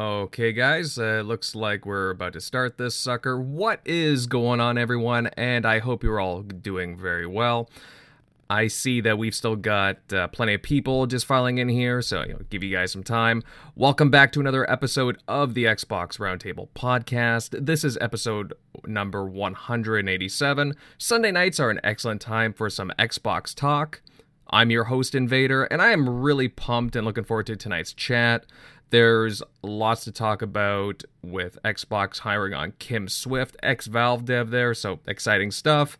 Okay, guys, uh, looks like we're about to start this sucker. What is going on, everyone? And I hope you're all doing very well. I see that we've still got uh, plenty of people just filing in here, so you know, give you guys some time. Welcome back to another episode of the Xbox Roundtable podcast. This is episode number 187. Sunday nights are an excellent time for some Xbox talk. I'm your host, Invader, and I am really pumped and looking forward to tonight's chat. There's lots to talk about with Xbox hiring on Kim Swift, ex Valve dev there, so exciting stuff.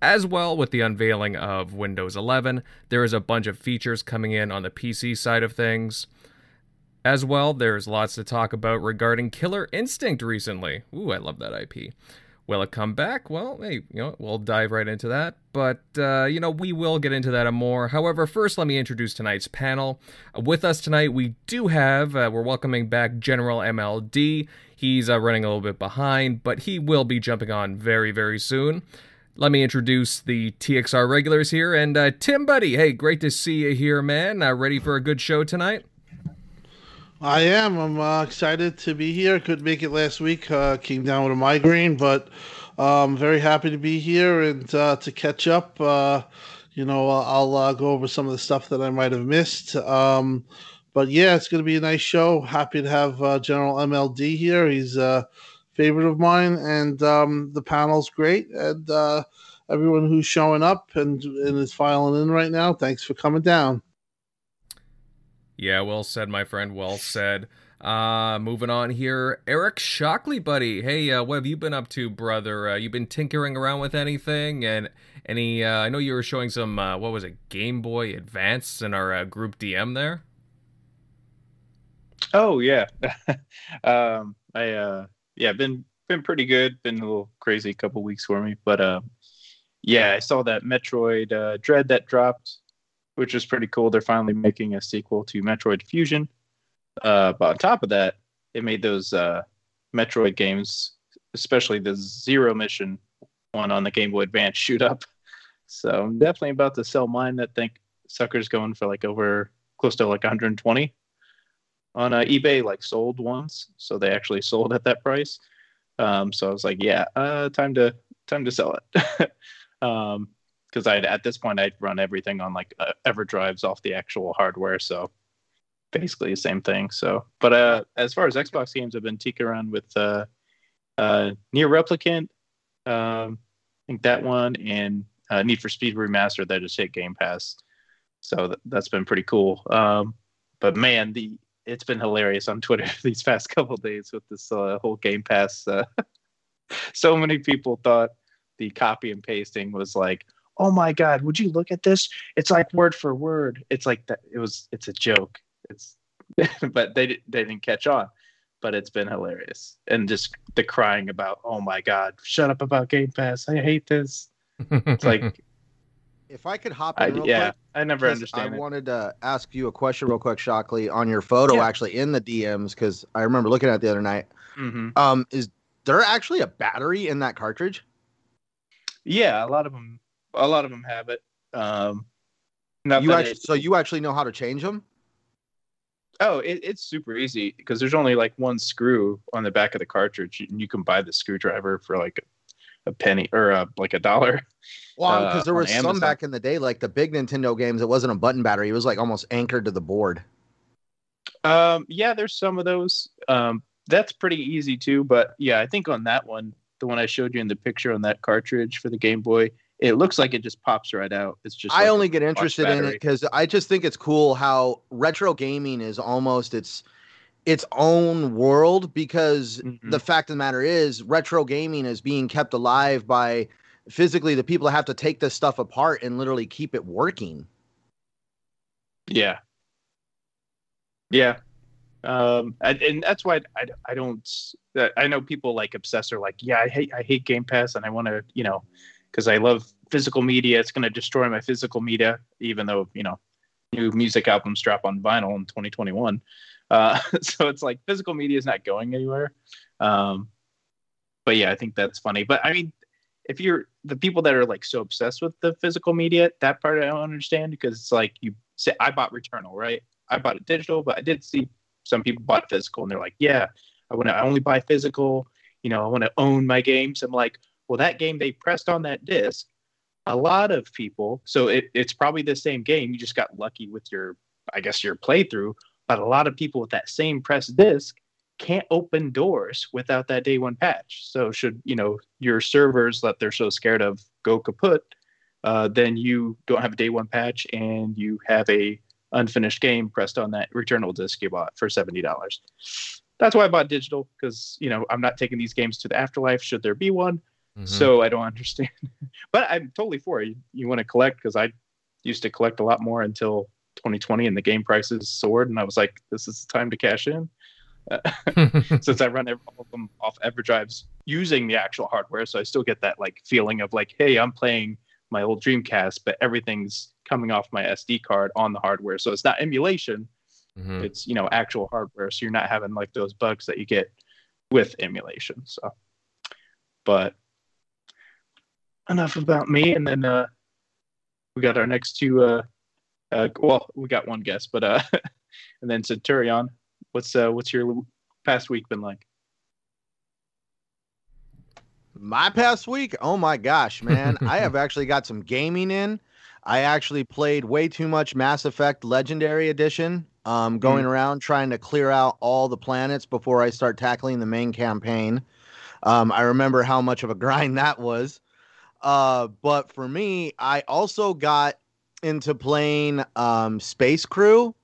As well, with the unveiling of Windows 11, there is a bunch of features coming in on the PC side of things. As well, there's lots to talk about regarding Killer Instinct recently. Ooh, I love that IP. Will it come back? Well, hey, you know, we'll dive right into that. But, uh, you know, we will get into that and more. However, first, let me introduce tonight's panel. Uh, with us tonight, we do have, uh, we're welcoming back General MLD. He's uh, running a little bit behind, but he will be jumping on very, very soon. Let me introduce the TXR regulars here. And uh, Tim Buddy, hey, great to see you here, man. Ready for a good show tonight? I am. I'm uh, excited to be here. Couldn't make it last week. Uh, came down with a migraine, but I'm um, very happy to be here and uh, to catch up. Uh, you know, I'll uh, go over some of the stuff that I might have missed. Um, but yeah, it's going to be a nice show. Happy to have uh, General MLD here. He's a favorite of mine, and um, the panel's great. And everyone who's showing up and, and is filing in right now, thanks for coming down. Yeah, well said, my friend. Well said. Uh, moving on here, Eric Shockley, buddy. Hey, uh, what have you been up to, brother? Uh, you been tinkering around with anything? And any? Uh, I know you were showing some. Uh, what was it? Game Boy Advance in our uh, group DM there. Oh yeah, um, I uh, yeah, been been pretty good. Been a little crazy a couple weeks for me, but uh, yeah, I saw that Metroid uh, Dread that dropped which is pretty cool. They're finally making a sequel to Metroid Fusion. Uh, but on top of that, it made those uh, Metroid games, especially the Zero Mission one on the Game Boy Advance, shoot up. So I'm definitely about to sell mine. That think sucker's going for like over close to like 120 on uh, eBay, like sold once. So they actually sold at that price. Um, so I was like, yeah, uh, time to time to sell it. um, because I'd at this point I'd run everything on like uh, EverDrives off the actual hardware, so basically the same thing. So, but uh, as far as Xbox games, I've been teeking around with uh, uh, NieR Replicant, um, I think that one, and uh, Need for Speed Remastered that just hit Game Pass. So th- that's been pretty cool. Um, but man, the it's been hilarious on Twitter these past couple days with this uh, whole Game Pass. Uh, so many people thought the copy and pasting was like, oh my god would you look at this? It's like word for word. It's like that it was it's a joke. It's but they they didn't catch on but it's been hilarious. And just the crying about oh my god shut up about game pass. I hate this. It's like if i could hop in I, yeah quick, i never understand i it. wanted to ask you a question real quick shockley on your photo yeah. actually in the dms because i remember looking at it the other night. Mm-hmm. um is there actually a battery in that cartridge? Yeah a lot of them a lot of them have it. Um, you actually, it, so you actually know how to change them? Oh, it, it's super easy because there's only like one screw on the back of the cartridge, and you can buy the screwdriver for like a, a penny or a, like a dollar. Well, because uh, there was some back in the day, like the big Nintendo games, it wasn't a button battery; it was like almost anchored to the board. Um, yeah, there's some of those. Um, that's pretty easy too. But yeah, I think on that one, the one I showed you in the picture on that cartridge for the Game Boy, it looks like it just pops right out. It's just. I like only get interested in it because I just think it's cool how retro gaming is almost its its own world because mm-hmm. the fact of the matter is retro gaming is being kept alive by physically the people that have to take this stuff apart and literally keep it working. Yeah. Yeah. Um, and, and that's why I, I don't, I know people like obsess are like, yeah, I hate, I hate Game Pass and I want to, you know, because I love physical media. It's going to destroy my physical media, even though you know new music albums drop on vinyl in 2021. Uh, so it's like physical media is not going anywhere. Um, but yeah, I think that's funny. But I mean, if you're the people that are like so obsessed with the physical media, that part I don't understand because it's like you say I bought Returnal, right? I bought it digital, but I did see some people bought physical and they're like, yeah, I want to only buy physical. You know, I want to own my games. I'm like, well, that game they pressed on that disc. A lot of people, so it, it's probably the same game. You just got lucky with your, I guess, your playthrough. But a lot of people with that same press disc can't open doors without that day one patch. So should you know your servers that they're so scared of go kaput, uh, then you don't have a day one patch and you have a unfinished game pressed on that returnal disc you bought for seventy dollars. That's why I bought digital because you know I'm not taking these games to the afterlife should there be one. Mm-hmm. So I don't understand, but I'm totally for it. You, you want to collect because I used to collect a lot more until 2020 and the game prices soared and I was like, this is the time to cash in. since I run all of them off EverDrives using the actual hardware, so I still get that like feeling of like, hey, I'm playing my old Dreamcast, but everything's coming off my SD card on the hardware, so it's not emulation. Mm-hmm. It's you know actual hardware, so you're not having like those bugs that you get with emulation. So, but enough about me, and then uh, we got our next two. Uh, uh, well, we got one guest, but uh, and then Centurion What's uh what's your past week been like? My past week? Oh my gosh, man. I have actually got some gaming in. I actually played way too much Mass Effect Legendary Edition. Um, going mm. around trying to clear out all the planets before I start tackling the main campaign. Um, I remember how much of a grind that was. Uh, but for me, I also got into playing um, Space Crew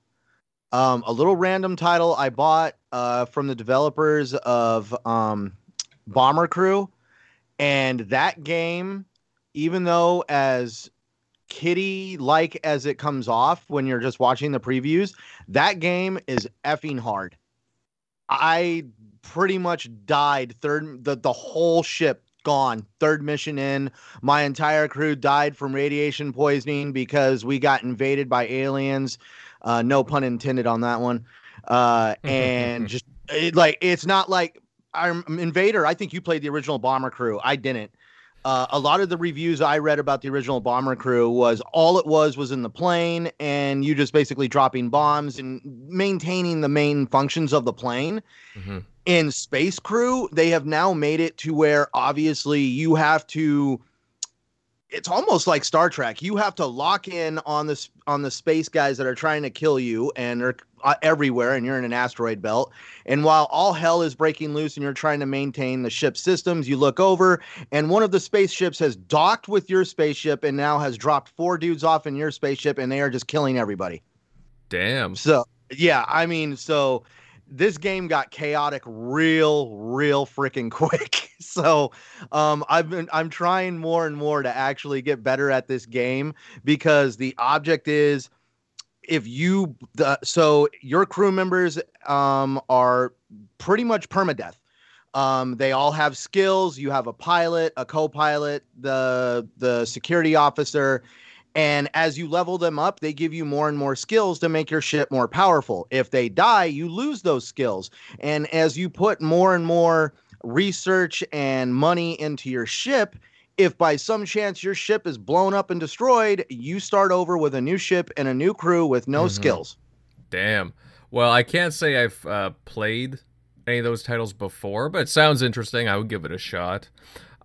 um, a little random title I bought uh, from the developers of um, Bomber Crew, and that game, even though as kitty like as it comes off when you're just watching the previews, that game is effing hard. I pretty much died third the the whole ship gone. Third mission in. My entire crew died from radiation poisoning because we got invaded by aliens. Uh, no pun intended on that one. Uh, and just it, like it's not like I'm Invader. I think you played the original Bomber Crew. I didn't. Uh, a lot of the reviews I read about the original Bomber Crew was all it was was in the plane, and you just basically dropping bombs and maintaining the main functions of the plane. Mm-hmm. In Space Crew, they have now made it to where obviously you have to it's almost like Star Trek. You have to lock in on this on the space guys that are trying to kill you and are uh, everywhere, and you're in an asteroid belt. And while all hell is breaking loose, and you're trying to maintain the ship systems, you look over, and one of the spaceships has docked with your spaceship, and now has dropped four dudes off in your spaceship, and they are just killing everybody. Damn. So yeah, I mean, so this game got chaotic real real freaking quick so um i've been i'm trying more and more to actually get better at this game because the object is if you the so your crew members um are pretty much permadeath um, they all have skills. You have a pilot, a co-pilot, the the security officer, and as you level them up, they give you more and more skills to make your ship more powerful. If they die, you lose those skills. And as you put more and more research and money into your ship, if by some chance your ship is blown up and destroyed, you start over with a new ship and a new crew with no mm-hmm. skills. Damn. Well, I can't say I've uh, played any of those titles before, but it sounds interesting. I would give it a shot.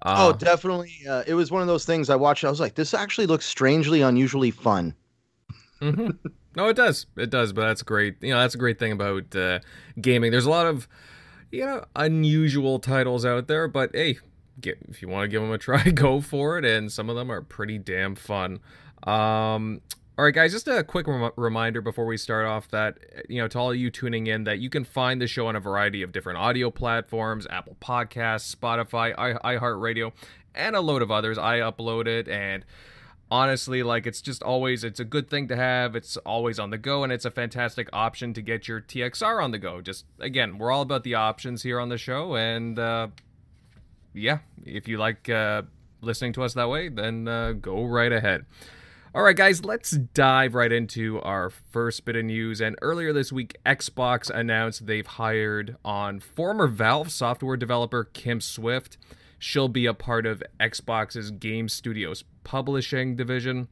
Uh, oh, definitely. Uh, it was one of those things I watched. I was like, this actually looks strangely unusually fun. mm-hmm. No, it does. It does. But that's great. You know, that's a great thing about uh, gaming. There's a lot of, you know, unusual titles out there. But hey, get, if you want to give them a try, go for it. And some of them are pretty damn fun. Um, all right, guys, just a quick rem- reminder before we start off that, you know, to all you tuning in, that you can find the show on a variety of different audio platforms Apple Podcasts, Spotify, I- iHeartRadio, and a load of others. I upload it, and honestly, like, it's just always, it's a good thing to have. It's always on the go, and it's a fantastic option to get your TXR on the go. Just, again, we're all about the options here on the show, and, uh, yeah, if you like uh, listening to us that way, then uh, go right ahead. All right, guys, let's dive right into our first bit of news. And earlier this week, Xbox announced they've hired on former Valve software developer Kim Swift. She'll be a part of Xbox's Game Studios publishing division,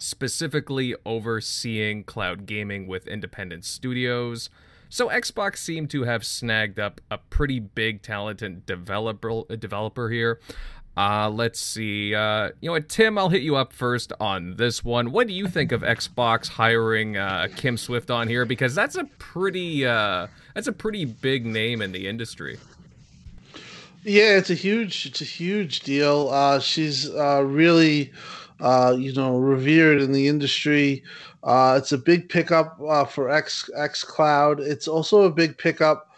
specifically overseeing cloud gaming with independent studios. So Xbox seemed to have snagged up a pretty big talented developer developer here. Uh, let's see. Uh, you know what, Tim? I'll hit you up first on this one. What do you think of Xbox hiring uh, Kim Swift on here? Because that's a pretty uh, that's a pretty big name in the industry. Yeah, it's a huge it's a huge deal. Uh, she's uh, really uh, you know revered in the industry. Uh, it's a big pickup uh, for X X Cloud. It's also a big pickup,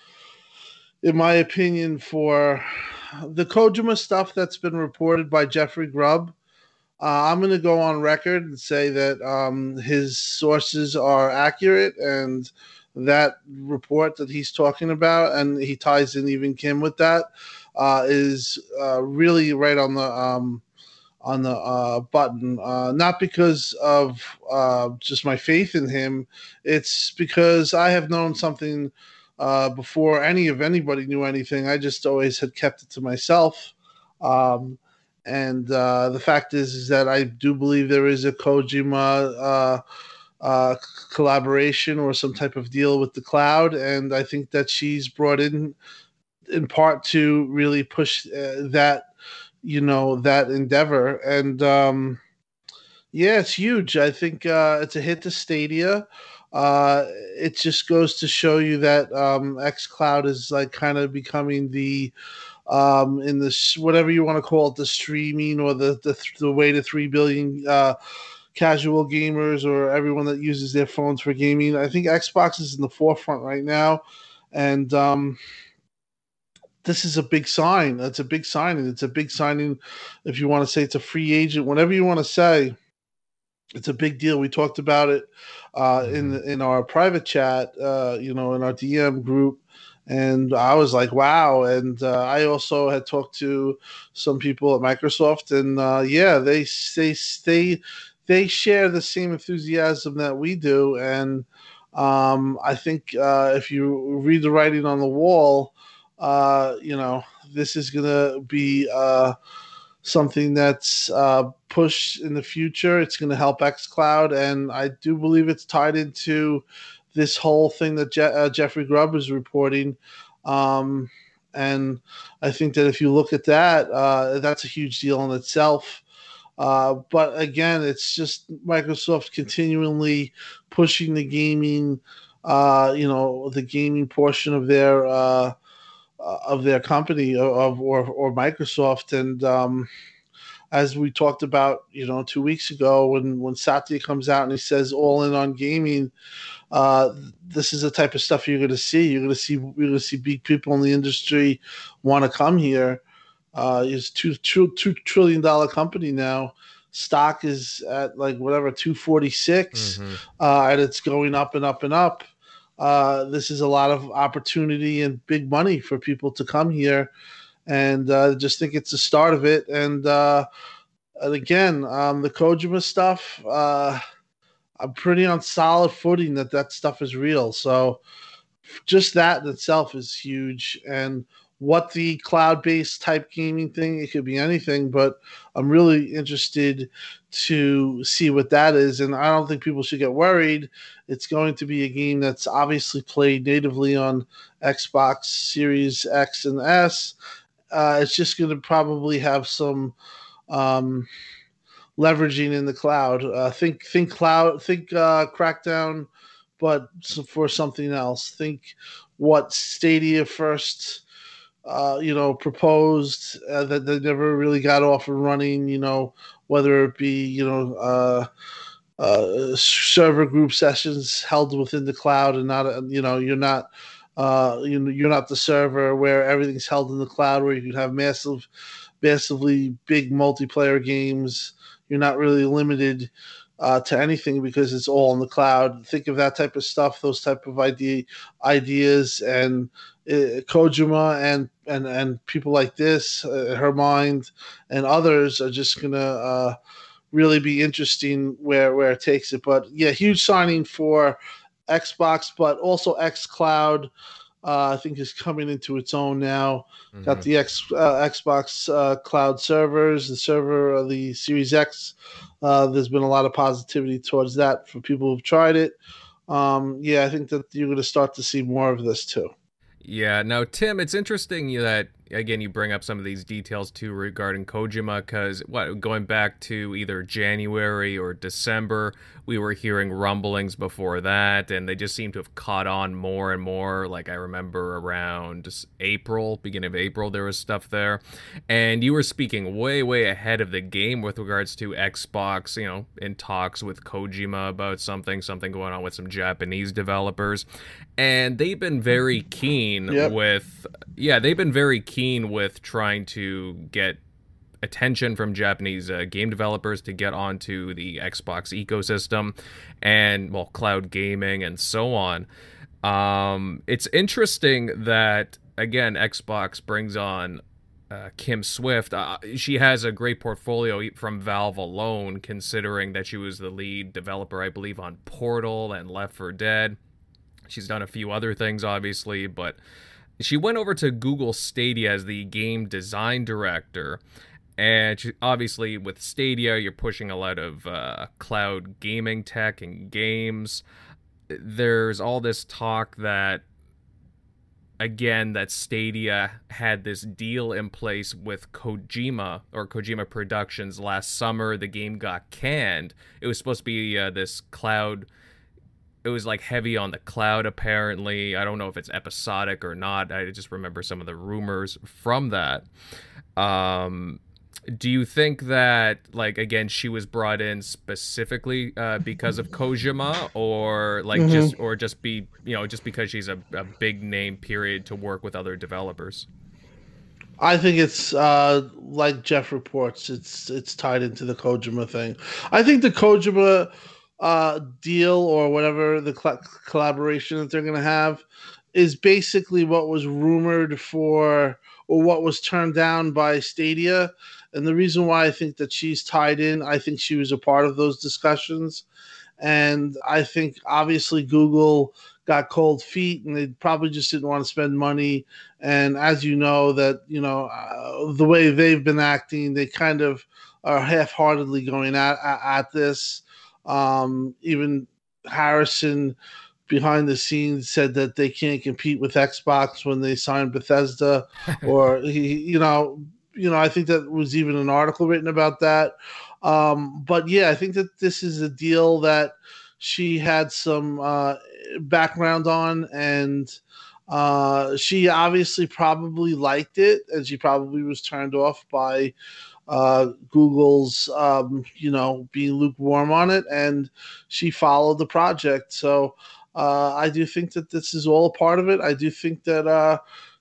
in my opinion, for the Kojima stuff that's been reported by Jeffrey Grubb. Uh, I'm going to go on record and say that um, his sources are accurate and that report that he's talking about, and he ties in even Kim with that, uh, is uh, really right on the um, on the uh, button. Uh, not because of uh, just my faith in him, it's because I have known something uh, before any of anybody knew anything. I just always had kept it to myself. Um, and uh, the fact is, is that I do believe there is a Kojima uh, uh, collaboration or some type of deal with the cloud, and I think that she's brought in in part to really push uh, that, you know, that endeavor. And um, yeah, it's huge. I think uh, it's a hit to Stadia uh, it just goes to show you that um, xCloud is like kind of becoming the um, in this whatever you want to call it, the streaming or the the, the way to three billion uh, casual gamers or everyone that uses their phones for gaming. I think Xbox is in the forefront right now, and um, this is a big sign. It's a big sign, and it's a big signing. If you want to say it's a free agent, whatever you want to say, it's a big deal. We talked about it uh, in mm-hmm. in our private chat, uh, you know, in our DM group, and I was like, "Wow!" And uh, I also had talked to some people at Microsoft, and uh, yeah, they they they they share the same enthusiasm that we do, and um, I think uh, if you read the writing on the wall, uh, you know, this is gonna be something that's uh, pushed in the future. It's going to help xCloud, and I do believe it's tied into this whole thing that Je- uh, Jeffrey Grubb is reporting. Um, and I think that if you look at that, uh, that's a huge deal in itself. Uh, but again, it's just Microsoft continually pushing the gaming, uh, you know, the gaming portion of their uh, uh, of their company of or or Microsoft. And um, as we talked about you know two weeks ago when when Satya comes out and he says all in on gaming uh, this is the type of stuff you're going to see. You're going to see you're going to see big people in the industry want to come here. Uh, it's two, two, two trillion dollar company now. Stock is at like whatever 246 mm-hmm. uh, and it's going up and up and up uh, this is a lot of opportunity and big money for people to come here, and uh, just think it's the start of it. And, uh, and again, um, the Kojima stuff, uh, I'm pretty on solid footing that that stuff is real. So just that in itself is huge. And what the cloud-based type gaming thing, it could be anything, but I'm really interested to see what that is. And I don't think people should get worried. It's going to be a game that's obviously played natively on Xbox Series X and S. Uh, it's just going to probably have some um, leveraging in the cloud. Uh, think, think cloud, think uh, Crackdown, but for something else. Think what Stadia first uh, you know, proposed uh, that they never really got off and running. You know, whether it be you know uh, uh, server group sessions held within the cloud and not you know you're not uh, you know you're not the server where everything's held in the cloud where you can have massive, massively big multiplayer games. You're not really limited. Uh, to anything because it's all in the cloud. Think of that type of stuff, those type of idea ideas, and uh, Kojima and and and people like this, uh, Hermind, and others are just gonna uh, really be interesting where where it takes it. But yeah, huge signing for Xbox, but also X Cloud. Uh, I think is coming into its own now. Mm-hmm. Got the X uh, Xbox uh, Cloud servers, the server of the Series X. Uh, there's been a lot of positivity towards that for people who've tried it. um, yeah, I think that you're going to start to see more of this too. Yeah. Now, Tim, it's interesting that again you bring up some of these details too regarding Kojima because what going back to either January or December, we were hearing rumblings before that, and they just seem to have caught on more and more. Like I remember around April, beginning of April, there was stuff there, and you were speaking way, way ahead of the game with regards to Xbox. You know, in talks with Kojima about something, something going on with some Japanese developers, and they've been very keen yep. with, yeah, they've been very keen with trying to get attention from Japanese uh, game developers to get onto the Xbox ecosystem and, well, cloud gaming and so on. Um, it's interesting that, again, Xbox brings on uh, Kim Swift. Uh, she has a great portfolio from Valve alone, considering that she was the lead developer, I believe, on Portal and Left 4 Dead. She's done a few other things, obviously, but she went over to Google Stadia as the game design director. And she, obviously, with Stadia, you're pushing a lot of uh, cloud gaming tech and games. There's all this talk that, again, that Stadia had this deal in place with Kojima or Kojima Productions last summer. The game got canned. It was supposed to be uh, this cloud it was like heavy on the cloud apparently i don't know if it's episodic or not i just remember some of the rumors from that um do you think that like again she was brought in specifically uh, because of Kojima or like mm-hmm. just or just be you know just because she's a, a big name period to work with other developers I think it's uh, like Jeff reports. It's it's tied into the Kojima thing. I think the Kojima uh, deal or whatever the cl- collaboration that they're going to have is basically what was rumored for or what was turned down by Stadia. And the reason why I think that she's tied in, I think she was a part of those discussions. And I think obviously Google got cold feet and they probably just didn't want to spend money. And as you know, that, you know, uh, the way they've been acting, they kind of are half heartedly going at, at, at this. Um, even Harrison behind the scenes said that they can't compete with Xbox when they signed Bethesda, or he, you know, you know, I think that was even an article written about that. Um, but yeah, I think that this is a deal that she had some uh, background on, and uh, she obviously probably liked it, and she probably was turned off by uh, Google's, um, you know, being lukewarm on it, and she followed the project. So uh, I do think that this is all a part of it. I do think that uh,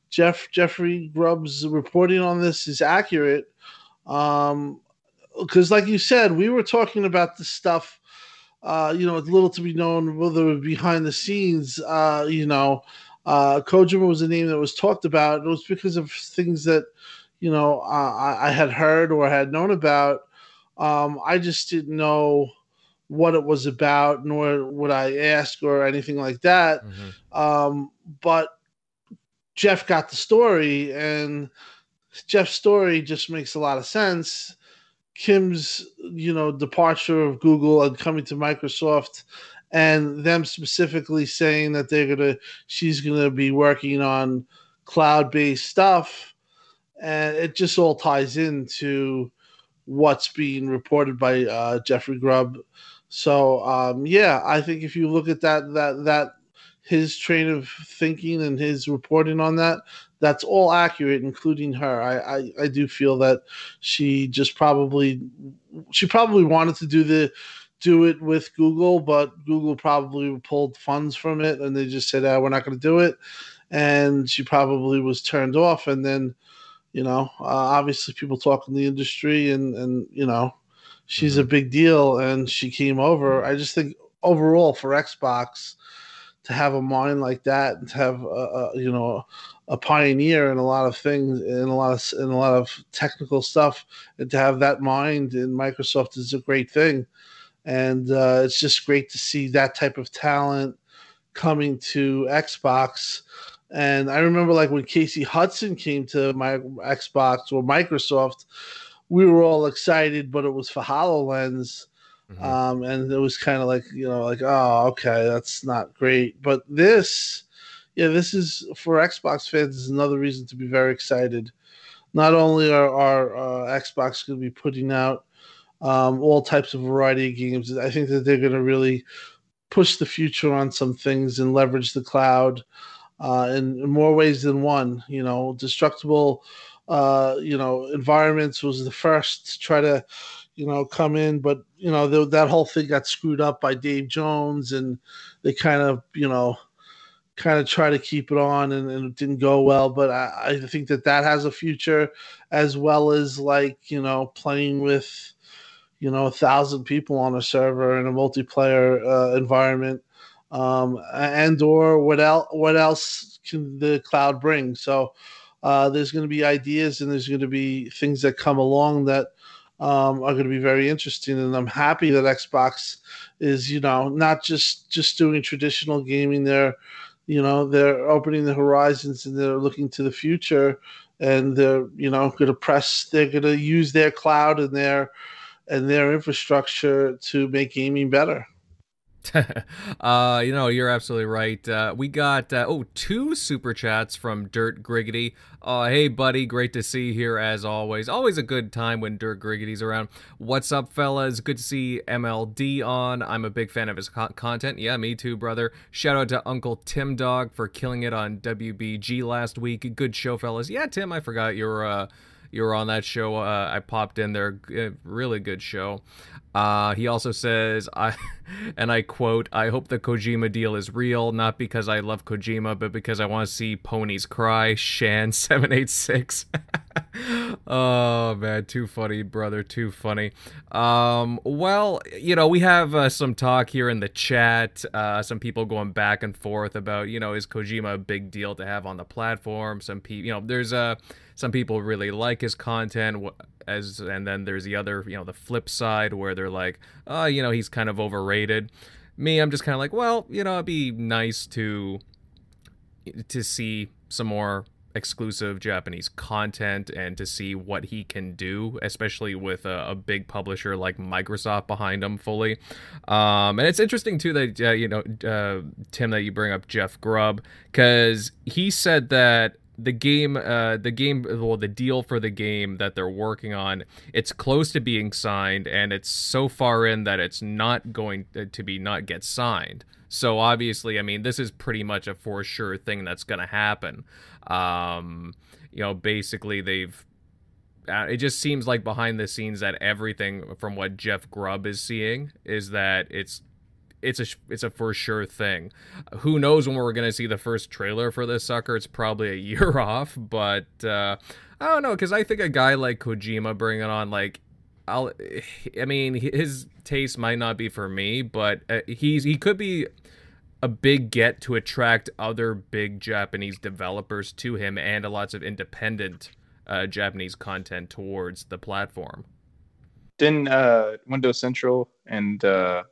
Jeff Jeffrey Grubb's reporting on this is accurate. Um, because, like you said, we were talking about this stuff. Uh, you know, little to be known whether behind the scenes. Uh, you know, uh, Kojima was a name that was talked about. It was because of things that you know I, I had heard or had known about. Um, I just didn't know what it was about, nor would I ask or anything like that. Mm-hmm. Um, but Jeff got the story, and Jeff's story just makes a lot of sense. Kim's, you know, departure of Google and coming to Microsoft, and them specifically saying that they're gonna, she's gonna be working on cloud-based stuff and it just all ties into what's being reported by uh, Jeffrey Grubb. So um, yeah, I think if you look at that that that his train of thinking and his reporting on that, that's all accurate, including her. I, I, I do feel that she just probably she probably wanted to do the do it with Google, but Google probably pulled funds from it and they just said, ah, we're not going to do it. And she probably was turned off. And then you know, uh, obviously people talk in the industry, and and you know, she's mm-hmm. a big deal, and she came over. I just think overall for Xbox to have a mind like that and to have a, a you know a pioneer in a lot of things in a lot of in a lot of technical stuff and to have that mind in Microsoft is a great thing and uh, it's just great to see that type of talent coming to Xbox and I remember like when Casey Hudson came to my Xbox or Microsoft, we were all excited, but it was for HoloLens. Mm-hmm. Um, and it was kind of like you know like oh okay that's not great but this yeah this is for xbox fans is another reason to be very excited not only are our uh, xbox going to be putting out um, all types of variety of games i think that they're going to really push the future on some things and leverage the cloud uh, in, in more ways than one you know destructible uh, you know environments was the first to try to you know, come in, but you know that whole thing got screwed up by Dave Jones, and they kind of you know kind of try to keep it on, and, and it didn't go well. But I, I, think that that has a future, as well as like you know playing with you know a thousand people on a server in a multiplayer uh, environment, um, and or what else what else can the cloud bring? So. Uh, there's going to be ideas and there's going to be things that come along that um, are going to be very interesting. And I'm happy that Xbox is, you know, not just just doing traditional gaming. They're, you know, they're opening the horizons and they're looking to the future. And they're, you know, going to press. They're going to use their cloud and their and their infrastructure to make gaming better. uh, you know, you're absolutely right. Uh, we got uh, oh two super chats from Dirt Griggity. Uh, hey buddy, great to see you here as always. Always a good time when Dirt Griggity's around. What's up, fellas? Good to see MLD on. I'm a big fan of his co- content. Yeah, me too, brother. Shout out to Uncle Tim Dog for killing it on WBG last week. Good show, fellas. Yeah, Tim, I forgot you were. Uh, you were on that show. Uh, I popped in there. Really good show. Uh, he also says, "I," and I quote, "I hope the Kojima deal is real, not because I love Kojima, but because I want to see ponies cry." Shan seven eight six. Oh man, too funny, brother, too funny. Um, well, you know, we have uh, some talk here in the chat. Uh, some people going back and forth about, you know, is Kojima a big deal to have on the platform? Some people, you know, there's a uh, some people really like his content as and then there's the other you know the flip side where they're like oh you know he's kind of overrated me i'm just kind of like well you know it'd be nice to to see some more exclusive Japanese content and to see what he can do, especially with a, a big publisher like Microsoft behind him fully. Um, and it's interesting too that uh, you know uh, Tim that you bring up Jeff Grubb because he said that the game uh the game well the deal for the game that they're working on it's close to being signed and it's so far in that it's not going to be not get signed. So obviously i mean this is pretty much a for sure thing that's going to happen. Um you know basically they've uh, it just seems like behind the scenes that everything from what Jeff Grubb is seeing is that it's it's a it's a for sure thing. Who knows when we're gonna see the first trailer for this sucker? It's probably a year off, but uh, I don't know because I think a guy like Kojima bringing on like I'll, I mean, his taste might not be for me, but uh, he's he could be a big get to attract other big Japanese developers to him and lots of independent uh, Japanese content towards the platform. Didn't uh, Windows Central and uh,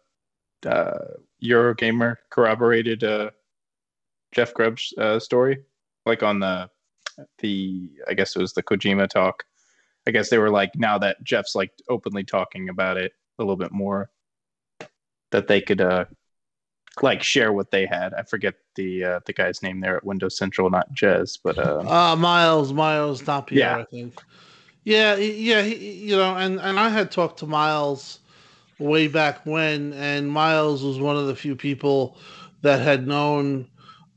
uh, Eurogamer corroborated uh, Jeff Grubb's uh, story, like on the the I guess it was the Kojima talk. I guess they were like now that Jeff's like openly talking about it a little bit more, that they could uh like share what they had. I forget the uh, the guy's name there at Windows Central, not Jez, but uh, uh Miles Miles Napier, yeah. I think. Yeah, yeah, he, you know, and and I had talked to Miles way back when, and Miles was one of the few people that had known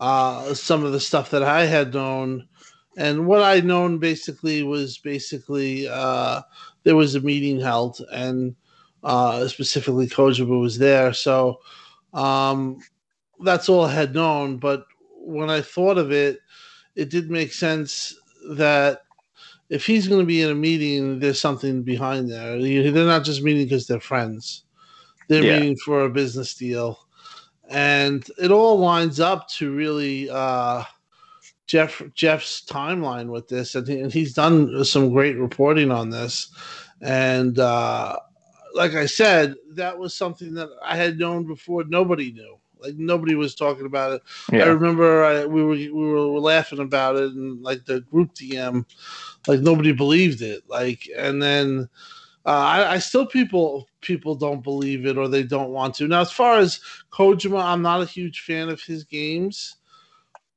uh, some of the stuff that I had known. And what I'd known basically was basically uh, there was a meeting held, and uh, specifically Kojima was there. So um, that's all I had known. But when I thought of it, it did make sense that if he's going to be in a meeting, there's something behind there. They're not just meeting because they're friends; they're yeah. meeting for a business deal, and it all lines up to really uh, Jeff Jeff's timeline with this, and, he, and, he's done some great reporting on this. And uh, like I said, that was something that I had known before. Nobody knew like nobody was talking about it. Yeah. I remember I, we were we were laughing about it and like the group DM, like nobody believed it. Like and then uh, I, I, still people people don't believe it or they don't want to. Now, as far as Kojima, I'm not a huge fan of his games,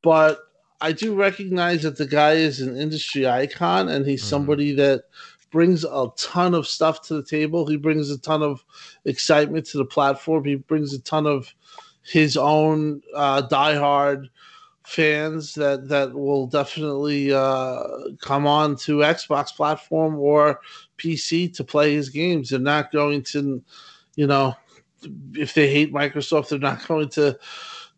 but I do recognize that the guy is an industry icon and he's mm-hmm. somebody that brings a ton of stuff to the table. He brings a ton of excitement to the platform. He brings a ton of his own uh, diehard fans that that will definitely uh, come on to Xbox platform or PC to play his games. They're not going to, you know, if they hate Microsoft, they're not going to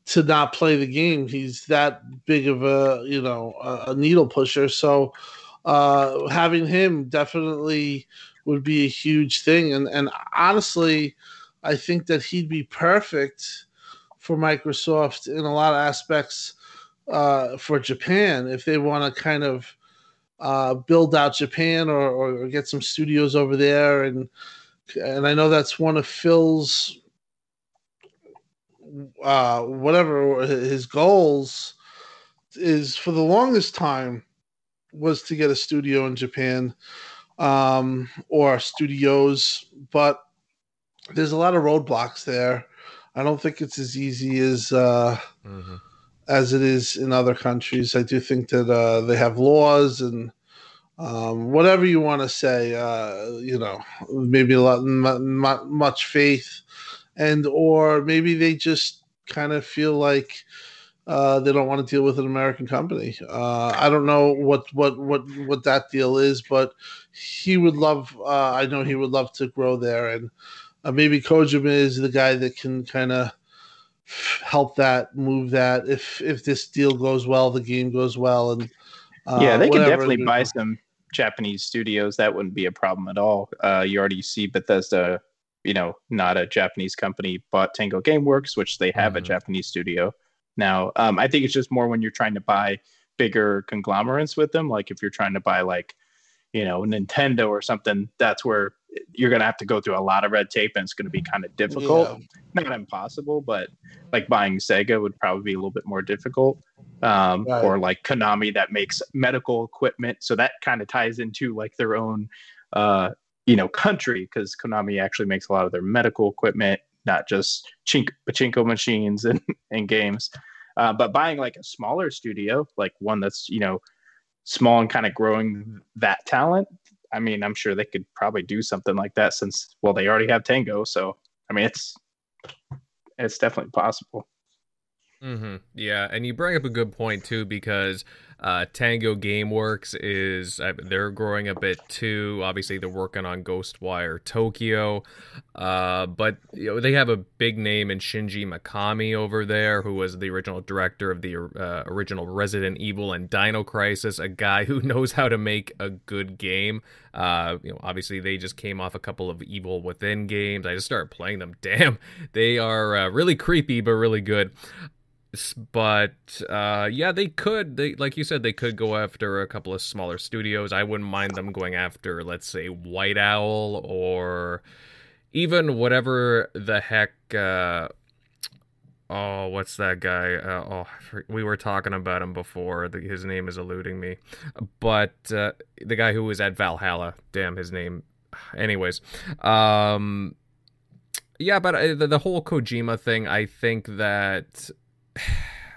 to not play the game. He's that big of a you know a, needle pusher. So uh, having him definitely would be a huge thing. And and honestly, I think that he'd be perfect for Microsoft in a lot of aspects uh, for Japan if they want to kind of uh, build out Japan or, or, get some studios over there and and I know that's one of Phil's uh, whatever his goals is for the longest time was to get a studio in Japan um, or studios, but there's a lot of roadblocks there. I don't think it's as easy as uh, mm-hmm. as it is in other countries. I do think that uh, they have laws and um, whatever you want to say. Uh, you know, maybe a lot m- much faith, and or maybe they just kind of feel like uh, they don't want to deal with an American company. Uh, I don't know what what what what that deal is, but he would love. Uh, I know he would love to grow there, and uh, maybe Kojima is the guy that can kind of help that move that. If if this deal goes well, the game goes well, and uh, yeah, they can definitely buy some Japanese studios. That wouldn't be a problem at all. Uh, you already see Bethesda. You know, not a Japanese company, bought Tango GameWorks, which they have mm-hmm. a Japanese studio now. Um, I think it's just more when you're trying to buy bigger conglomerates with them. Like if you're trying to buy like, you know, Nintendo or something, that's where you're going to have to go through a lot of red tape and it's going to be kind of difficult. Yeah. Not impossible, but like buying Sega would probably be a little bit more difficult. Um, right. Or like Konami that makes medical equipment. So that kind of ties into like their own, uh, you know, country because Konami actually makes a lot of their medical equipment, not just chink- pachinko machines and, and games. Uh, but buying like a smaller studio, like one that's you know small and kind of growing that talent, I mean, I'm sure they could probably do something like that since well they already have Tango. So I mean, it's it's definitely possible. Mm-hmm. Yeah, and you bring up a good point too because uh, Tango GameWorks is uh, they're growing a bit too. Obviously, they're working on Ghostwire Tokyo, uh, but you know they have a big name in Shinji Mikami over there, who was the original director of the uh, original Resident Evil and Dino Crisis, a guy who knows how to make a good game. Uh, you know, obviously they just came off a couple of Evil Within games. I just started playing them. Damn, they are uh, really creepy but really good but uh, yeah, they could. They like you said, they could go after a couple of smaller studios. I wouldn't mind them going after, let's say, White Owl or even whatever the heck. Uh, oh, what's that guy? Uh, oh, we were talking about him before. his name is eluding me, but uh, the guy who was at Valhalla. Damn, his name. Anyways, um, yeah, but uh, the, the whole Kojima thing, I think that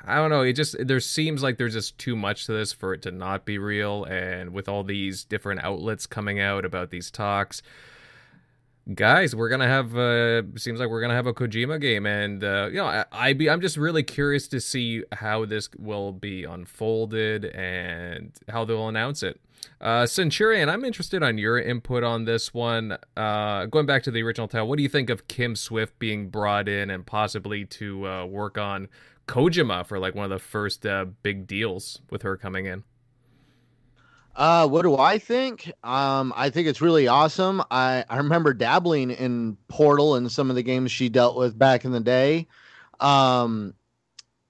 I don't know. It just there seems like there's just too much to this for it to not be real, and with all these different outlets coming out about these talks, guys, we're gonna have. Uh, seems like we're gonna have a Kojima game, and uh, you know, I, I be I'm just really curious to see how this will be unfolded and how they'll announce it. Uh, Centurion, I'm interested on your input on this one. Uh, going back to the original tale, what do you think of Kim Swift being brought in and possibly to uh, work on Kojima for like one of the first uh, big deals with her coming in. Uh, what do I think? Um, I think it's really awesome. I, I remember dabbling in Portal and some of the games she dealt with back in the day. Um,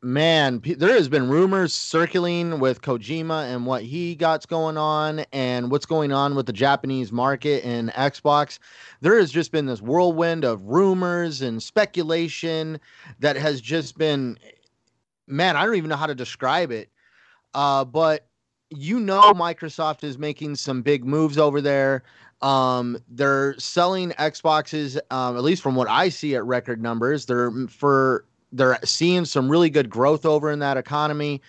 man, p- there has been rumors circling with Kojima and what he got's going on and what's going on with the Japanese market and Xbox. There has just been this whirlwind of rumors and speculation that has just been man, I don't even know how to describe it. Uh, but you know, Microsoft is making some big moves over there. Um, they're selling Xboxes, um, at least from what I see at record numbers. They're for they're seeing some really good growth over in that economy,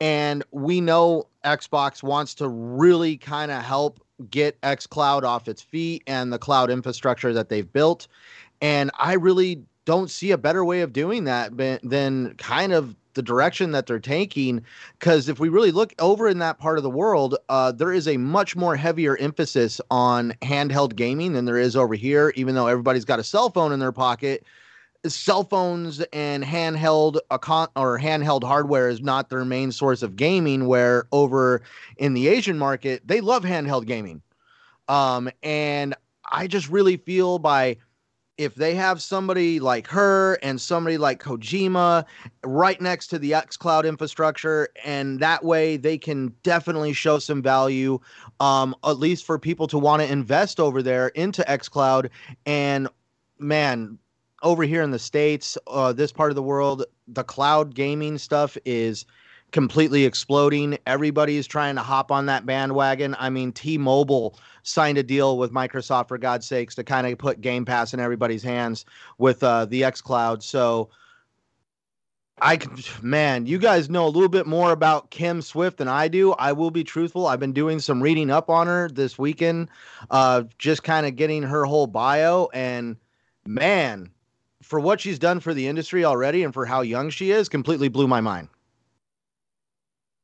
and we know Xbox wants to really kind of help get xCloud off its feet and the cloud infrastructure that they've built. And I really don't see a better way of doing that than kind of the direction that they're taking. Because if we really look over in that part of the world, uh, there is a much more heavier emphasis on handheld gaming than there is over here, even though everybody's got a cell phone in their pocket cell phones and handheld or handheld hardware is not their main source of gaming where over in the asian market they love handheld gaming um, and i just really feel by if they have somebody like her and somebody like kojima right next to the xcloud infrastructure and that way they can definitely show some value um, at least for people to want to invest over there into xcloud. And man over here in the states, uh, this part of the world, the cloud gaming stuff is completely exploding. Everybody's trying to hop on that bandwagon. I mean, T-Mobile signed a deal with Microsoft for God's sakes to kind of put Game Pass in everybody's hands with uh, the X Cloud. So, I man, you guys know a little bit more about Kim Swift than I do. I will be truthful. I've been doing some reading up on her this weekend, uh, just kind of getting her whole bio, and man, for what she's done for the industry already and for how young she is, completely blew my mind.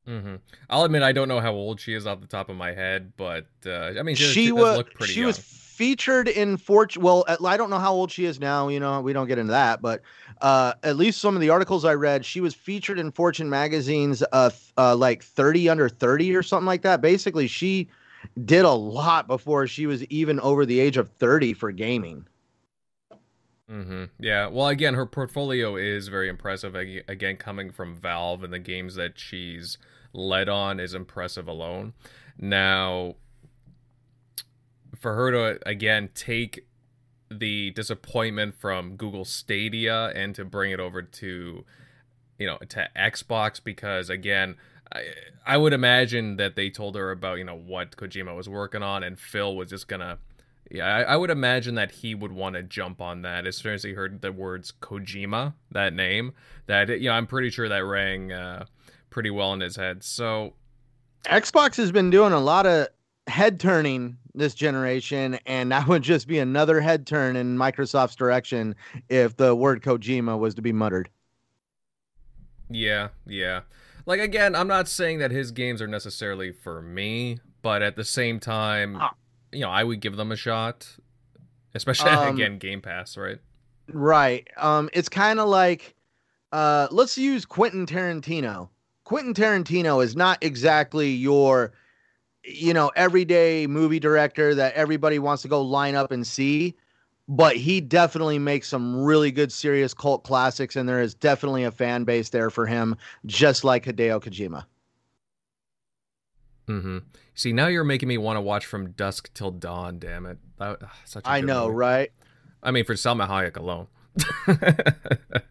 Mm-hmm. I'll admit I don't know how old she is off the top of my head, but uh, I mean she, she, was she young. was featured in Fortune. Well, I don't know how old she is now. You know, we don't get into that, but uh, at least some of the articles I read, she was featured in Fortune magazine's uh, uh, like thirty under thirty or something like that. Basically, she did a lot before she was even over the age of thirty for gaming. Mm-hmm. Yeah. Well, again, her portfolio is very impressive. Again, coming from Valve and the games that she's led on is impressive alone. Now, for her to again take the disappointment from Google Stadia and to bring it over to, you know, to Xbox because again. I, I would imagine that they told her about you know what Kojima was working on, and Phil was just gonna yeah, I, I, would imagine that he would want to jump on that as soon as he heard the words Kojima, that name. That you know, I'm pretty sure that rang uh, pretty well in his head. So, Xbox has been doing a lot of head turning this generation, and that would just be another head turn in Microsoft's direction if the word Kojima was to be muttered. Yeah, yeah. Like again, I'm not saying that his games are necessarily for me, but at the same time, ah you know, I would give them a shot, especially um, again Game Pass, right? Right. Um, it's kind of like, uh, let's use Quentin Tarantino. Quentin Tarantino is not exactly your, you know, everyday movie director that everybody wants to go line up and see, but he definitely makes some really good, serious cult classics, and there is definitely a fan base there for him, just like Hideo Kojima. Mm-hmm. See, now you're making me want to watch From Dusk Till Dawn. Damn it! That, such I know, movie. right? I mean, for Salma Hayek alone.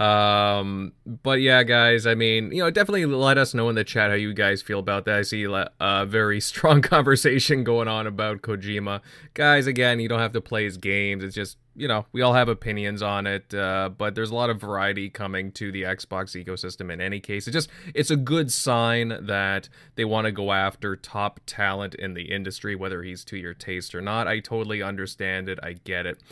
um, but yeah, guys. I mean, you know, definitely let us know in the chat how you guys feel about that. I see a very strong conversation going on about Kojima, guys. Again, you don't have to play his games. It's just you know, we all have opinions on it, uh, but there's a lot of variety coming to the Xbox ecosystem in any case. It just it's a good sign that they want to go after top talent in the industry, whether he's to your taste or not. I totally understand it. I get it.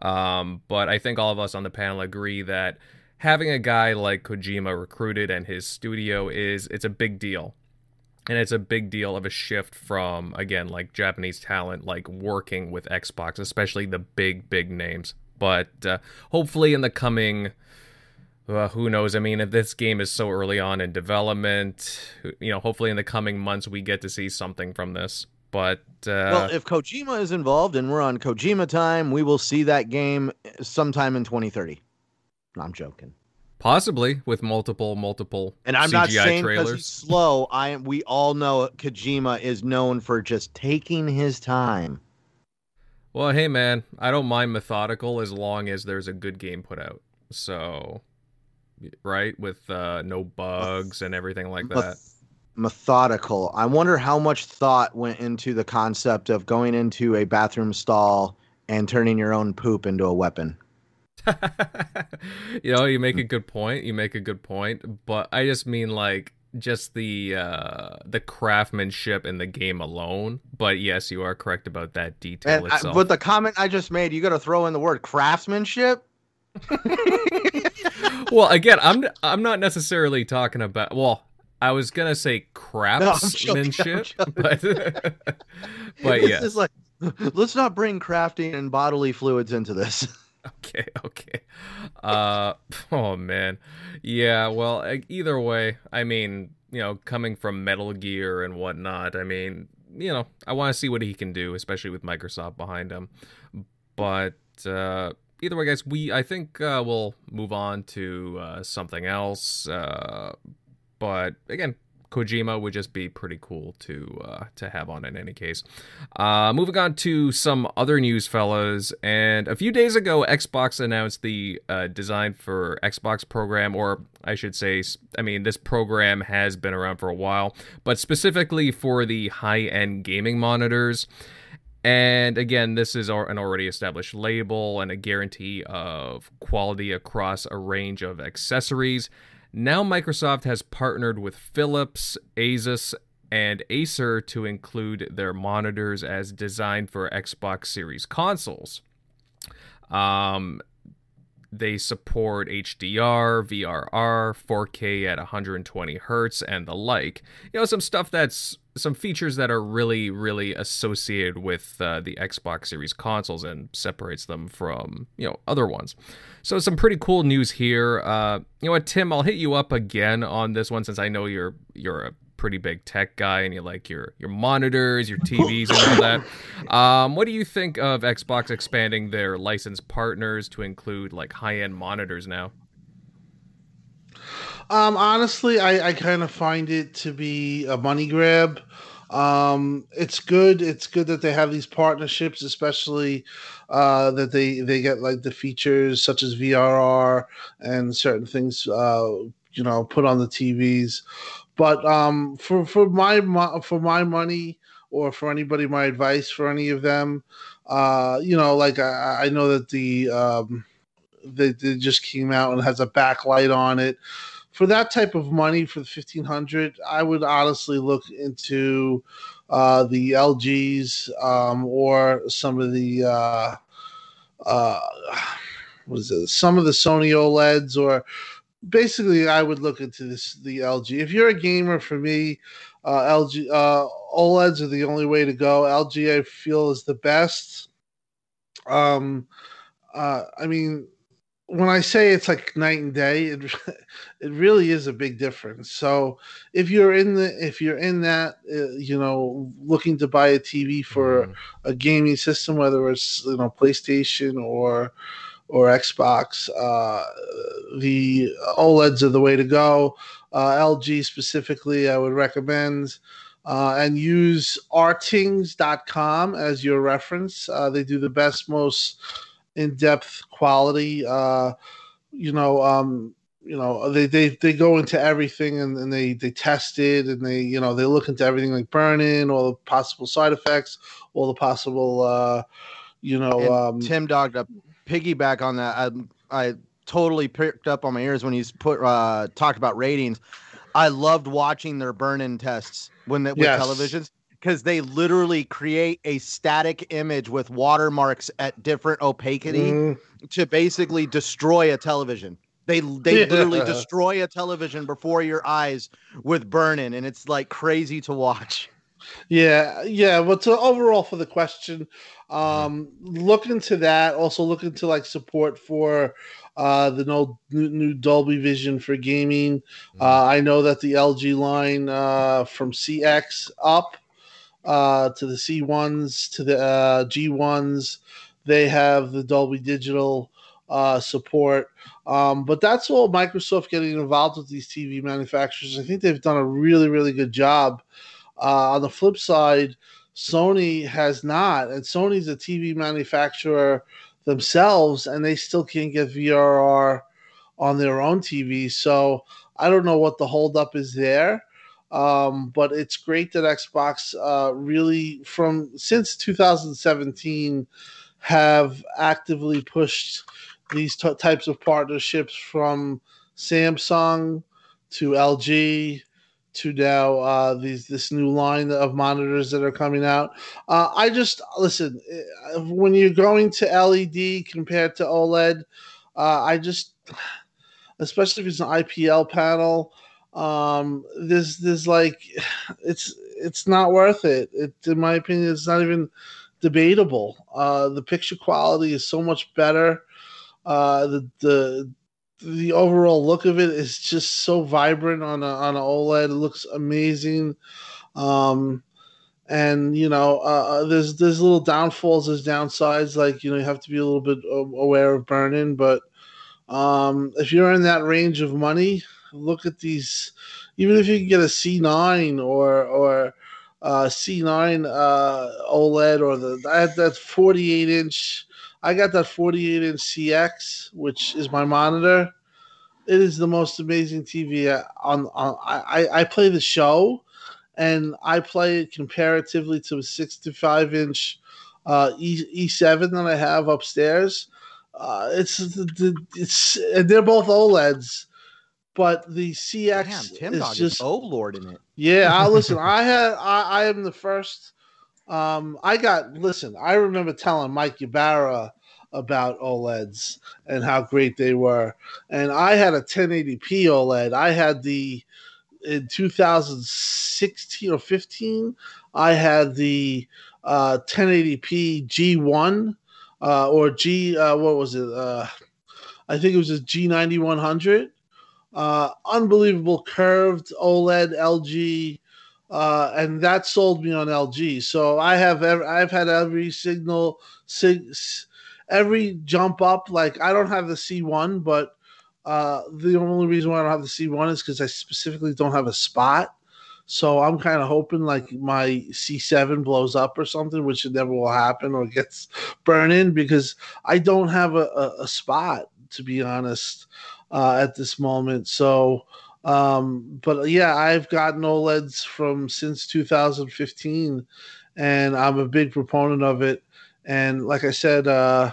Um, but I think all of us on the panel agree that having a guy like Kojima recruited and his studio is it's a big deal. And it's a big deal of a shift from again like japanese talent like working with xbox especially the big big names. But uh, hopefully in the coming uh, who knows? I mean if this game is so early on in development you know hopefully in the coming months we get to see something from this. But uh, well if kojima is involved and we're on kojima time we will see that game sometime in 2030 i'm joking Possibly with multiple, multiple. And I'm CGI not saying because he's slow. I we all know Kojima is known for just taking his time. Well, hey man, I don't mind methodical as long as there's a good game put out. So, right with uh, no bugs and everything like that. methodical. I wonder how much thought went into the concept of going into a bathroom stall and turning your own poop into a weapon. you know, you make a good point. You make a good point, but I just mean like just the uh the craftsmanship in the game alone. But yes, you are correct about that detail and itself. I, but the comment I just made, you got to throw in the word craftsmanship. well, again, I'm I'm not necessarily talking about. Well, I was gonna say craftsmanship, no, but but yeah, like let's not bring crafting and bodily fluids into this. Okay, okay. Uh, oh man, yeah. Well, either way, I mean, you know, coming from Metal Gear and whatnot, I mean, you know, I want to see what he can do, especially with Microsoft behind him. But uh, either way, guys, we I think uh, we'll move on to uh, something else. Uh, but again, Kojima would just be pretty cool to uh, to have on in any case. Uh, moving on to some other news, fellas. And a few days ago, Xbox announced the uh, design for Xbox program, or I should say, I mean, this program has been around for a while, but specifically for the high end gaming monitors. And again, this is an already established label and a guarantee of quality across a range of accessories. Now, Microsoft has partnered with Philips, Asus, and Acer to include their monitors as designed for Xbox Series consoles. Um, they support HDR, VRR, 4K at 120 hertz, and the like. You know, some stuff that's some features that are really, really associated with uh, the Xbox Series consoles and separates them from you know other ones. So some pretty cool news here. Uh, you know what, Tim? I'll hit you up again on this one since I know you're you're a pretty big tech guy and you like your your monitors, your TVs, and all that. Um, what do you think of Xbox expanding their licensed partners to include like high end monitors now? Um, honestly, I, I kind of find it to be a money grab. Um, it's good. It's good that they have these partnerships, especially uh, that they they get like the features such as VRR and certain things, uh, you know, put on the TVs. But um, for for my for my money or for anybody, my advice for any of them, uh, you know, like I, I know that the um, they, they just came out and has a backlight on it. For that type of money, for the fifteen hundred, I would honestly look into uh, the LGs um, or some of the uh, uh, what is it? Some of the Sony OLEDs or basically, I would look into this the LG. If you're a gamer, for me, uh, LG uh, OLEDs are the only way to go. LG, I feel, is the best. Um, uh, I mean, when I say it's like night and day, it it really is a big difference. So if you're in the if you're in that uh, you know looking to buy a TV for mm. a gaming system, whether it's you know PlayStation or or Xbox, uh, the OLEDs are the way to go. Uh, LG specifically, I would recommend. Uh, and use rtings.com as your reference. Uh, they do the best, most in-depth quality. Uh, you know, um, you know, they, they, they go into everything and, and they, they test it and they, you know, they look into everything like burn-in, all the possible side effects, all the possible, uh, you know, um, Tim Dog to piggyback on that. I, I totally picked up on my ears when he's put uh, talked about Rtings. I loved watching their burn-in tests when they, with yes. televisions because they literally create a static image with watermarks at different opacity mm. to basically destroy a television. They they yeah. literally destroy a television before your eyes with burn-in, and it's like crazy to watch. Yeah, yeah. But so overall, for the question, um, look into that. Also, look into like support for uh, the no, new, new Dolby Vision for gaming. Mm-hmm. Uh, I know that the LG line uh, from CX up uh, to the C1s to the uh, G1s, they have the Dolby Digital uh, support. Um, but that's all Microsoft getting involved with these TV manufacturers. I think they've done a really, really good job. Uh, on the flip side, Sony has not, and Sony's a TV manufacturer themselves, and they still can't get VRR on their own TV. So I don't know what the holdup is there. Um, but it's great that Xbox uh, really, from since 2017, have actively pushed these t- types of partnerships from Samsung to LG to now uh, these this new line of monitors that are coming out. Uh, I just listen eh, when you're going to LED compared to OLED. Uh, I just, especially if it's an IPS panel, um, there's there's like it's it's not worth it. It in my opinion, it's not even debatable. Uh, the picture quality is so much better. Uh, the the the overall look of it is just so vibrant on a on an OLED. It looks amazing. Um, and you know, uh, uh, there's there's little downfalls, there's downsides. Like you know, you have to be a little bit aware of burn-in. But um, if you're in that range of money, look at these. Even if you can get a C9 or or uh, C9 uh, OLED or the I had that 48 inch I got that 48 inch CX, which is my monitor. It is the most amazing TV on. on I, I play the show, and I play it comparatively to a 65 inch uh, e, E7 that I have upstairs. Uh, it's it's and they're both OLEDs, but the CX Damn, Tim is Dog just is oh lord in it. Yeah, I listen. I had I, I am the first. Um, I got listen. I remember telling Mike Ybarra about OLEDs and how great they were. And I had a 1080p OLED. I had the in 2016 or 15. I had the uh, 1080p G1 uh, or G. Uh, what was it? Uh, I think it was a G9100. Uh, unbelievable curved OLED LG. Uh, and that sold me on LG. So I have ever, I've had every signal sig, every jump up, like I don't have the C1, but uh, the only reason why I don't have the C1 is because I specifically don't have a spot. So I'm kind of hoping like my C7 blows up or something, which never will happen or gets burned in because I don't have a, a, a spot to be honest uh, at this moment. So, um, but yeah, I've gotten OLEDs from since 2015, and I'm a big proponent of it. And like I said, uh,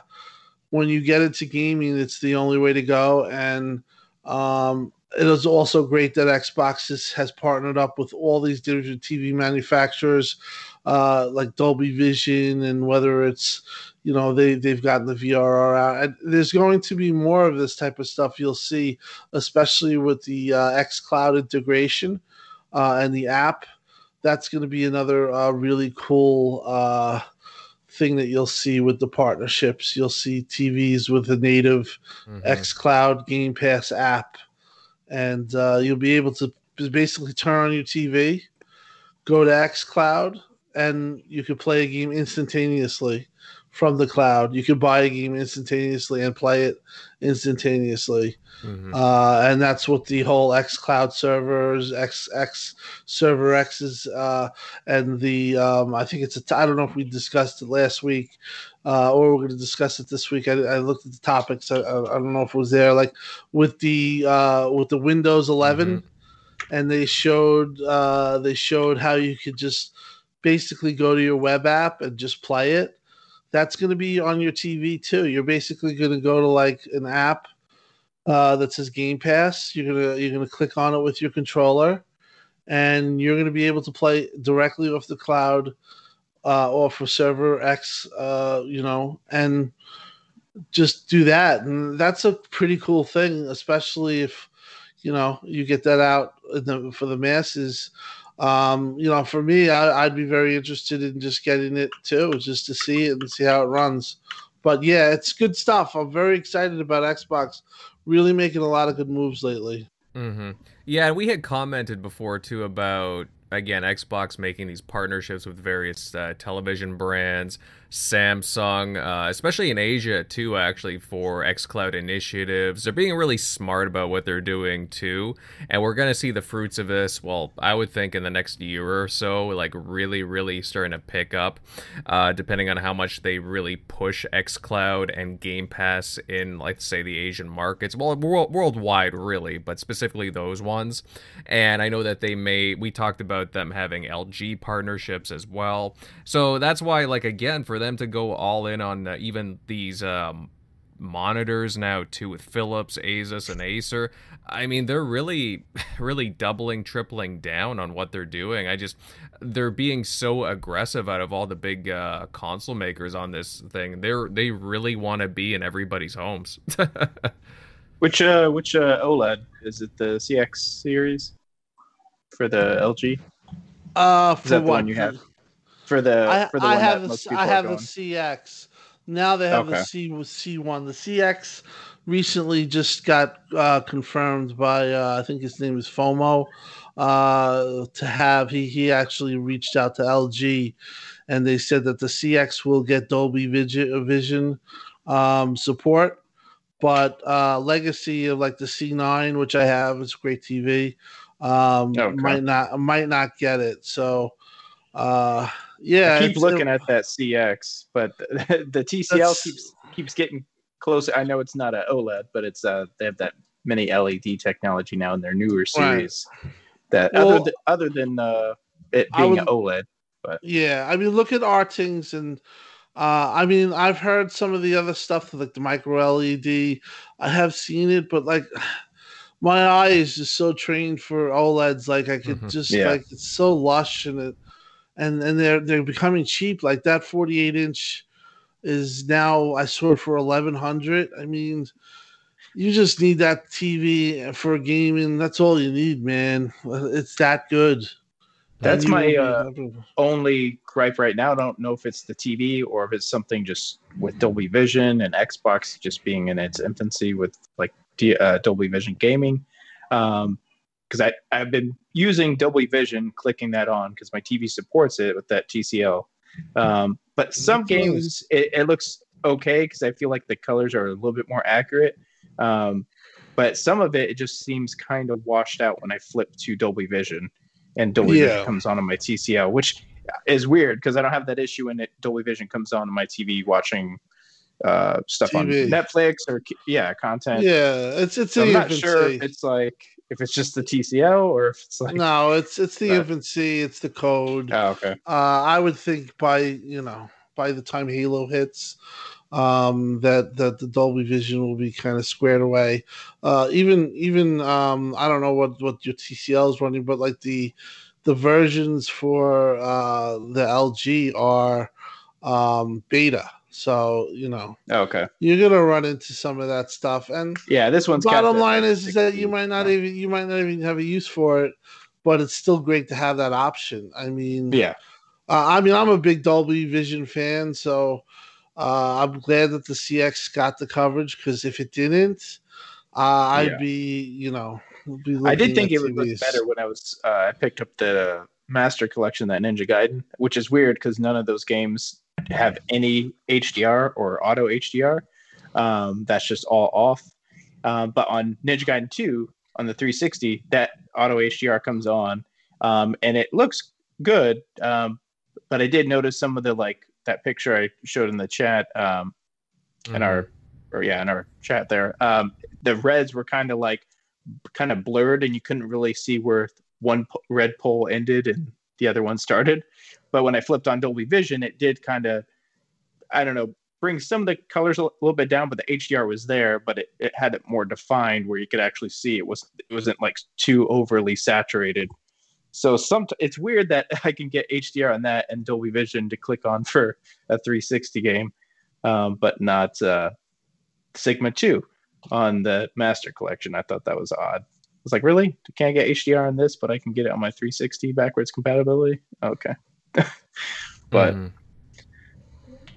when you get into gaming, it's the only way to go. And um, it is also great that Xbox has partnered up with all these different TV manufacturers, uh, like Dolby Vision, and whether it's you know they they've gotten the VRR out. And there's going to be more of this type of stuff you'll see, especially with the uh, X Cloud integration uh, and the app. That's going to be another uh, really cool uh, thing that you'll see with the partnerships. You'll see TVs with the native mm-hmm. xCloud Game Pass app, and uh, you'll be able to basically turn on your TV, go to xCloud, and you could play a game instantaneously from the cloud. You could buy a game instantaneously and play it instantaneously. Mm-hmm. Uh, and that's what the whole X Cloud servers, X X Server X's, uh, and the um, I think it's a. I don't know if we discussed it last week, uh, or we're going to discuss it this week. I, I looked at the topics. I, I, don't know if it was there, like with the uh, with the Windows 11, mm-hmm. and they showed uh, they showed how you could just basically go to your web app and just play it. That's going to be on your TV too. You're basically going to go to like an app uh, that says Game Pass. You're gonna you're gonna click on it with your controller, and you're gonna be able to play directly off the cloud uh, or for Server X. Uh, you know, and just do that, and that's a pretty cool thing, especially if you know you get that out the, for the masses. Um, you know, for me, I, I'd be very interested in just getting it too, just to see it and see how it runs. But yeah, it's good stuff. I'm very excited about Xbox really making a lot of good moves lately. Mm-hmm. Yeah, we had commented before too about again Xbox making these partnerships with various uh, television brands. Samsung, uh, especially in Asia too, actually for xCloud initiatives. They're being really smart about what they're doing too, and we're gonna see the fruits of this. Well, I would think in the next year or so, like really, really starting to pick up, uh, depending on how much they really push xCloud and Game Pass in, like say, the Asian markets. Well, world, worldwide, really, but specifically those ones. And I know that they may. We talked about them having LG partnerships as well, so that's why, like again, for them to go all in on uh, even these um, monitors now too with Philips, Asus, and Acer. I mean, they're really, really doubling, tripling down on what they're doing. I just, they're being so aggressive out of all the big uh, console makers on this thing. They're they really want to be in everybody's homes. which uh, which uh, OLED is it? The CX series for the LG. Uh, for is that what? the one you have? For the I, for the I one have that the most people I have going. CX. Now they have Okay. the C C1. The CX recently just got uh, confirmed by uh, I think his name is FOMO uh, to have he he actually reached out to LG and they said that the CX will get Dolby Vision, Vision um, support. But uh, legacy of like the C9, which I have, it's a great TV, um, Okay. might not might not get it. So uh, yeah, I keep looking at that CX, but the, the TCL That's- keeps keeps getting closer. I know it's not an OLED, but it's uh they have that mini LED technology now in their newer Right. series. That Well, other than, other than uh, it being would- an OLED, but Yeah, I mean, look at Rtings and uh, I mean, I've heard some of the other stuff like the micro LED. I have seen it, but like my eye is just so trained for OLEDs. Like I could Mhm. just Yeah. like it's so lush and it and and they're they're becoming cheap. Like that 48 inch is now I saw it for 1100. I mean. You just need that TV for gaming. That's all you need, man. It's that good. That's my, uh, only gripe right now. I don't know if it's the TV or if it's something just with Dolby Vision and Xbox just being in its infancy with like D, uh, Dolby Vision gaming. Um, because I I've been using Dolby Vision, clicking that on because my TV supports it with that TCL. Um, but some games it, it looks okay because I feel like the colors are a little bit more accurate. Um, but some of it it just seems kind of washed out when I flip to Dolby Vision, and Dolby Yeah. Vision comes on on my TCL, which is weird because I don't have that issue when it Dolby Vision comes on on my TV watching uh, stuff on Netflix or yeah content. Yeah, it's it's So I'm not sure it's like if it's just the TCL or if it's like no, it's it's the But- infancy. It's the code. oh okay Uh, I would think by you know by the time Halo hits, um, that that the Dolby Vision will be kind of squared away. Uh, even even um, I don't know what what your TCL is running, but like the the versions for uh, the LG are um, beta. So you know Oh, okay. you're gonna run into some of that stuff, and yeah this one's bottom line is, is that you might not so- even you might not even have a use for it, but it's still great to have that option. I mean, yeah. uh, I mean, I'm a big Dolby Vision fan, so uh, I'm glad that the CX got the coverage because if it didn't, uh, I'd Yeah. be, you know, be I did think it would look better when I was uh, I picked up the Master Collection that Ninja Gaiden, which is weird because none of those games have any HDR or auto HDR. Um, that's just all off. Um, but on Ninja Gaiden 2 on the 360, that auto HDR comes on, um, and it looks good. Um, but I did notice some of the like that picture I showed in the chat um, in our or yeah in our chat there. Um, the reds were kind of like kind of blurred, and you couldn't really see where one po- red pole ended and the other one started. But when I flipped on Dolby Vision, it did kind of I don't know bring some of the colors a little bit down, but the HDR was there, but it, it had it more defined where you could actually see it was it wasn't like too overly saturated. So some it's weird that I can get HDR on that and Dolby Vision to click on for a 360 game, um, but not uh, Sigma 2 on the Master Collection. I thought that was odd. I was like, really? Can't I get HDR on this, but I can get it on my 360 backwards compatibility? Okay. But Mhm.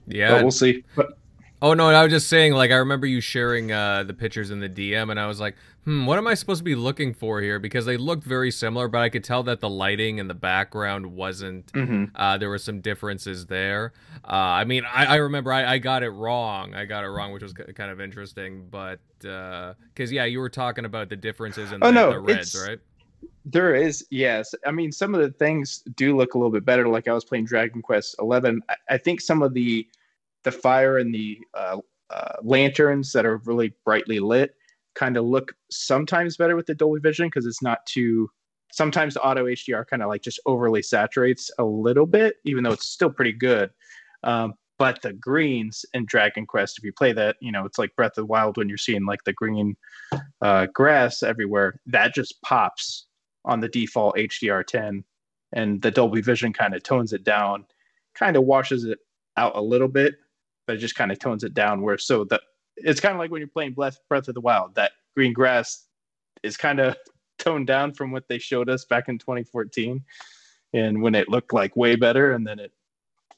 yeah, but we'll see. But Oh no, I was just saying. Like, I remember you sharing uh, the pictures in the DM, and I was like, "Hmm, what am I supposed to be looking for here?" Because they looked very similar, but I could tell that the lighting in the background wasn't. Mm-hmm. Uh, there were some differences there. Uh, I mean, I, I remember I, I, got it wrong. I got it wrong, which was kind of interesting. But because uh, yeah, you were talking about the differences in oh, the, no, the reds, right? There is, yes. I mean, some of the things do look a little bit better. Like I was playing Dragon Quest Eleven. I, think some of the the fire and the uh, uh, lanterns that are really brightly lit kind of look sometimes better with the Dolby Vision because it's not too. Sometimes the auto HDR kind of like just overly saturates a little bit, even though it's still pretty good. Um, but the greens in Dragon Quest, if you play that, you know, it's like Breath of the Wild when you're seeing like the green uh, grass everywhere. That just pops on the default HDR10, and the Dolby Vision kind of tones it down, kind of washes it out a little bit, but it just kind of tones it down. Where so that it's kind of like when you're playing Breath Breath of the Wild, that green grass is kind of toned down from what they showed us back in 2014, and when it looked like way better, and then it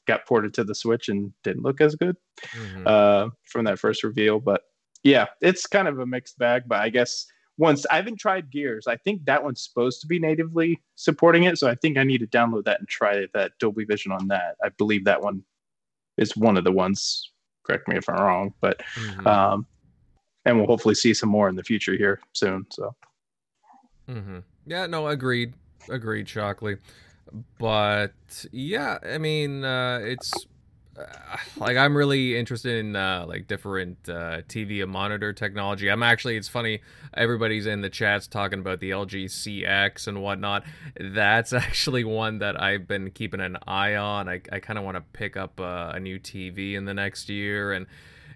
got ported to the Switch and didn't look as good mm-hmm. uh, from that first reveal. But yeah, it's kind of a mixed bag. But I guess once I haven't tried Gears, I think that one's supposed to be natively supporting it. So I think I need to download that and try that Dolby Vision on that. I believe that one is one of the ones. Correct me if I'm wrong, but mm-hmm. um, and we'll hopefully see some more in the future here soon. So. Mm-hmm. Yeah. No. Agreed. Agreed. Shockley. But yeah, I mean, uh, it's like I'm really interested in uh, like different uh, TV and monitor technology. I'm actually it's funny everybody's in the chats talking about the LG CX and whatnot. That's actually one that I've been keeping an eye on. I I kind of want to pick up uh, a new TV in the next year and.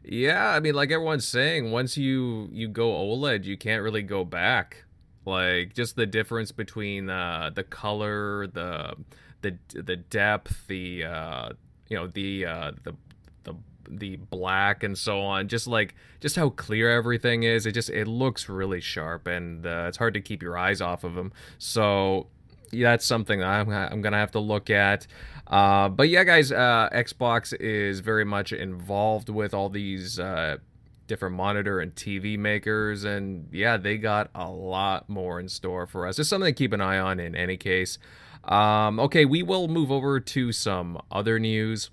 Yeah, I mean, like everyone's saying, once you you go OLED, you can't really go back. Like just the difference between uh, the color, the the the depth, the uh, you know the uh, the the the black and so on just like just how clear everything is. It just it looks really sharp and uh, it's hard to keep your eyes off of them so yeah, that's something that I'm, I'm gonna have to look at. Uh, but yeah guys uh, xbox is very much involved with all these uh, different monitor and tv makers and yeah they got a lot more in store for us. It's something to keep an eye on in any case um, okay, we will move over to some other news.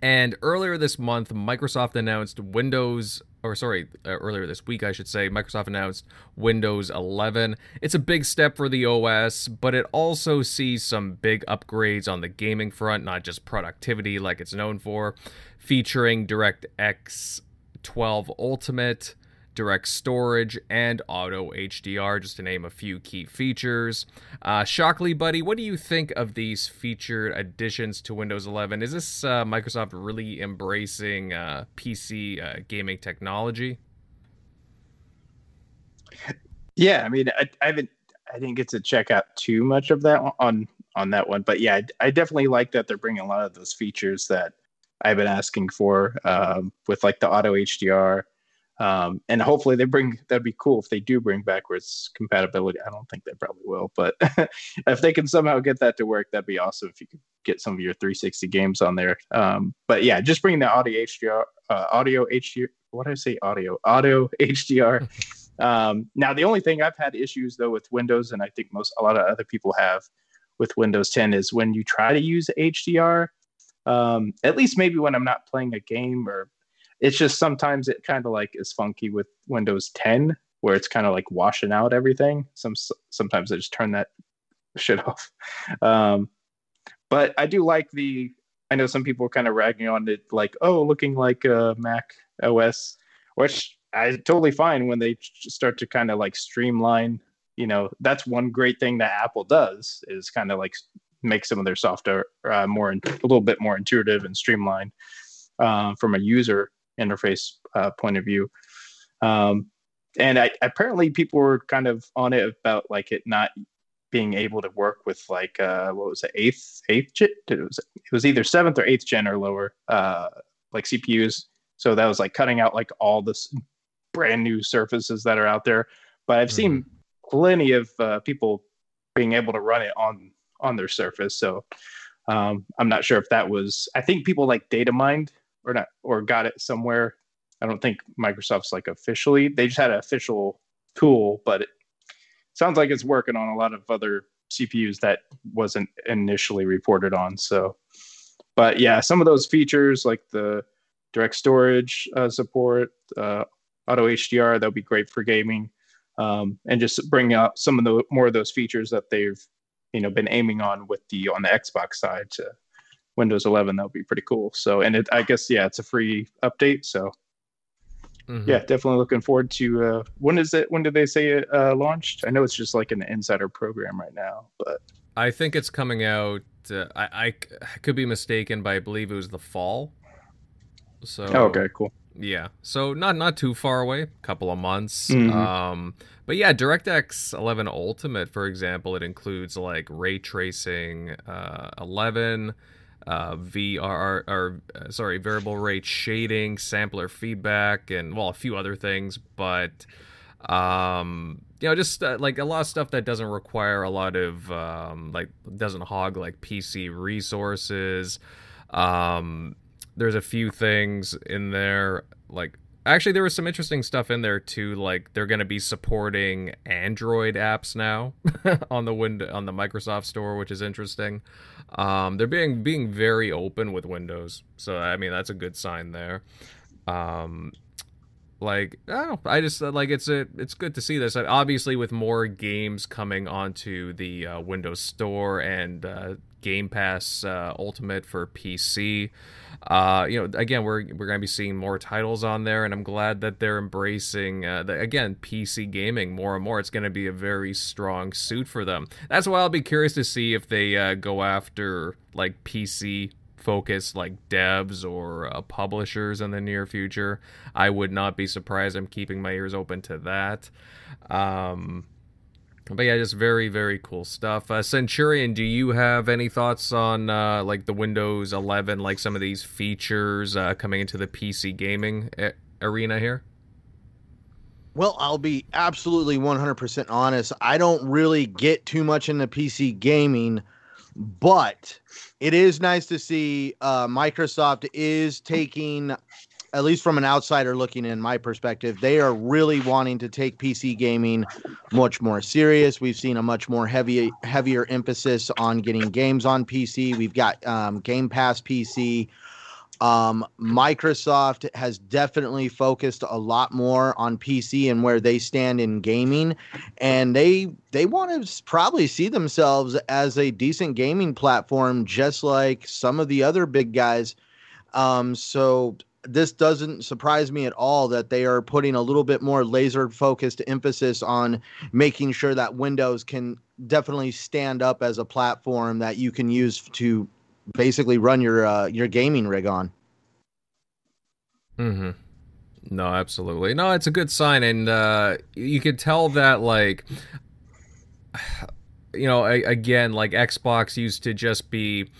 And earlier this month, Microsoft announced Windows, or sorry, uh, earlier this week, I should say, Microsoft announced Windows 11. It's a big step for the OS, but it also sees some big upgrades on the gaming front, not just productivity like it's known for, featuring DirectX 12 Ultimate, direct storage, and auto HDR, just to name a few key features. Uh, Shockley, buddy, what do you think of these featured additions to Windows 11? Is this uh, Microsoft really embracing uh, PC uh, gaming technology? Yeah, I mean, I, I, haven't, I didn't get to check out too much of that on on that one, but yeah, I, I definitely like that they're bringing a lot of those features that I've been asking for um, with like the auto HDR um, and hopefully they bring that'd be cool if they do bring backwards compatibility. I don't think they probably will, but if they can somehow get that to work, that'd be awesome. If you could get some of your 360 games on there. Um, but yeah, just bring the audio HDR, uh, audio HDR. What did I say? Audio, audio HDR. um, now the only thing I've had issues though with Windows, and I think most a lot of other people have with Windows 10 is when you try to use HDR. Um, at least maybe when I'm not playing a game or it's just sometimes it kind of like is funky with Windows 10 where it's kind of like washing out everything. Some sometimes I just turn that shit off. Um, but I do like the. I know some people are kind of ragging on it, like, oh, looking like a Mac OS, which I totally fine when they start to kind of like streamline. You know, that's one great thing that Apple does is kind of like make some of their software uh, more a little bit more intuitive and streamlined uh, from a user interface uh, point of view. Um, and I, apparently people were kind of on it about like it not being able to work with like uh, what was it eighth eighth gen? It was it was either seventh or eighth gen or lower uh, like CPUs. So that was like cutting out like all this brand new surfaces that are out there. But I've mm-hmm. seen plenty of uh, people being able to run it on on their surface. So um, I'm not sure if that was. I think people like data mined or not or got it somewhere. I don't think Microsoft's like officially. They just had an official tool, but it sounds like it's working on a lot of other CPUs that wasn't initially reported on. So, but yeah, some of those features like the direct storage uh, support, uh, auto HDR, that would be great for gaming, um, and just bring out some of the more of those features that they've you know been aiming on with the on the Xbox side to Windows 11. That would be pretty cool. So, and it I guess yeah, it's a free update. So. Mm-hmm. Yeah, definitely looking forward to. Uh, when is it? When did they say it uh, launched? I know it's just like an insider program right now, but I think it's coming out. Uh, I, I, I could be mistaken, but I believe it was the fall. So oh, okay, cool. Yeah, so not not too far away, couple of months. Mm-hmm. Um, but yeah, DirectX 11 Ultimate, for example, it includes like ray tracing uh, 11, uh, VRR or uh, sorry, variable rate shading, sampler feedback, and well, a few other things. But um, you know, just uh, like a lot of stuff that doesn't require a lot of um, like doesn't hog like PC resources. Um, there's a few things in there like actually there was some interesting stuff in there too like they're going to be supporting android apps now on the window on the microsoft store which is interesting. Um, they're being being very open with windows so i mean that's a good sign there. Um, like I don't I just like it's a it's good to see this. Obviously, with more games coming onto the uh, Windows Store and uh, Game Pass uh, Ultimate for PC. Uh, you know, again, we're we're to be seeing more titles on there, and I'm glad that they're embracing uh, the, again PC gaming more and more. It's to be a very strong suit for them. That's why I'll be curious to see if they uh, go after like PC focused like devs or uh, publishers in the near future. I would not be surprised. I'm keeping my ears open to that. Um, but yeah, just very very cool stuff. Uh, Centurion, do you have any thoughts on uh, like the Windows 11, like some of these features uh, coming into the PC gaming a- arena here? Well, I'll be absolutely 100% honest. I don't really get too much into PC gaming, but it is nice to see uh, Microsoft is taking at least from an outsider looking in my perspective, they are really wanting to take PC gaming much more serious. We've seen a much more heavy, heavier emphasis on getting games on PC. We've got um, Game Pass PC. Um, Microsoft has definitely focused a lot more on PC and where they stand in gaming, and they they want to probably see themselves as a decent gaming platform, just like some of the other big guys. Um, so this doesn't surprise me at all that they are putting a little bit more laser focused emphasis on making sure that Windows can definitely stand up as a platform that you can use to basically run your uh, your gaming rig on. Mhm. No, absolutely. No, it's a good sign and uh you could tell that like you know, again, like Xbox used to just be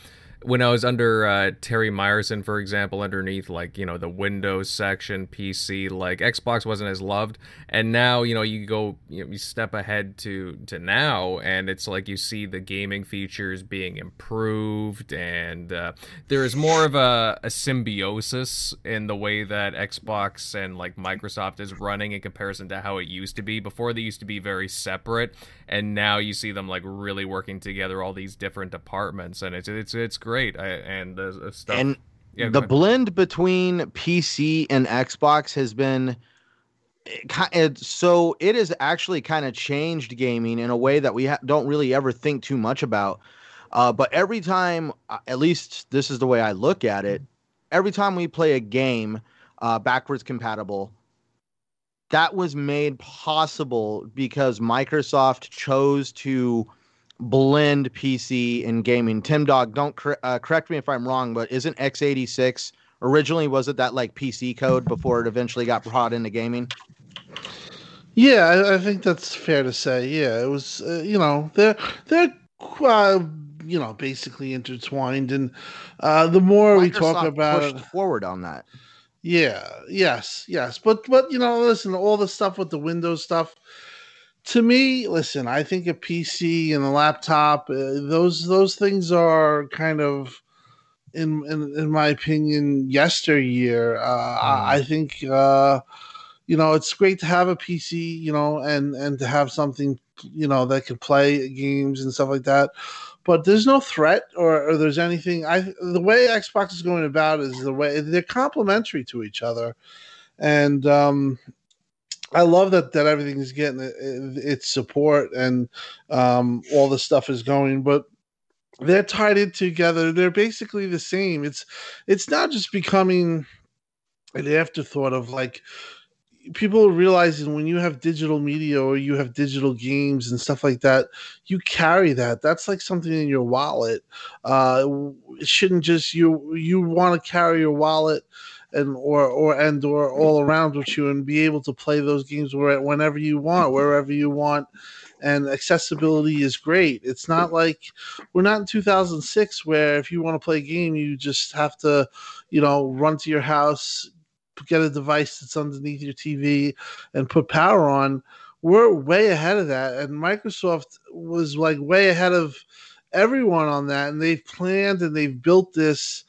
when I was under uh, Terry Myerson, for example, underneath like you know the Windows section, PC, like Xbox wasn't as loved, and now you know you go you, know, you step ahead to to now, and it's like you see the gaming features being improved, and uh, there is more of a, a symbiosis in the way that Xbox and like Microsoft is running in comparison to how it used to be. Before they used to be very separate, and now you see them like really working together, all these different departments, and it's it's it's great. I, and uh, stuff. And yeah, the blend between PC and Xbox has been so it has actually kind of changed gaming in a way that we ha- don't really ever think too much about. Uh, but every time, uh, at least this is the way I look at it, every time we play a game uh, backwards compatible, that was made possible because Microsoft chose to blend PC and gaming. Tim Dog, don't cor- uh, correct me if I'm wrong, but isn't x86 originally was it that like PC code before it eventually got brought into gaming? Yeah, I, I think that's fair to say. Yeah, it was. Uh, you know, they're they're uh, you know basically intertwined, and uh, the more Microsoft we talk about it, forward on that. Yeah. Yes. Yes. But but you know, listen, all the stuff with the Windows stuff to me, listen, I think a PC and a laptop, uh, those those things are kind of in, in in my opinion, yesteryear. Uh, mm. I think uh, you know it's great to have a PC, you know, and and to have something you know that can play games and stuff like that. But there's no threat or, or there's anything. I the way Xbox is going about is the way they're complementary to each other, and um, I love that that everything is getting its support and um, all the stuff is going, but they're tied in together. They're basically the same. It's it's not just becoming an afterthought of like people realizing when you have digital media or you have digital games and stuff like that, you carry that. That's like something in your wallet. Uh, it shouldn't just you you want to carry your wallet and or or and or all around with you and be able to play those games whenever you want, wherever you want. And accessibility is great. It's not like we're not in 2006 where if you want to play a game, you just have to, you know, run to your house, get a device that's underneath your TV, and put power on. We're way ahead of that, and Microsoft was like way ahead of everyone on that, and they've planned and they've built this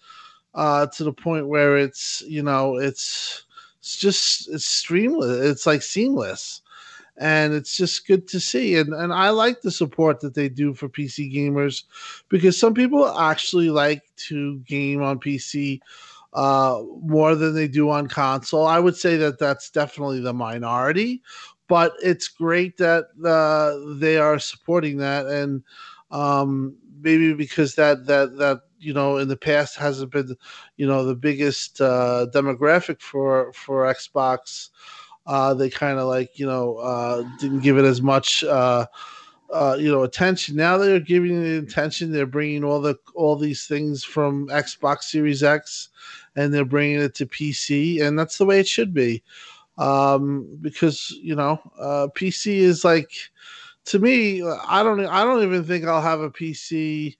uh, to the point where it's you know it's it's just it's streamless. It's like seamless, and it's just good to see. And and I like the support that they do for PC gamers because some people actually like to game on PC uh, more than they do on console. I would say that that's definitely the minority, but it's great that uh, they are supporting that and um, maybe because that that that you know in the past hasn't been you know the biggest uh, demographic for for Xbox. Uh, they kind of like you know uh, didn't give it as much uh, uh, you know attention. Now they're giving it attention. They're bringing all the all these things from Xbox Series X, and they're bringing it to PC, and that's the way it should be. Um, because you know uh, PC is like to me. I don't. I don't even think I'll have a PC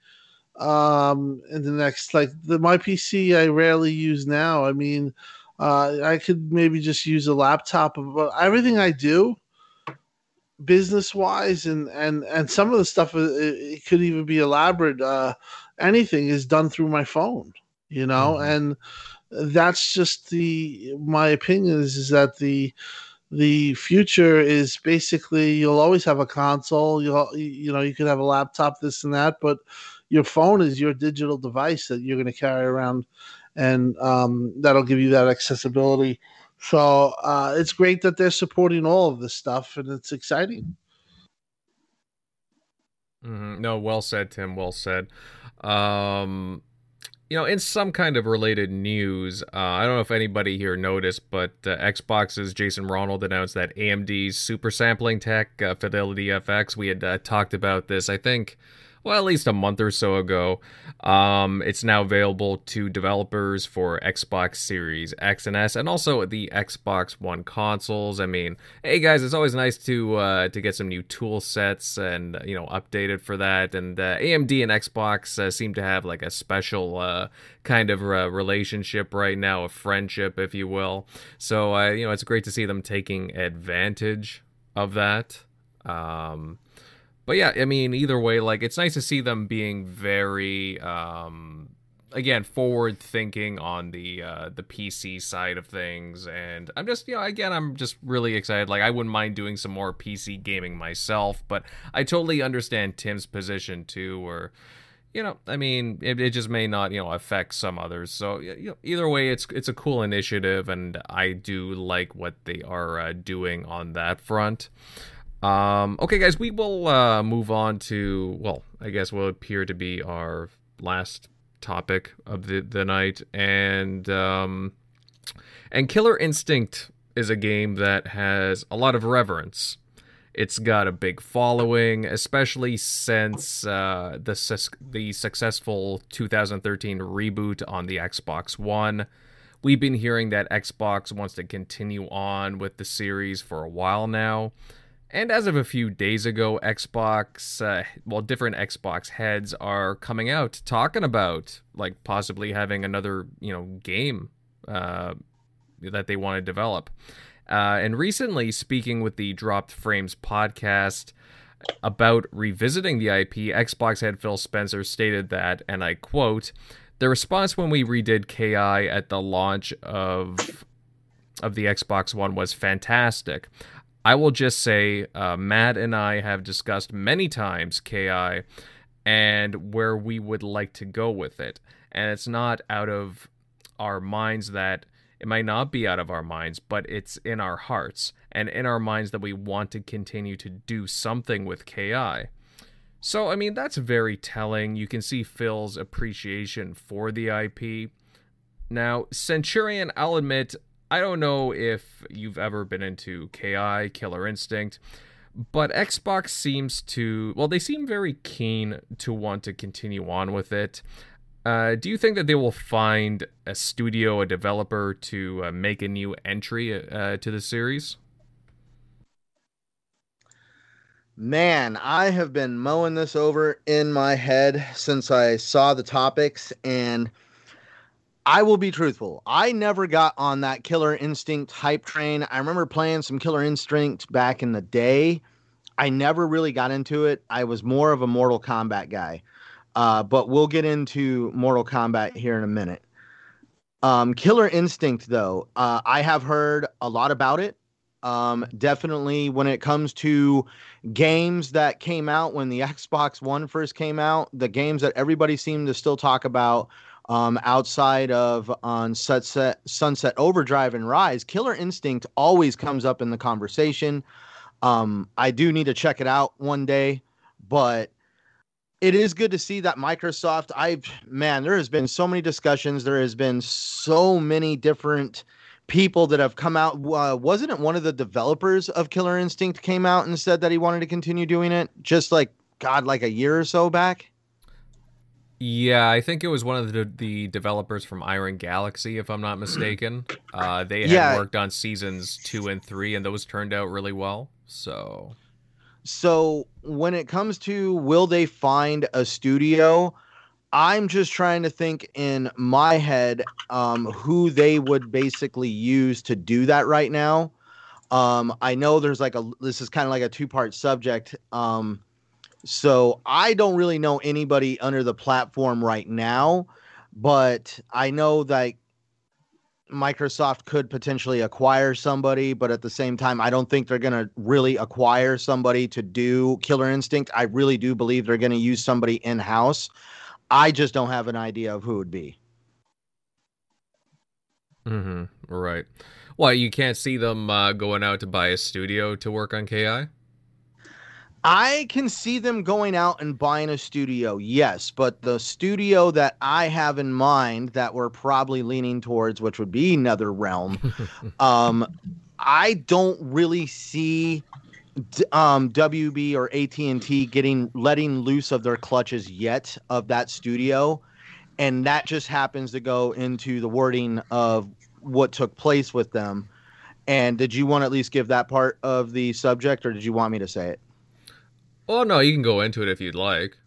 um in the next like the my pc i rarely use now i mean uh i could maybe just use a laptop but everything i do business wise and and and some of the stuff uh, it, it, could even be elaborate uh anything is done through my phone you know mm-hmm. and that's just the my opinion is is that the the future is basically you'll always have a console you'll you know you could have a laptop this and that but your phone is your digital device that you're going to carry around, and um, that'll give you that accessibility. So uh, it's great that they're supporting all of this stuff, and it's exciting. Mm-hmm. No, well said, Tim. Well said. Um, you know, in some kind of related news, uh, I don't know if anybody here noticed, but uh, Xbox's Jason Ronald announced that AMD's super sampling tech, uh, Fidelity FX, we had uh, talked about this, I think, well, at least a month or so ago. Um, it's now available to developers for Xbox Series X and S, and also the Xbox One consoles. I mean, hey guys, it's always nice to uh, to get some new tool sets and you know updated for that. And uh, AMD and Xbox uh, seem to have like a special uh, kind of uh, relationship right now, a friendship, if you will. So uh, you know, it's great to see them taking advantage of that. Um, but yeah, I mean, either way, like it's nice to see them being very, um, again, forward thinking on the uh, the PC side of things, and I'm just, you know, again, I'm just really excited. Like, I wouldn't mind doing some more PC gaming myself, but I totally understand Tim's position too, where you know, I mean, it, it, just may not, you know, affect some others. So, you know, either way, it's it's a cool initiative, and I do like what they are uh, doing on that front. Um, okay, guys, we will uh, move on to, well, I guess will appear to be our last topic of the, the night. And, um, and Killer Instinct is a game that has a lot of reverence. It's got a big following, especially since uh, the, the successful 2013 reboot on the Xbox One. We've been hearing that Xbox wants to continue on with the series for a while now. And as of a few days ago, Xbox, uh, well, different Xbox heads are coming out talking about like possibly having another, you know, game uh, that they want to develop. Uh, and recently, speaking with the Dropped Frames podcast about revisiting the IP, Xbox head Phil Spencer stated that, and I quote, the response when we redid KI at the launch of of the Xbox One was fantastic. I will just say, uh, Matt and I have discussed many times KI and where we would like to go with it. And it's not out of our minds that it might not be out of our minds, but it's in our hearts and in our minds that we want to continue to do something with KI. So, I mean, that's very telling. You can see Phil's appreciation for the IP. Now, Centurion, I'll admit, I don't know if you've ever been into KI, Killer Instinct, but Xbox seems to, well, they seem very keen to want to continue on with it. Uh, do you think that they will find a studio, a developer to uh, make a new entry uh, to the series? Man, I have been mowing this over in my head since I saw the topics, and I will be truthful. I never got on that Killer Instinct hype train. I remember playing some Killer Instinct back in the day. I never really got into it. I was more of a Mortal Kombat guy. Uh, but we'll get into Mortal Kombat here in a minute. Um, Killer Instinct, though, uh, I have heard a lot about it. Um, definitely when it comes to games that came out when the Xbox One first came out, the games that everybody seemed to still talk about um, outside of on Sunset, Sunset Overdrive and Ryse, Killer Instinct always comes up in the conversation. Um, I do need to check it out one day, but it is good to see that Microsoft. I've man, there has been so many discussions. There has been so many different people that have come out. Uh, wasn't it one of the developers of Killer Instinct came out and said that he wanted to continue doing it? Just like God, like a year or so back. Yeah, I think it was one of the, the developers from Iron Galaxy, if I'm not mistaken. Uh, they had yeah. worked on seasons two and three, and those turned out really well. So, so when it comes to will they find a studio? I'm just trying to think in my head um, who they would basically use to do that right now. Um, I know there's like a this is kind of like a two part subject. Um, so I don't really know anybody under the platform right now, but I know that Microsoft could potentially acquire somebody, but at the same time, I don't think they're going to really acquire somebody to do Killer Instinct. I really do believe they're going to use somebody in house. I just don't have an idea of who would be. Mm-hmm. Right. Well, you can't see them uh, going out to buy a studio to work on KI? I can see them going out and buying a studio, yes, but the studio that I have in mind that we're probably leaning towards, which would be NetherRealm, um, I don't really see um, WB or AT and T getting letting loose of their clutches yet of that studio, and that just happens to go into the wording of what took place with them. And did you want to at least give that part of the subject, or did you want me to say it? Oh no, you can go into it if you'd like.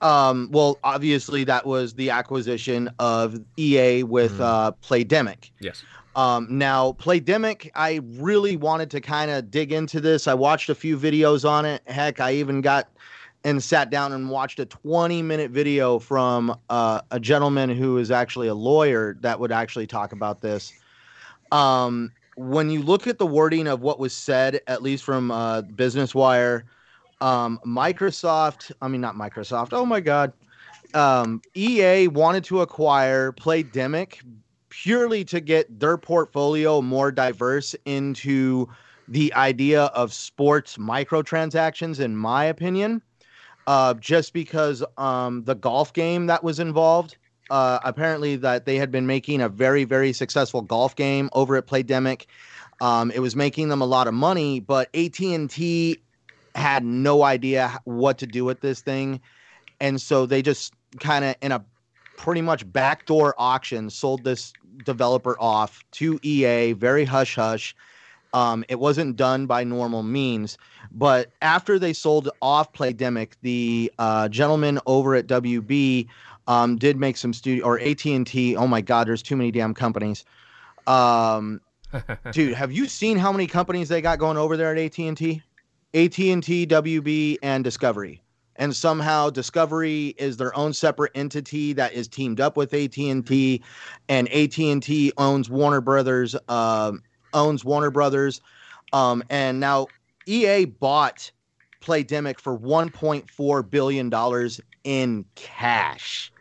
Um, well, obviously that was the acquisition of EA with mm. uh, Playdemic. Yes. Um, now, Playdemic, I really wanted to kind of dig into this. I watched a few videos on it. Heck, I even got and sat down and watched a 20 minute video from uh, a gentleman who is actually a lawyer that would actually talk about this. Um, when you look at the wording of what was said, at least from uh, Business Wire, um, Microsoft, I mean, not Microsoft, oh my God. Um, EA wanted to acquire Playdemic purely to get their portfolio more diverse into the idea of sports microtransactions, in my opinion. Uh, just because um, the golf game that was involved, uh, apparently that they had been making a very, very successful golf game over at Playdemic. Um, it was making them a lot of money, but AT and T had no idea what to do with this thing, and so they just kind of in a pretty much backdoor auction sold this developer off to EA, very hush hush. Um, it wasn't done by normal means, but after they sold off Playdemic, the uh, gentleman over at WB um, did make some studio or AT and T. Oh my God, there's too many damn companies. Um, dude, have you seen how many companies they got going over there at AT and T? AT and T, WB, and Discovery. and somehow Discovery is their own separate entity that is teamed up with AT&T and AT&T owns Warner Brothers uh, owns Warner Brothers um, and now EA bought Playdemic for 1.4 billion dollars in cash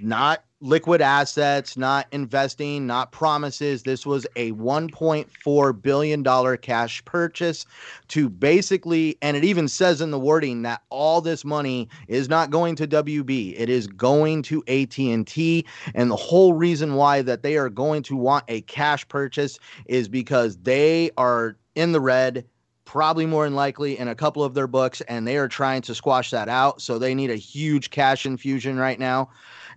not liquid assets, not investing, not promises. This was a $1.4 billion cash purchase to basically, and it even says in the wording that all this money is not going to WB. It is going to AT&T. And the whole reason why that they are going to want a cash purchase is because they are in the red probably more than likely in a couple of their books, and they are trying to squash that out. So they need a huge cash infusion right now.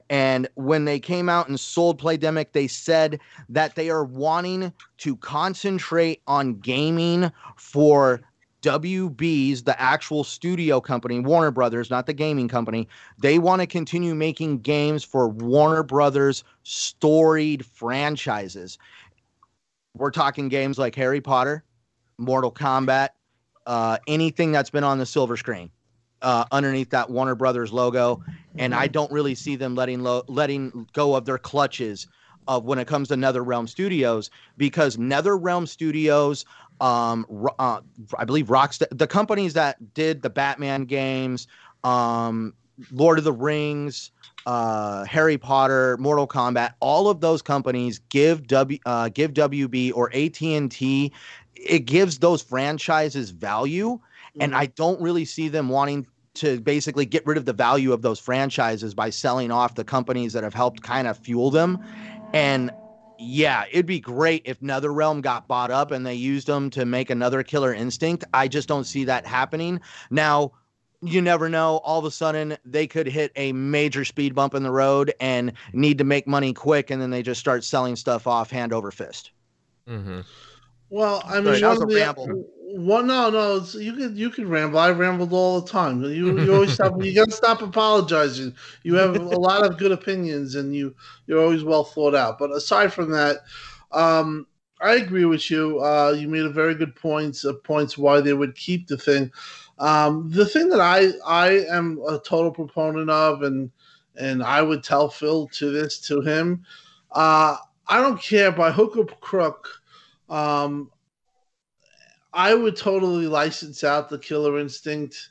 And when they came out and sold Playdemic, they said that they are wanting to concentrate on gaming for WB's, the actual studio company, Warner Brothers, not the gaming company. They want to continue making games for Warner Brothers storied franchises. We're talking games like Harry Potter, Mortal Kombat, uh, anything that's been on the silver screen uh, underneath that Warner Brothers logo, and I don't really see them letting lo- letting go of their clutches of when it comes to NetherRealm Studios because NetherRealm Studios, um, uh, I believe Rockstar, the companies that did the Batman games, um, Lord of the Rings, uh, Harry Potter, Mortal Kombat, all of those companies give W uh, give WB or AT and T, it gives those franchises value and. I don't really see them wanting to basically get rid of the value of those franchises by selling off the companies that have helped kind of fuel them. And yeah, it'd be great if NetherRealm got bought up and they used them to make another Killer Instinct. I just don't see that happening. Now, you never know. All of a sudden, they could hit a major speed bump in the road and need to make money quick, and then they just start selling stuff off hand over fist. Mm-hmm. Well, I mean, Sorry, the, well, no, no, you can you can ramble. I rambled all the time. You you always stop. You gotta stop apologizing. You have a lot of good opinions, and you you're always well thought out. But aside from that, um, I agree with you. Uh, you made a very good points of points why they would keep the thing. Um, the thing that I I am a total proponent of, and and I would tell Phil to this to him. Uh, I don't care by hook or crook. Um, I would totally license out the Killer Instinct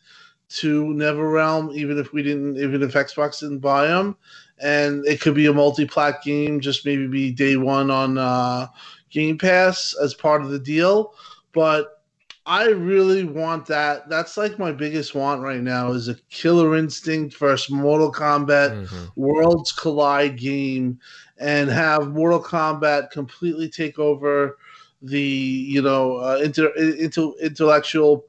to NetherRealm, even if we didn't, even if Xbox didn't buy them, and it could be a multi-plat game, just maybe be day one on uh, Game Pass as part of the deal. But I really want that. That's like my biggest want right now is a Killer Instinct versus Mortal Kombat mm-hmm. Worlds Collide game, and have Mortal Kombat completely take over the you know uh, inter, inter, intellectual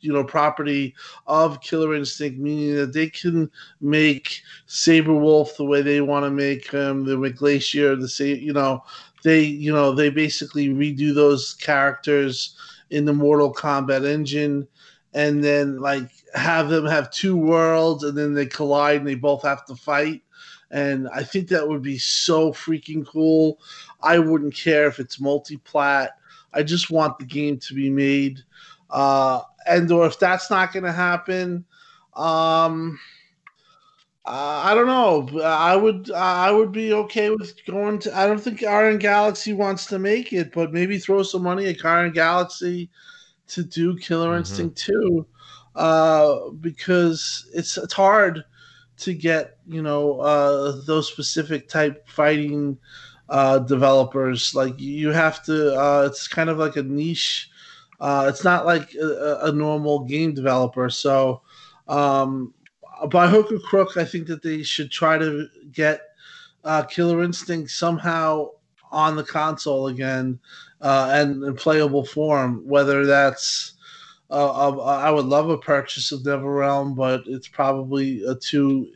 you know property of Killer Instinct, meaning that they can make Sabrewulf the way they want to make him, the Glacier, the same you know they you know they basically redo those characters in the Mortal Kombat engine, and then like have them have two worlds, and then they collide and they both have to fight. And I think that would be so freaking cool. I wouldn't care if it's multi-plat. I just want the game to be made. Uh, and or if that's not going to happen, um, uh, I don't know. I would I would be okay with going to. I don't think Iron Galaxy wants to make it, but maybe throw some money at Iron Galaxy to do Killer mm-hmm. Instinct two, uh, because it's it's hard to get you know uh, those specific type fighting uh, developers. Like you have to. Uh, it's kind of like a niche. Uh, it's not like a, a normal game developer. So um, by hook or crook, I think that they should try to get uh, Killer Instinct somehow on the console again uh, and in playable form. Whether that's uh, uh, I would love a purchase of NetherRealm, but it's probably a too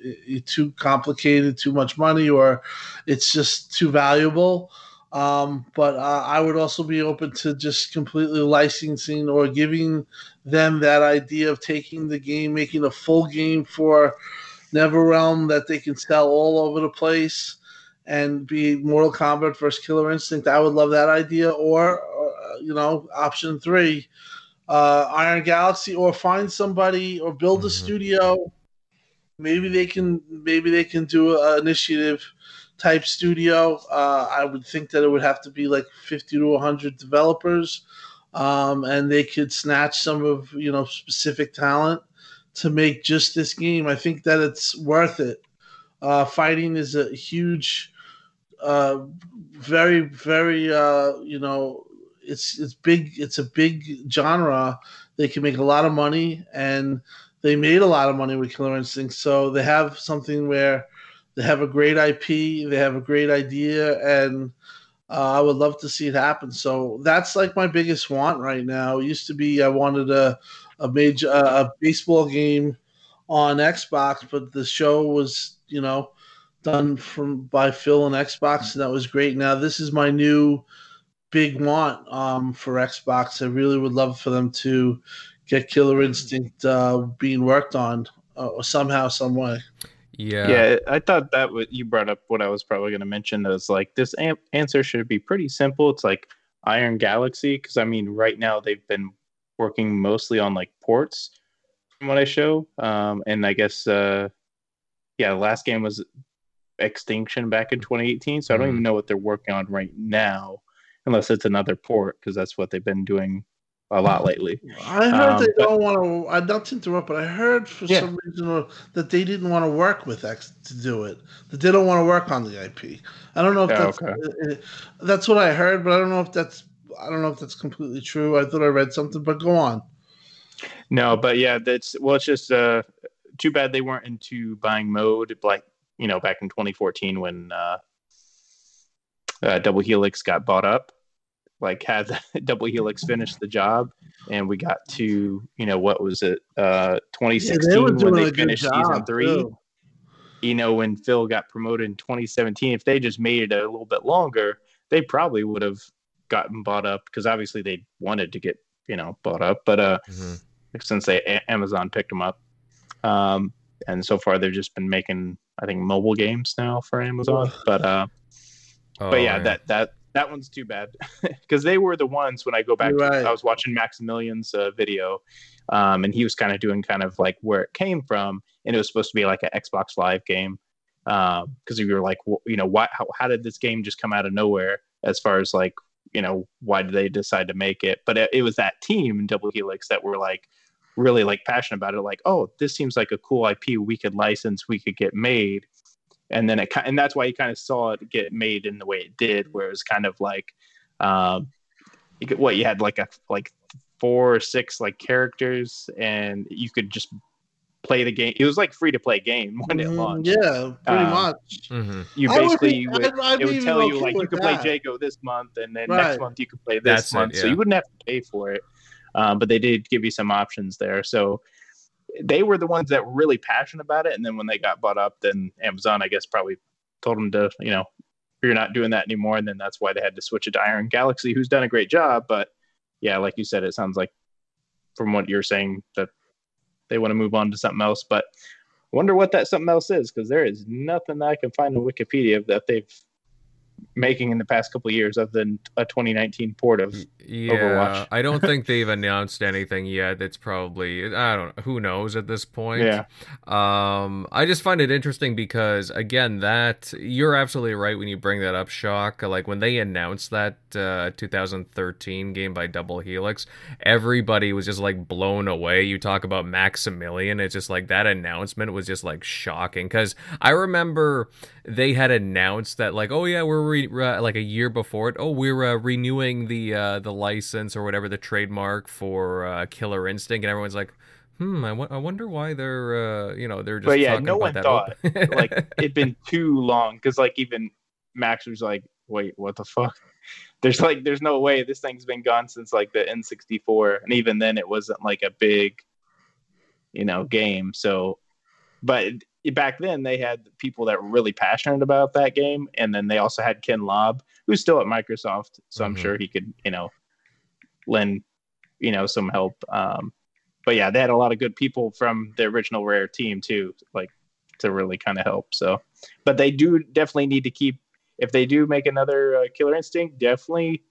too complicated, too much money, or it's just too valuable. Um, but uh, I would also be open to just completely licensing or giving them that idea of taking the game, making a full game for NetherRealm that they can sell all over the place and be Mortal Kombat versus Killer Instinct. I would love that idea. Or, uh, you know, option three uh, Iron Galaxy, or find somebody or build a mm-hmm. studio. Maybe they can maybe they can do an initiative type studio. Uh, I would think that it would have to be like fifty to hundred developers, um, and they could snatch some of you know specific talent to make just this game. I think that it's worth it. Uh, fighting is a huge, uh, very very uh, you know it's it's big. It's a big genre. They can make a lot of money, and they made a lot of money with Killer Instinct. So they have something where they have a great IP, they have a great idea, and uh, I would love to see it happen. So that's like my biggest want right now. It used to be I wanted a a major a baseball game on Xbox, but the show was you know done from by Phil and Xbox, and that was great. Now this is my new big want um, for Xbox. I really would love for them to get Killer Instinct uh, being worked on uh, somehow, some way. Yeah, yeah. I thought that what you brought up, what I was probably going to mention is like this am- answer should be pretty simple. It's like Iron Galaxy because I mean, right now they've been working mostly on like ports from what I show, um, and I guess uh, yeah, the last game was Extinction back in 2018, so I don't mm-hmm. even know what they're working on right now, unless it's another port because that's what they've been doing a lot lately. I heard um, they but, don't want to. I don't to interrupt, but I heard for yeah. some reason that they didn't want to work with X to do it. That they don't want to work on the IP. I don't know if yeah, that's okay. Uh, uh, that's what I heard, but I don't know if that's I don't know if that's completely true. I thought I read something, but go on. No, but yeah, that's well. It's just uh, too bad they weren't into buying mode like you know back in 2014 when uh, uh, Double Helix got bought up like had Double Helix finish the job, and we got to you know what was it, uh, 2016 yeah, they when they finished season three. Too. You know when Phil got promoted in 2017, if they just made it a little bit longer, they probably would have gotten bought up because obviously they wanted to get you know bought up, but uh, mm-hmm. since they Amazon picked them up, um, and so far they've just been making I think mobile games now for Amazon, but uh. Oh, but yeah, yeah, that that that one's too bad because they were the ones when I go back. Right. To, I was watching Maximilian's uh, video, um, and he was kind of doing kind of like where it came from, and it was supposed to be like an Xbox Live game because um, we were like, well, you know, why? How, how did this game just come out of nowhere? As far as like, you know, why did they decide to make it? But it, it was that team in Double Helix that were like really like passionate about it. Like, oh, this seems like a cool IP we could license, we could get made and then it and that's why you kind of saw it get made in the way it did, where it was kind of like, um, you could, what you had like a like four or six like characters, and you could just play the game. It was like free to play game when it mm, launched. Yeah, pretty um, much. Mm-hmm. You basically would, would, it would tell you like you could play Jago this month, and then right. next month you could play this That's month. It, yeah. So you wouldn't have to pay for it. Um, but they did give you some options there. So they were the ones that were really passionate about it. And then when they got bought up, then Amazon, I guess, probably told them to, you know, you're not doing that anymore. And then that's why they had to switch it to Iron Galaxy, who's done a great job. But yeah, like you said, it sounds like from what you're saying that they want to move on to something else. But wonder what that something else is because there is nothing that I can find on Wikipedia that they've making in the past couple years of the a 2019 port of yeah, Overwatch. I don't think they've announced anything yet. It's probably I don't know who knows at this point. Yeah. Um, I just find it interesting because again, that you're absolutely right when you bring that up, Shock. Like when they announced that uh, 2013 game by Double Helix, everybody was just like blown away. You talk about Maximilian, it's just like that announcement was just like shocking because I remember they had announced that like oh yeah we're re- uh, like a year before it. Oh we're uh, renewing the uh, the license or whatever the trademark for uh, Killer Instinct. And everyone's like hmm I, w- I wonder why they're uh, you know they're just but yeah no one thought like it'd been too long because like even Max was like wait what the fuck? There's like there's no way this thing's been gone since like the N64 and even then it wasn't like a big you know game. So but back then they had people that were really passionate about that game, and then they also had Ken Lobb, who's still at Microsoft, so mm-hmm. I'm sure he could, you know, lend, you know, some help. Um, but yeah, they had a lot of good people from the original Rare team too, like to really kind of help. So, but they do definitely need to keep if they do make another uh, Killer Instinct, definitely,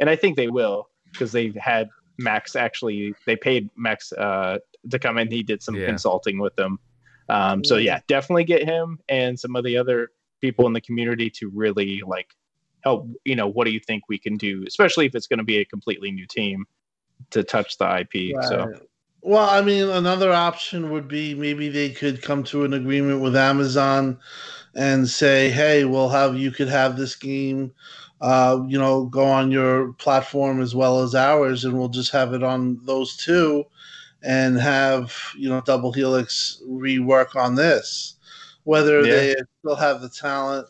and I think they will because they've had Max actually they paid Max uh, to come in. He did some yeah. consulting with them. Um, so yeah, definitely get him and some of the other people in the community to really like help. You know, what do you think we can do, especially if it's going to be a completely new team to touch the IP. Right. So. Well, I mean, another option would be maybe they could come to an agreement with Amazon and say, "Hey, we'll have you could have this game uh, you know, go on your platform as well as ours, and we'll just have it on those two, and have you know Double Helix rework on this. Whether yeah. they still have the talent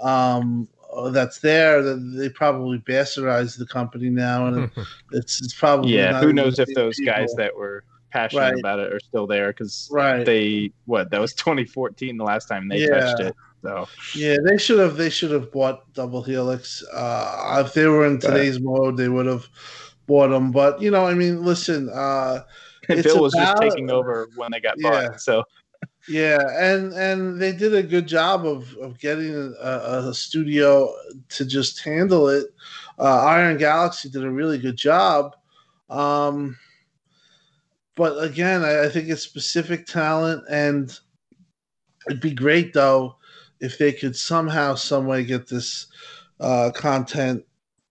um, that's there, they probably bastardize the company now, and it's it's probably yeah. Who knows if those people. guys that were passionate right. about it are still there because right. they what that was 2014 the last time they yeah. touched it so yeah, they should have they should have bought Double Helix. Uh, if they were in today's mode, they would have bought them. But you know, I mean, listen, uh, Bill was about, just taking over when they got yeah. bought. So yeah, and and they did a good job of of getting a, a studio to just handle it. Uh, Iron Galaxy did a really good job. Um, but again, I, I think it's specific talent, and it'd be great though if they could somehow, some way get this uh, content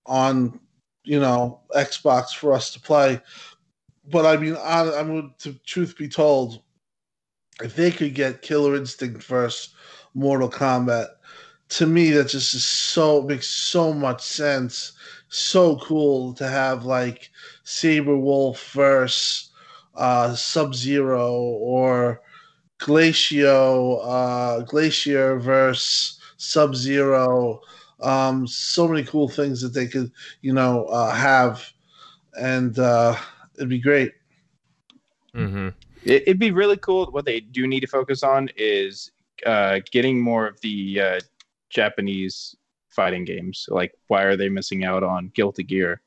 on, you know, Xbox for us to play. But I mean, I, I mean, to truth be told, if they could get Killer Instinct versus Mortal Kombat, to me that just is so makes so much sense. So cool to have like Sabrewulf versus uh, Sub Zero or Glacio, uh, Glacier versus Sub Zero. Um, so many cool things that they could, you know, uh, have, and uh, it'd be great. Mm-hmm. It, would be really cool. What they do need to focus on is uh, getting more of the uh, Japanese fighting games. Like, why are they missing out on Guilty Gear?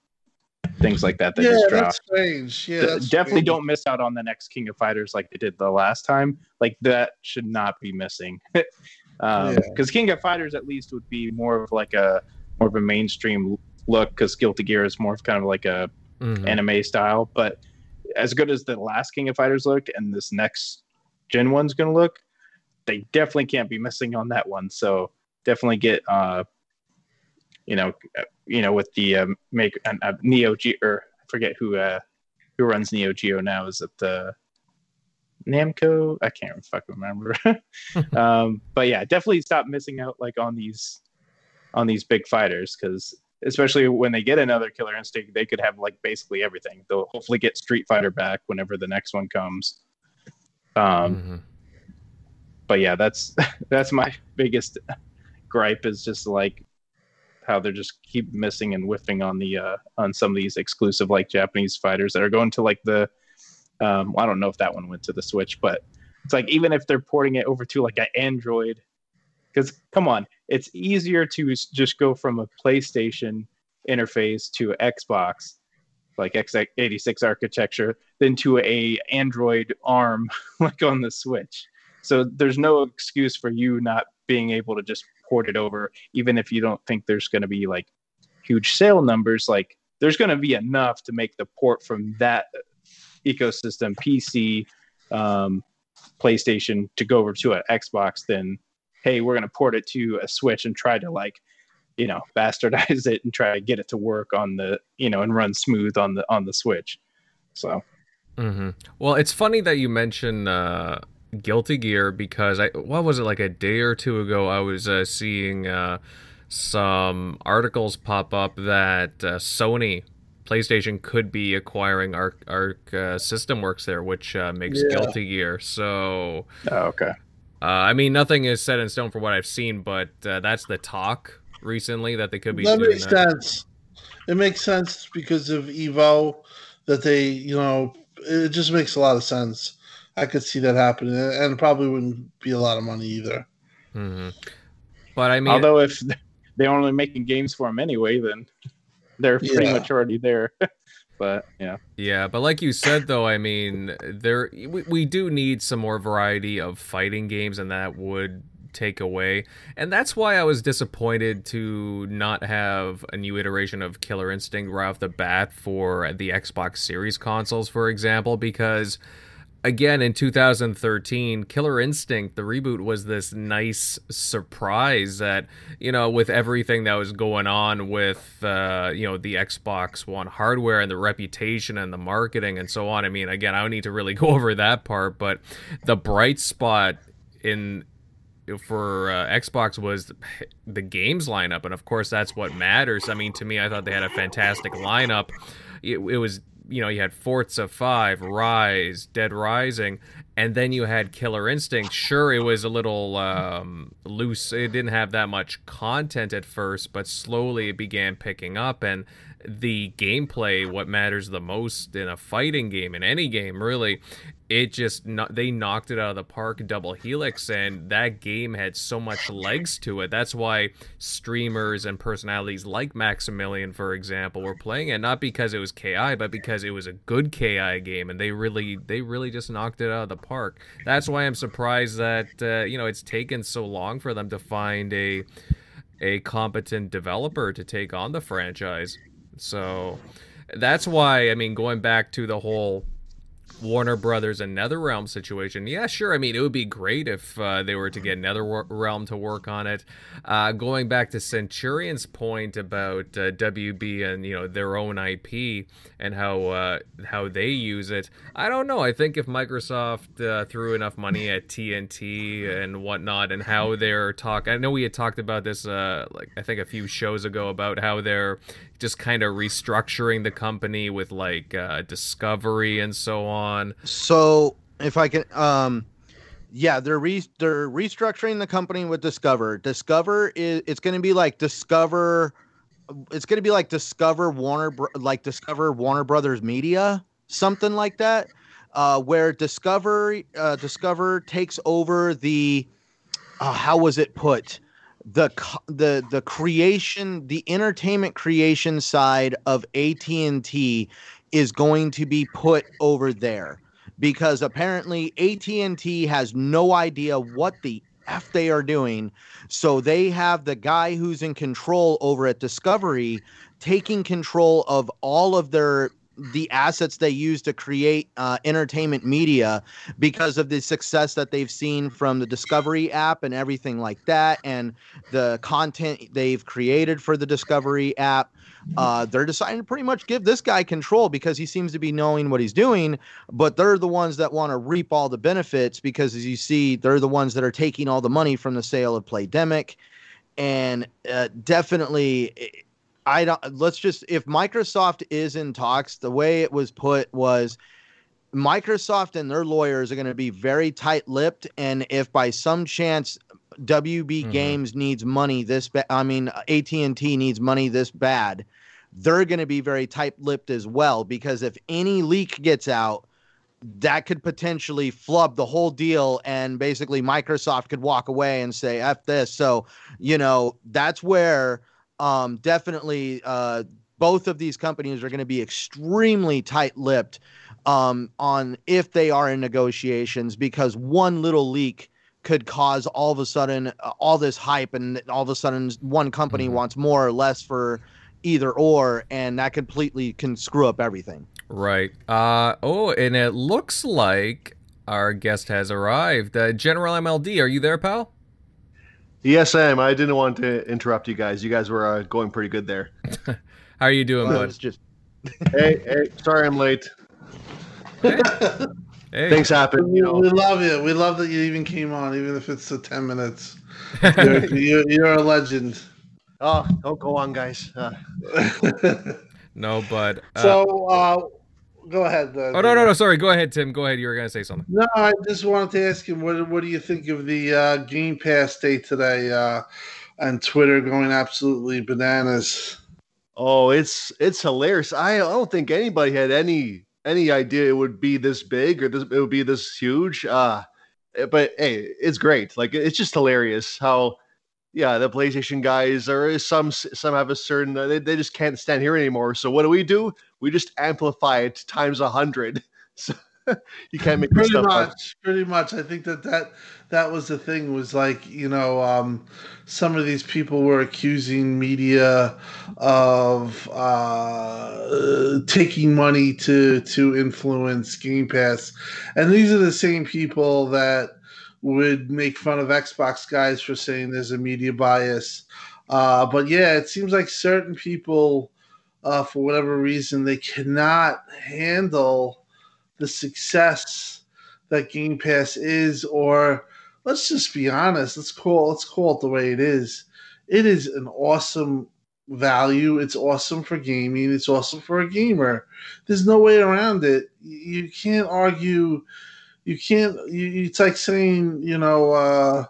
things like that that yeah, just dropped. That's strange. Yeah, that's definitely strange. don't miss out on the next King of Fighters like they did the last time. Like that should not be missing. um, because yeah. King of Fighters at least would be more of like a more of a mainstream look because Guilty Gear is more of kind of like a mm-hmm. anime style. But as good as the last King of Fighters looked and this next gen one's gonna look, they definitely can't be missing on that one. So definitely get uh you know, you know, with the um, make uh, Neo Geo, or I forget who uh, who runs Neo Geo now. Is it the Namco? I can't fucking remember. um, but yeah, definitely stop missing out like on these on these big fighters because especially when they get another Killer Instinct, they could have like basically everything. They'll hopefully get Street Fighter back whenever the next one comes. Um, mm-hmm. but yeah, that's that's my biggest gripe is just like how they're just keep missing and whiffing on the uh, on some of these exclusive like Japanese fighters that are going to like the um, I don't know if that one went to the Switch, but it's like even if they're porting it over to like an Android, because come on, it's easier to just go from a PlayStation interface to Xbox, like x86 architecture, than to a Android ARM like on the Switch. So there's no excuse for you not being able to just port it over, even if you don't think there's going to be like huge sale numbers. Like there's going to be enough to make the port from that ecosystem, PC, um, PlayStation, to go over to an Xbox. Then, hey, we're going to port it to a Switch and try to like you know bastardize it and try to get it to work on the you know and run smooth on the on the switch so mm-hmm. well it's funny that you mention uh Guilty Gear because I what was it like a day or two ago I was uh, seeing uh, some articles pop up that uh, Sony PlayStation could be acquiring Arc Arc uh, System Works there, which uh, makes yeah. Guilty Gear. So, oh, okay. Uh, I mean, nothing is set in stone for what I've seen, but that's the talk recently that they could be. That makes that. sense. It makes sense because of Evo that they, you know, it just makes a lot of sense. I could see that happening, and probably wouldn't be a lot of money either. Mm-hmm. But I mean, although if they're only making games for them anyway, then they're pretty yeah. much already there. but yeah, yeah. But like you said, though, I mean, there we, we do need some more variety of fighting games, and that would take away. And that's why I was disappointed to not have a new iteration of Killer Instinct right off the bat for the Xbox Series consoles, for example, because again in 2013 killer instinct the reboot was this nice surprise that you know with everything that was going on with uh, you know the xbox one hardware and the reputation and the marketing and so on i mean again i don't need to really go over that part but the bright spot in for uh, Xbox was the games lineup, and of course that's what matters. I mean, to me, I thought they had a fantastic lineup. It, it was you know, you had Forza 5, Ryse, Dead Rising, and then you had Killer Instinct. Sure, it was a little um, loose. It didn't have that much content at first, but slowly it began picking up. And the gameplay, what matters the most in a fighting game, in any game really, it just they knocked it out of the park double helix and that game had so much legs to it. That's why streamers and personalities like maximilian for example were playing it not because it was ki but because it was a good ki game and they really they really just knocked it out of the park. That's why i'm surprised that uh, you know it's taken so long for them to find a a competent developer to take on the franchise so that's why I mean going back to the whole Warner Brothers and NetherRealm situation, yeah, sure. I mean, it would be great if uh, they were to get NetherRealm to work on it. Uh, going back to Centurion's point about uh, WB and you know their own IP and how uh, how they use it, I don't know. I think if Microsoft uh, threw enough money at TNT and whatnot, and how they're talk, I know we had talked about this uh, like I think a few shows ago about how they're just kind of restructuring the company with like Discovery and so on on. So if I can, um, yeah, they're re- they're restructuring the company with Discover. Discover is it's going to be like Discover. It's going to be like Discover Warner, like Discover Warner Brothers Media, something like that, uh, where Discover uh, Discover takes over the. Uh, how was it put? The the the creation the entertainment creation side of AT&T is going to be put over there because apparently AT&T has no idea what the f they are doing. So they have the guy who's in control over at Discovery taking control of all of their the assets they use to create uh, entertainment media because of the success that they've seen from the Discovery app and everything like that, and the content they've created for the Discovery app uh, they're deciding to pretty much give this guy control because he seems to be knowing what he's doing. But they're the ones that want to reap all the benefits because, as you see, they're the ones that are taking all the money from the sale of Playdemic. And uh, definitely, I don't. Let's just if Microsoft is in talks, the way it was put was. Microsoft and their lawyers are going to be very tight-lipped, and if by some chance WB mm-hmm. Games needs money this bad. I mean, AT and T needs money this bad. They're going to be very tight-lipped as well because if any leak gets out, that could potentially flub the whole deal, and basically Microsoft could walk away and say "f this." So, you know, that's where um, definitely uh, both of these companies are going to be extremely tight-lipped um, on if they are in negotiations because one little leak could cause all of a sudden uh, all this hype and all of a sudden one company mm-hmm. wants more or less for either or and that completely can screw up everything. Right. Uh oh and it looks like our guest has arrived. Uh, general mld are you there pal yes i am i didn't want to interrupt you guys you guys were uh, going pretty good there how are you doing well, bud just hey hey sorry i'm late Hey. Things happen. You know. We love you. We love that you even came on, even if it's the ten minutes. You're, you're, you're, a legend. Oh, don't go on, guys. Uh. no, bud. uh, so uh, go ahead. Uh, oh no, no, no. Sorry. Go ahead, Tim. Go ahead. You were gonna say something. No, I just wanted to ask you what what do you think of the uh, Game Pass day today uh, on Twitter going absolutely bananas. Oh, it's it's hilarious. I I don't think anybody had any any idea it would be this big or this, it would be this huge. Uh, but hey, it's great. Like it's just hilarious how, yeah, the PlayStation guys are some some have a certain they, they just can't stand here anymore. So what do we do? We just amplify it times a hundred. So you can't make pretty much. Up. Pretty much. I think that that that was the thing. Was like you know, um, some of these people were accusing media of uh, taking money to to influence Game Pass, and these are the same people that would make fun of Xbox guys for saying there's a media bias. Uh, but yeah, it seems like certain people, uh, for whatever reason, they cannot handle the success that Game Pass is, or let's just be honest. Let's call let's call it the way it is. It is an awesome value. It's awesome for gaming. It's awesome for a gamer. There's no way around it. You can't argue you can't. You, it's like saying you know uh,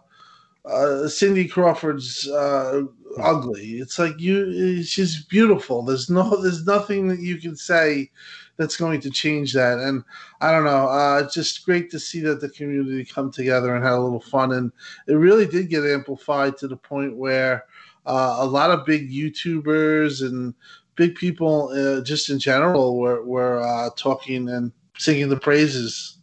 uh, Cindy Crawford's uh, ugly. It's like you. She's beautiful. There's no. There's nothing that you can say that's going to change that. And I don't know. Uh, it's just great to see that the community come together and had a little fun. And it really did get amplified to the point where uh, a lot of big YouTubers and big people, uh, just in general, were were uh, talking and singing the praises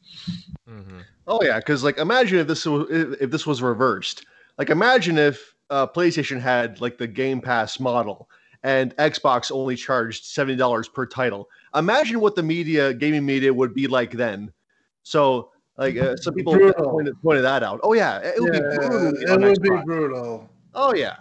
Mm-hmm. Oh yeah, because like imagine if this was if this was reversed. Like imagine if uh, PlayStation had like the Game Pass model and Xbox only charged seventy dollars per title. Imagine what the media, gaming media, would be like then. So like uh, some people pointed, pointed, that out. Oh yeah, it would yeah, be brutal. It would Xbox. be brutal. Oh yeah.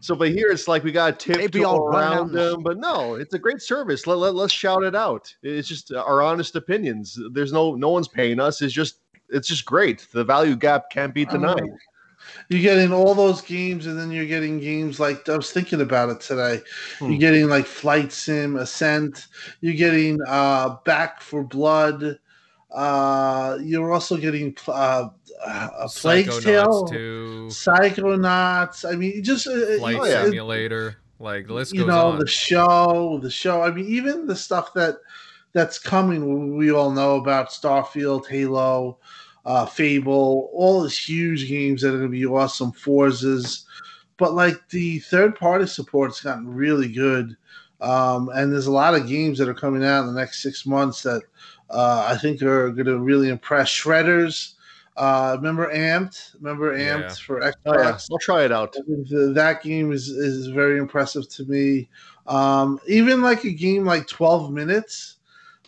So, but here it's like we got to tiptoe around them, but no, it's a great service. Let, let, let's shout it out. It's just our honest opinions. There's no no one's paying us. It's just it's just great. The value gap can't be denied. You're getting all those games, and then you're getting games like I was thinking about it today. Hmm. You're getting like Flight Sim, Ascent. You're getting uh, Back 4 Blood. Uh, you're also getting uh, a Plague's Tale, too. Psychonauts. I mean, just uh, Flight uh, Simulator. Like list you know, on. the show, the show. I mean, even the stuff that that's coming. We all know about Starfield, Halo, uh, Fable, all these huge games that are going to be awesome. Forzas, but like the third party support's gotten really good. Um, and there's a lot of games that are coming out in the next six months that uh, I think are going to really impress. Shredders, uh, remember Amped? Remember Amped yeah. for Xbox? Oh, yeah. I'll try it out. That game is, is very impressive to me. Um, even like a game like 12 minutes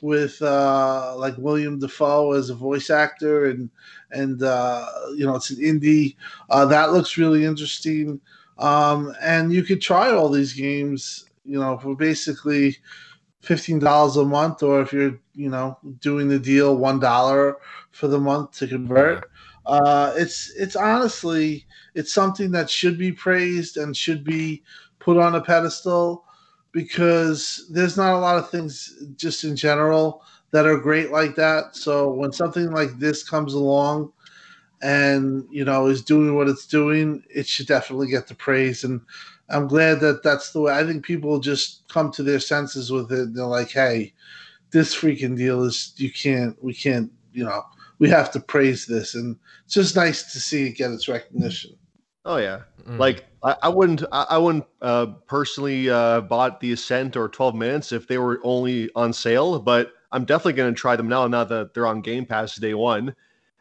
with uh, like William Dafoe as a voice actor and and uh, you know it's an indie uh, that looks really interesting. Um, and you could try all these games, you know, for basically fifteen dollars a month, or if you're you know doing the deal one dollar for the month to convert. Uh, it's it's honestly it's something that should be praised and should be put on a pedestal because there's not a lot of things just in general that are great like that. So when something like this comes along and you know is doing what it's doing, it should definitely get the praise. And I'm glad that that's the way. I think people just come to their senses with it. They're like, "Hey, this freaking deal is you can't. We can't. You know, we have to praise this." And it's just nice to see it get its recognition. Oh yeah, mm. like I, I, wouldn't. I, I wouldn't uh, personally uh, bought the Ascent or 12 Minutes if they were only on sale, but I'm definitely going to try them now. Now that they're on Game Pass day one,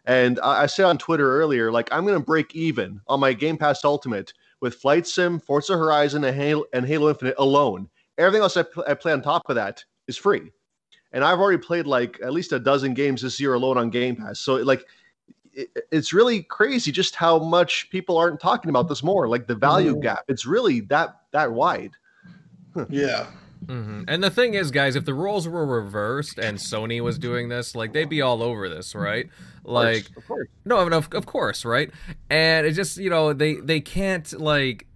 and I, I said on Twitter earlier, like I'm going to break even on my Game Pass Ultimate with Flight Sim, Forza Horizon, and Halo, and Halo Infinite alone. Everything else I, pl- I play on top of that is free. And I've already played like at least a dozen games this year alone on Game Pass. So like it, it's really crazy just how much people aren't talking about this more. Like the value mm. gap, it's really that that wide. yeah. Mm-hmm. And the thing is, guys, if the roles were reversed and Sony was doing this, like they'd be all over this, right? Like, of course. no, of, of course, right? And it just, you know, they they can't like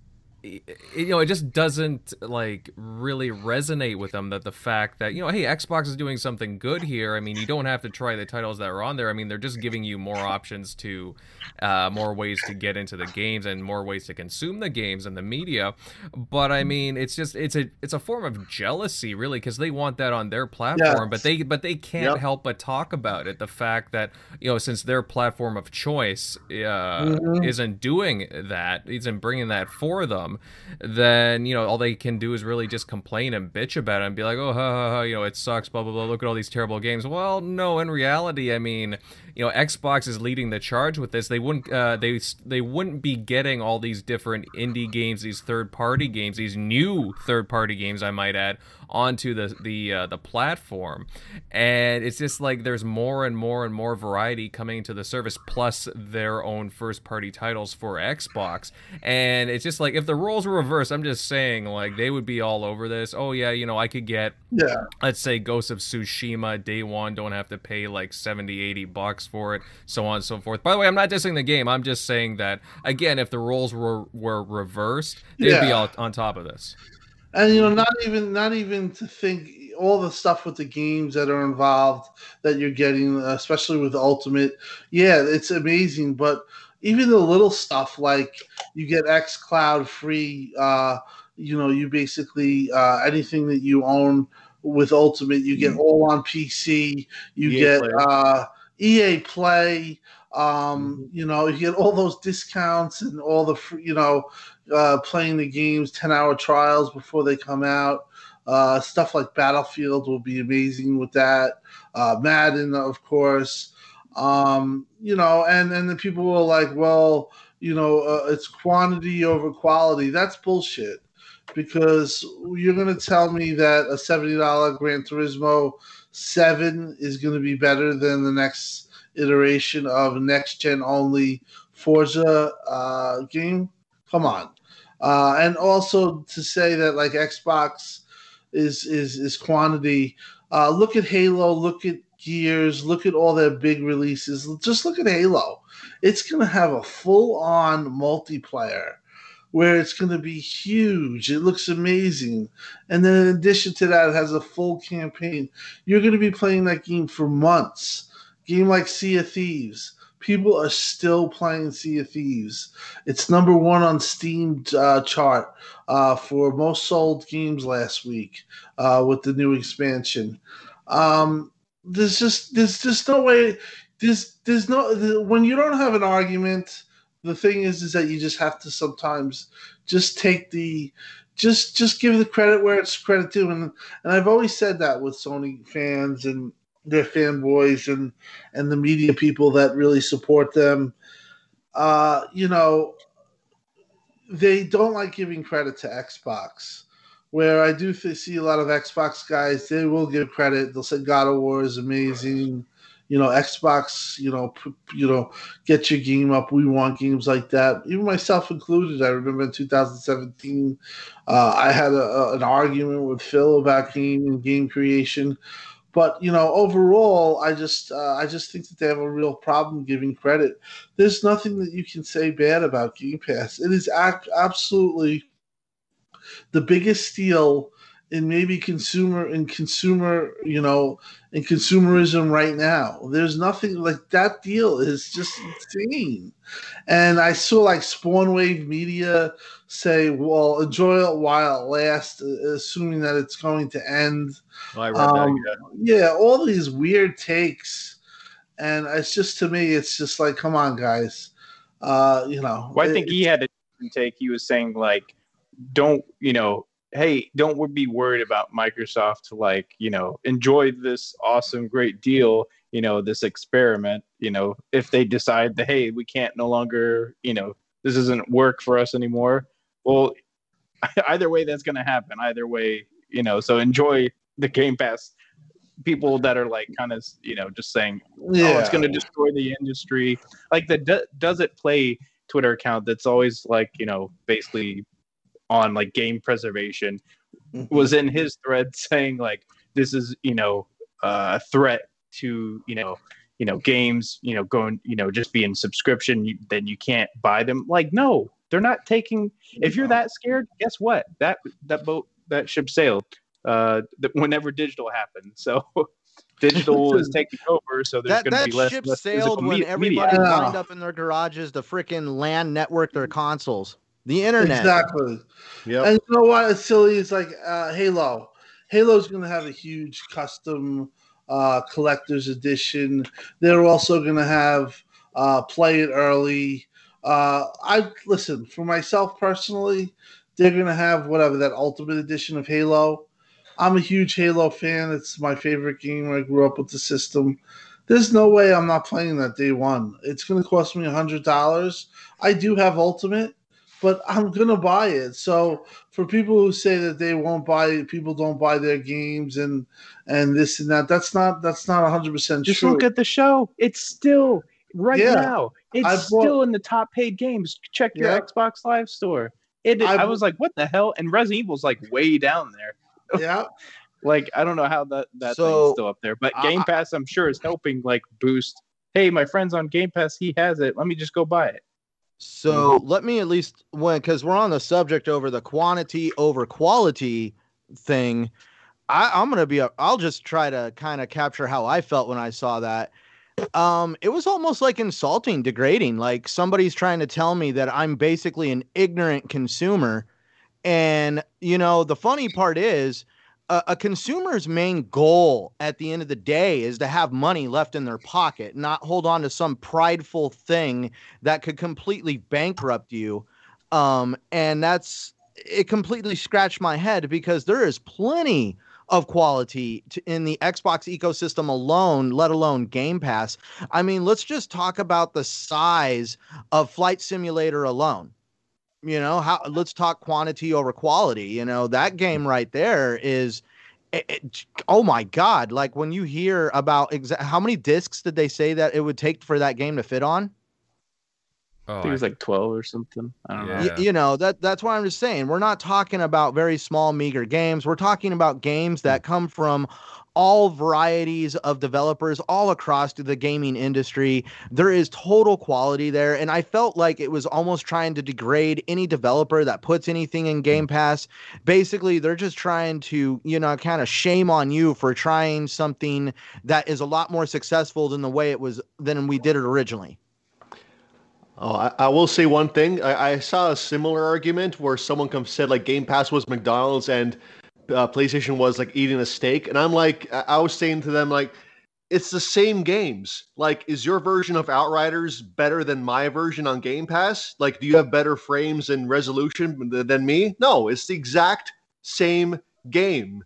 you know, it just doesn't like really resonate with them that the fact that you know, hey, Xbox is doing something good here. I mean, you don't have to try the titles that are on there. I mean, they're just giving you more options to, uh, more ways to get into the games and more ways to consume the games and the media. But I mean, it's just it's a it's a form of jealousy, really, because they want that on their platform, but they but they can't yep. help but talk about it. The fact that you know, since their platform of choice uh, mm-hmm. isn't doing that, isn't bringing that for them then you know all they can do is really just complain and bitch about it and be like, oh, ha, ha, ha, you know, it sucks, blah blah blah. Look at all these terrible games. Well, no, in reality, I mean, you know, Xbox is leading the charge with this. They wouldn't, uh, they they wouldn't be getting all these different indie games, these third party games, these new third party games, I might add, onto the the uh, the platform, and it's just like there's more and more and more variety coming to the service, plus their own first party titles for Xbox, and it's just like if the roles were reversed, I'm just saying like they would be all over this. Oh yeah, you know I could get yeah, let's say Ghost of Tsushima day one, don't have to pay like 70, 80 bucks for it, so on and so forth. By the way, I'm not dissing the game. I'm just saying that again, if the roles were were reversed, they'd yeah. be all on top of this and you know not even not even to think all the stuff with the games that are involved that you're getting especially with ultimate yeah it's amazing but even the little stuff like you get xCloud free uh you know you basically uh anything that you own with ultimate you get mm-hmm. all on pc you EA get play. uh ea play um mm-hmm. you know you get all those discounts and all the free, you know uh, playing the games, 10 hour trials before they come out. Uh, stuff like Battlefield will be amazing with that. Uh, Madden, of course. Um, you know, and, and the people were like, well, you know, uh, it's quantity over quality. That's bullshit because you're going to tell me that a $70 Gran Turismo 7 is going to be better than the next iteration of next gen only Forza uh, game. Come on. Uh, and also to say that like Xbox is is is quantity. Uh, look at Halo. Look at Gears. Look at all their big releases. Just look at Halo. It's going to have a full on multiplayer where it's going to be huge. It looks amazing. And then in addition to that, it has a full campaign. You're going to be playing that game for months. Game like Sea of Thieves people are still playing Sea of Thieves. It's number one on Steam uh, chart uh, for most sold games last week uh, with the new expansion. Um, there's just there's just no way. There's there's no when you don't have an argument. The thing is, is that you just have to sometimes just take the just just give the credit where it's credit due, and and I've always said that with Sony fans and their fanboys and and the media people that really support them. Uh, you know, they don't like giving credit to Xbox. Where I do see a lot of Xbox guys, they will give credit. They'll say God of War is amazing. You know, Xbox. You know, you know, get your game up. We want games like that. Even myself included. I remember in 2017, uh, I had a, a, an argument with Phil about game and game creation. But you know, overall, I just uh, I just think that they have a real problem giving credit. There's nothing that you can say bad about Game Pass. It is ac- absolutely the biggest steal in maybe consumer and consumer you know in consumerism right now. There's nothing like that deal is just insane. And i saw like spawn wave media say well enjoy it while it lasts assuming that it's going to end. Oh, I read um, that, yeah. yeah all these weird takes. And it's just to me it's just like come on guys. Uh you know well, i think it, he had a take. He was saying like don't you know hey, don't be worried about Microsoft like, you know, enjoy this awesome, great deal, you know, this experiment, you know, if they decide that, hey, we can't no longer, you know, this doesn't work for us anymore. Well, either way, that's going to happen. Either way, you know, so enjoy the Game Pass. People that are like kind of, you know, just saying, yeah. oh, it's going to destroy the industry. Like the does it play Twitter account that's always like, you know, basically on like game preservation mm-hmm. was in his thread saying like this is you know a threat to you know you know games you know going you know just being subscription you, then you can't buy them. Like no they're not taking if you're that scared guess what? That that boat that ship sailed uh whenever digital happened. So digital is taking over so there's going to be less, ship less sailed when everybody lined up in their garages to freaking land network their consoles the internet. Exactly. Yeah. And you know what? It's silly. It's like uh, Halo. Halo's going to have a huge custom uh, collector's edition. They're also going to have uh, play it early. Uh, I listen for myself personally. they're gonna have whatever that Ultimate Edition of Halo. I'm a huge Halo fan. It's my favorite game. I grew up with the system. There's no way I'm not playing that day one. It's gonna cost me a hundred dollars. I do have Ultimate, but I'm gonna buy it. So for people who say that they won't buy, people don't buy their games and and this and that, that's not that's not 100 percent true. Just look at the show. It's still right yeah. now. It's bought, still in the top paid games. Check your yeah. Xbox Live store. It, I, I was like, what the hell? And Resident Evil's like way down there. Yeah. like I don't know how that that so, thing's still up there, but Game Pass I'm sure is helping like boost. Hey, my friend's on Game Pass. He has it. Let me just go buy it. So let me at least when because we're on the subject over the quantity over quality thing. I, I'm gonna be. A, I'll just try to kind of capture how I felt when I saw that. Um, it was almost like insulting, degrading. Like somebody's trying to tell me that I'm basically an ignorant consumer. And you know, the funny part is a, a, consumer's main goal at the end of the day is to have money left in their pocket, not hold on to some prideful thing that could completely bankrupt you. Um, and that's it completely scratched my head because there is plenty of quality to, in the Xbox ecosystem alone, let alone Game Pass. I mean, let's just talk about the size of Flight Simulator alone you know how let's talk quantity over quality you know that hmm. game right there is eh, eh, it, it, oh my god like when you hear about exa- how many discs did they say that it would take for that game to fit on? Oh, I think it was like 12 or something. I don't yeah. know. Y- you know that that's why i'm just saying. We're not talking about very small meager games. We're talking about games that hmm. come from all varieties of developers all across the gaming industry. There is total quality there. And I felt like it was almost trying to degrade any developer that puts anything in Game Pass. Basically, they're just trying to, you know, kind of shame on you for trying something that is a lot more successful than the way it was than we did it originally. Oh, I, I, will say one thing. I, I, saw a similar argument where someone said like Game Pass was McDonald's and uh, PlayStation was like eating a steak, and I'm like, I was saying to them like, it's the same games. Like, is your version of Outriders better than my version on Game Pass? Like, do you have better frames and resolution than me? No, it's the exact same game.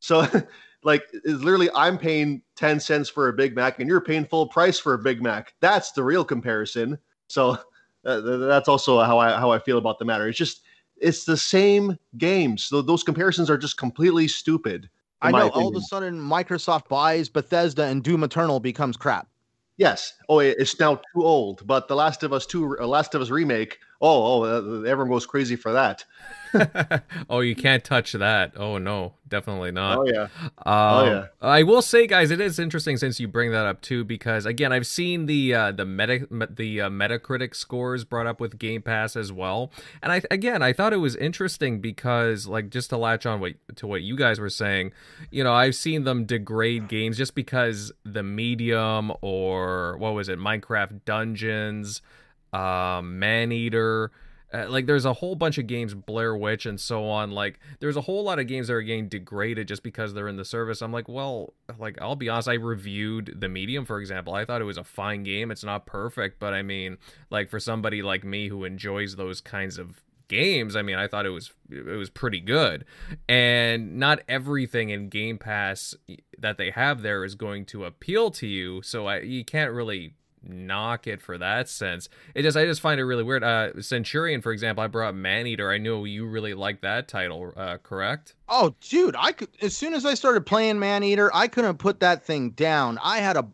So, like, literally, I'm paying 10 cents for a Big Mac and you're paying full price for a Big Mac. That's the real comparison. So, uh, that's also how I how I feel about the matter. It's just it's the same games. So those comparisons are just completely stupid. I know. All of a sudden, Microsoft buys Bethesda, and Doom Eternal becomes crap. Yes. Oh, it's now too old. But The Last of Us Two, uh, Last of Us remake. Oh, oh, uh, everyone goes crazy for that. oh, you can't touch that. Oh no, definitely not. Oh yeah. Um, oh yeah. I will say, guys, it is interesting since you bring that up too, because again, I've seen the uh, the meta the uh, Metacritic scores brought up with Game Pass as well, and I again I thought it was interesting because like just to latch on what to what you guys were saying, you know, I've seen them degrade games just because the medium or what was it, Minecraft Dungeons, um, Maneater. Uh, like there's a whole bunch of games blair witch and so on. Like there's a whole lot of games that are getting degraded just because they're in the service. I'm like well like i'll be honest i reviewed the medium for example. I thought it was a fine game. It's not perfect but i mean like for somebody like me who enjoys those kinds of games i mean i thought it was it was pretty good. And not everything in game pass that they have there is going to appeal to you so I, you can't really knock it for that sense. It just I just find it really weird. Uh Centurion, for example, I brought Maneater. I know you really like that title, uh, correct? Oh, dude, I could as soon as I started playing Maneater, I couldn't put that thing down. I had a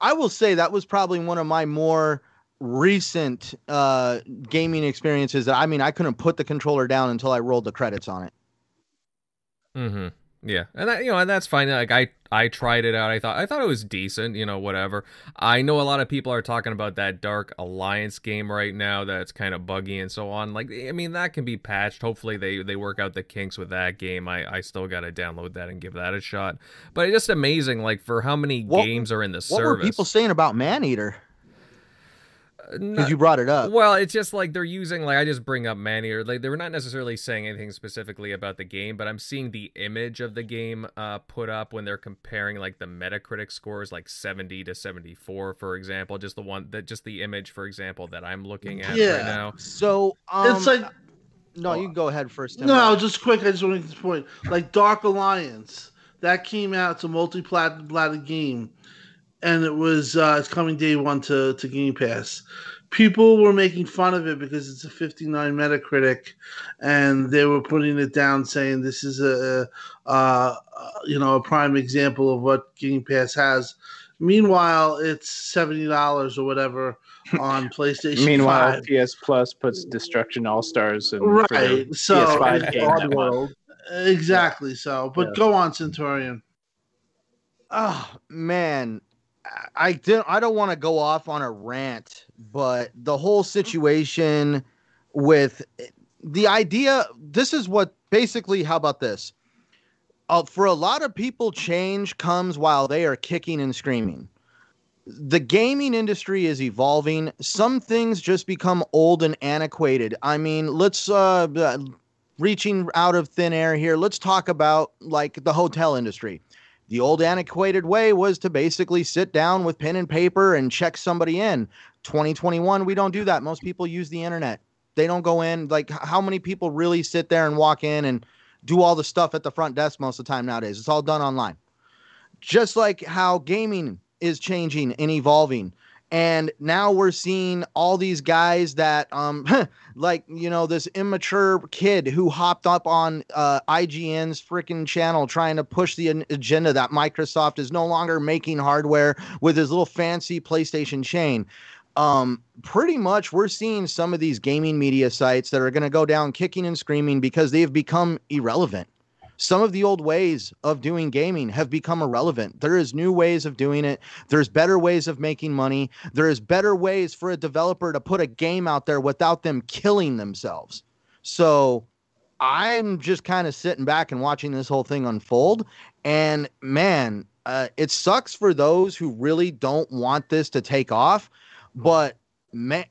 I will say that was probably one of my more recent uh gaming experiences that I mean I couldn't put the controller down until I rolled the credits on it. Mm-hmm. Yeah, and that, you know, and that's fine. Like I, I tried it out. I thought, I thought it was decent. You know, whatever. I know a lot of people are talking about that Dark Alliance game right now. That's kind of buggy and so on. Like, I mean, that can be patched. Hopefully, they they work out the kinks with that game. I, I still got to download that and give that a shot. But it's just amazing, like for how many what, games are in the what service. What were people saying about Maneater? Because you brought it up. Well, it's just like they're using like I just bring up Maneater. Like they were not necessarily saying anything specifically about the game, but I'm seeing the image of the game uh, put up when they're comparing like the Metacritic scores, like 70 to 74, for example. Just the one that just the image, for example, that I'm looking at yeah. right now. So um, it's like No, you can go ahead first. Tim. No, just quick. I just want to make this point. Like Dark Alliance, that came out. It's a multi-platinum game, and it was uh, it's coming day one to to Game Pass. People were making fun of it because it's a 59 Metacritic, and they were putting it down, saying this is a, a you know a prime example of what Game Pass has. Meanwhile, it's seventy dollars or whatever on PlayStation. Meanwhile, 5. PS Plus puts Destruction All Stars and right. So PS5 Exactly. So, but yeah. go on, Centurion. Oh man, I did. I don't want to go off on a rant, but the whole situation with the idea. This is what basically. How about this? Uh, for a lot of people, change comes while they are kicking and screaming the gaming industry is evolving. Some things just become old and antiquated. I mean, let's uh, uh, reaching out of thin air here. Let's talk about like the hotel industry. The old antiquated way was to basically sit down with pen and paper and check somebody in. 2021, we don't do that. Most people use the internet. They don't go in. Like, how many people really sit there and walk in and do all the stuff at the front desk most of the time nowadays? It's all done online. Just like how gaming is changing and evolving and now we're seeing all these guys that um like you know this immature kid who hopped up on uh, IGN's freaking channel trying to push the agenda that Microsoft is no longer making hardware with his little fancy PlayStation chain. Um pretty much we're seeing some of these gaming media sites that are going to go down kicking and screaming because they've become irrelevant some of the old ways of doing gaming have become irrelevant. There is new ways of doing it. There's better ways of making money. There is better ways for a developer to put a game out there without them killing themselves. So I'm just kind of sitting back and watching this whole thing unfold. And man, uh, it sucks for those who really don't want this to take off. But man,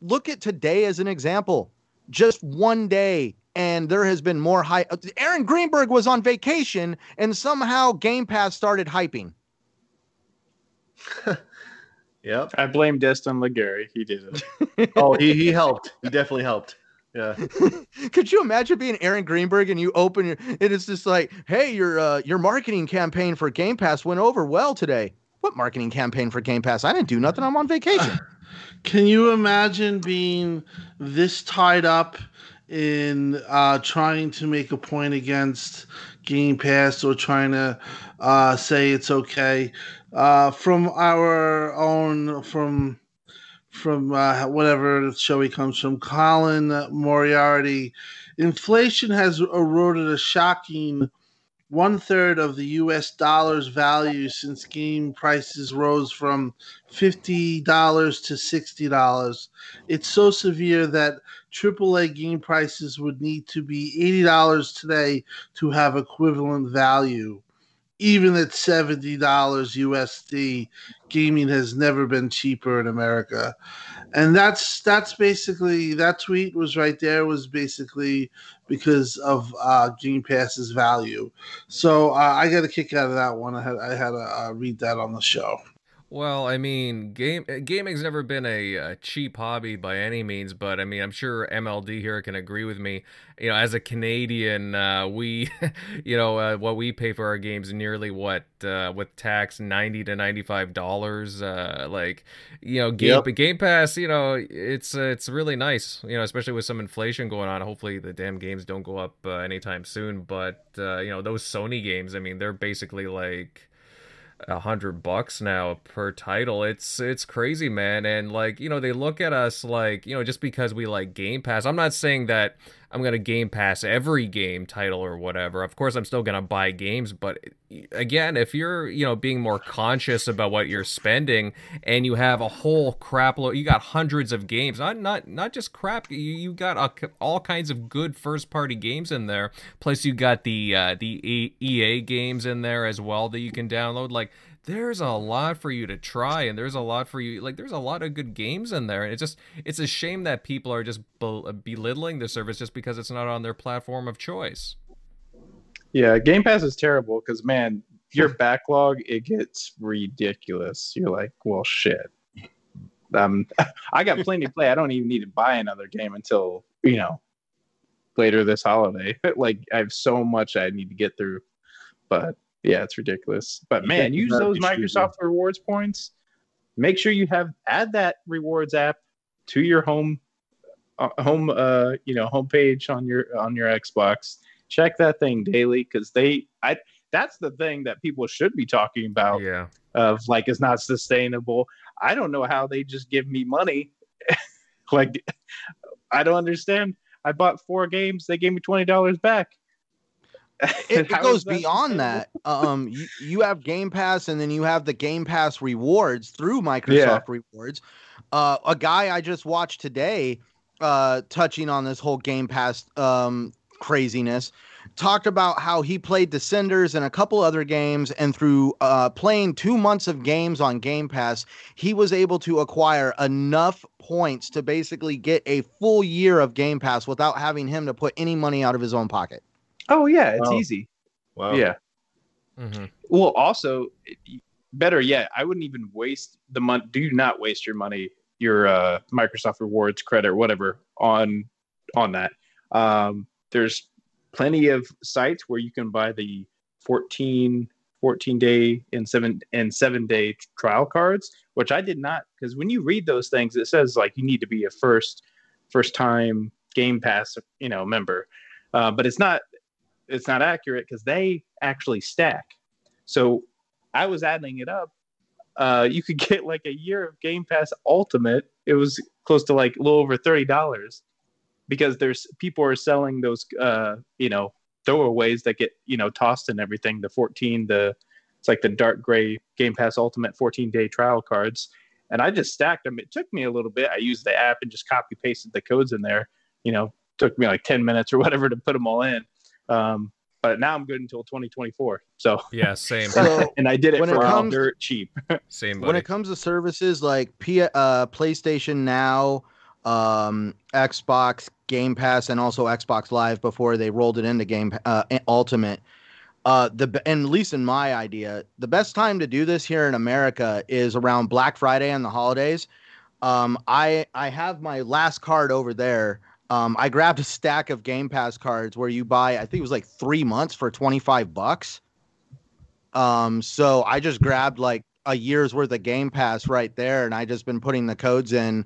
look at today as an example. Just one day and there has been more hype. Aaron Greenberg was on vacation, and somehow Game Pass started hyping. yep. I blame Destin Legarie. He did it. oh, he, he helped. He definitely helped. Yeah. Could you imagine being Aaron Greenberg and you open your and it's just like, hey, your uh, your marketing campaign for Game Pass went over well today. What marketing campaign for Game Pass? I didn't do nothing. I'm on vacation. Can you imagine being this tied up in uh, trying to make a point against Game Pass or trying to uh, say it's okay. Uh, from our own, from from uh, whatever show he comes from, Colin Moriarty, inflation has eroded a shocking one third of the US dollar's value since game prices rose from $50 to $60. It's so severe that AAA game prices would need to be $80 today to have equivalent value. Even at $70 USD, gaming has never been cheaper in America. And that's that's basically that tweet was right there was basically because of uh, Game Pass's value. So uh, I got a kick out of that one. I had I had to uh, read that on the show. Well, I mean, game gaming's never been a, a, cheap hobby by any means, but I mean, I'm sure MLD here can agree with me. You know, as a Canadian, uh, we, you know, uh, what we pay for our games nearly what uh, with tax ninety to ninety five dollars. Uh, like, you know, Game yep. Game Pass, you know, it's uh, it's really nice. You know, especially with some inflation going on. Hopefully, the damn games don't go up uh, anytime soon. But you know, those Sony games, I mean, they're basically like a hundred bucks now per title. It's it's crazy, man. And like you know, they look at us like you know just because we like Game Pass. I'm not saying that I'm gonna Game Pass every game title or whatever. Of course, I'm still gonna buy games, but again, if you're you know being more conscious about what you're spending and you have a whole crap load, you got hundreds of games, not not not just crap. You you got a, all kinds of good first party games in there. Plus, you got the uh, the EA games in there as well that you can download. Like there's a lot for you to try and there's a lot for you like there's a lot of good games in there and it's just it's a shame that people are just belittling the service just because it's not on their platform of choice. Yeah game pass is terrible because man your backlog it gets ridiculous. You're like well shit. Um i got plenty to play. I don't even need to buy another game until you know later this holiday. like I have so much I need to get through, but yeah, it's ridiculous. But man, use those Microsoft rewards points. Make sure you have add that rewards app to your home uh, home uh you know homepage on your on your Xbox. Check that thing daily because they I that's the thing that people should be talking about. Yeah. Of like it's not sustainable. I don't know how they just give me money. like I don't understand. I bought four games. They gave me twenty dollars back. it, it goes that beyond that. Um, you, you have Game Pass, and then you have the Game Pass rewards through Microsoft yeah. Rewards. Uh, a guy I just watched today, uh, touching on this whole Game Pass um craziness talked about how he played Descenders and a couple other games, and through uh, playing two months of games on Game Pass, he was able to acquire enough points to basically get a full year of Game Pass without having him to put any money out of his own pocket. Oh yeah, it's wow. easy. Wow. Yeah. Mm-hmm. Well, also, better yet, I wouldn't even waste the money. Do not waste your money, your uh, Microsoft Rewards credit, or whatever, on on that. Um, there's plenty of sites where you can buy the 14 14 day and seven and seven day trial cards which i did not because when you read those things it says like you need to be a first first time game pass you know member uh, but it's not it's not accurate because they actually stack. So i was adding it up. Uh, you could get like a year of game pass ultimate. It was close to like a little over $30 because there's people are selling those uh you know throwaways that get you know tossed and everything the 14 the it's like the dark gray game pass ultimate 14 day trial cards. And i just stacked them. It took me a little bit. I used the app and just copy pasted the codes in there. You know took me like 10 minutes or whatever to put them all in um, but now I'm good until 2024. So yeah, same. So and I did it when for it comes, dirt cheap. same. Buddy. When it comes to services like P- uh, PlayStation Now, um, Xbox Game Pass and also Xbox Live before they rolled it into Game uh, Ultimate. Uh, the and at least in my idea, the best time to do this here in America is around Black Friday and the holidays. Um, I I have my last card over there. Um, I grabbed a stack of Game Pass cards where you buy, I think it was like three months for twenty five bucks. Um, so I just grabbed like a year's worth of Game Pass right there, and I just been putting the codes in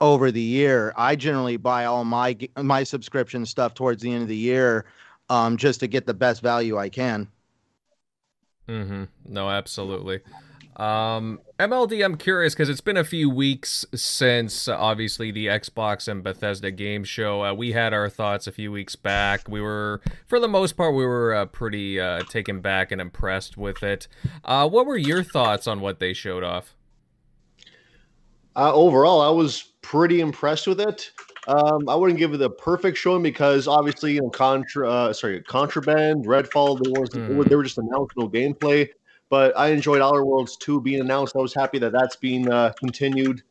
over the year. I generally buy all my my subscription stuff towards the end of the year, um, just to get the best value I can. Mm-hmm. No, absolutely. Um, MLD, I'm curious because it's been a few weeks since uh, obviously the Xbox and Bethesda game show. Uh, we had our thoughts a few weeks back. We were, for the most part, we were uh, pretty uh, taken back and impressed with it. Uh, what were your thoughts on what they showed off? Uh, overall, I was pretty impressed with it. Um, I wouldn't give it a perfect showing because obviously, you know, contra, uh, sorry, contraband, Redfall, there was mm. they were just announced no gameplay. But I enjoyed Outer Worlds 2 being announced. I was happy that that's being uh, continued.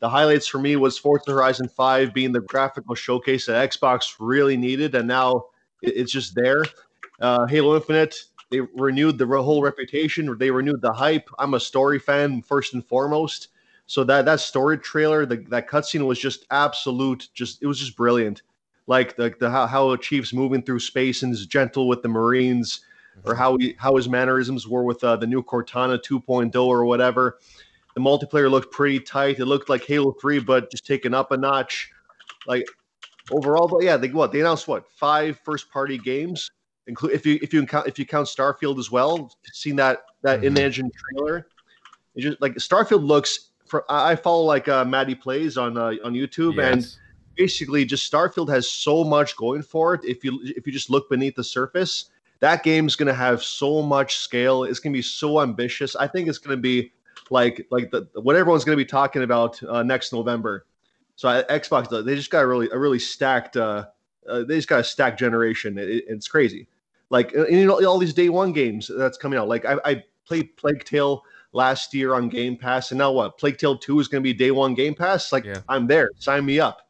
The highlights for me was Forza Horizon 5 being the graphical showcase that Xbox really needed, and now it's just there. Uh, Halo Infinite, they renewed the whole reputation. They renewed the hype. I'm a story fan first and foremost. So that that story trailer, the, that cutscene was just absolute. Just it was just brilliant. Like the, the how, how Chief's moving through space and is gentle with the Marines, or how he how his mannerisms were with uh, the new Cortana 2.0 or whatever. The multiplayer looked pretty tight. It looked like Halo 3, but just taken up a notch. Like overall, but yeah, they what they announced what five first party games, include if you if you count if you count Starfield as well. Seen that that mm-hmm. in-engine trailer. It just like Starfield looks for I follow like uh, Maddie plays on uh, on YouTube, yes. and basically just Starfield has so much going for it. If you if you just look beneath the surface, that game's gonna have so much scale. It's gonna be so ambitious. I think it's gonna be like like the what everyone's gonna be talking about uh, next November. So I, Xbox they just got a really a really stacked. Uh, uh, they just got a stacked generation. It, it's crazy. Like you know all these day one games that's coming out. Like I, I played Plague Tale last year on Game Pass, and now what? Plague Tale Two is going to be day one Game Pass. Like yeah. I'm there. Sign me up.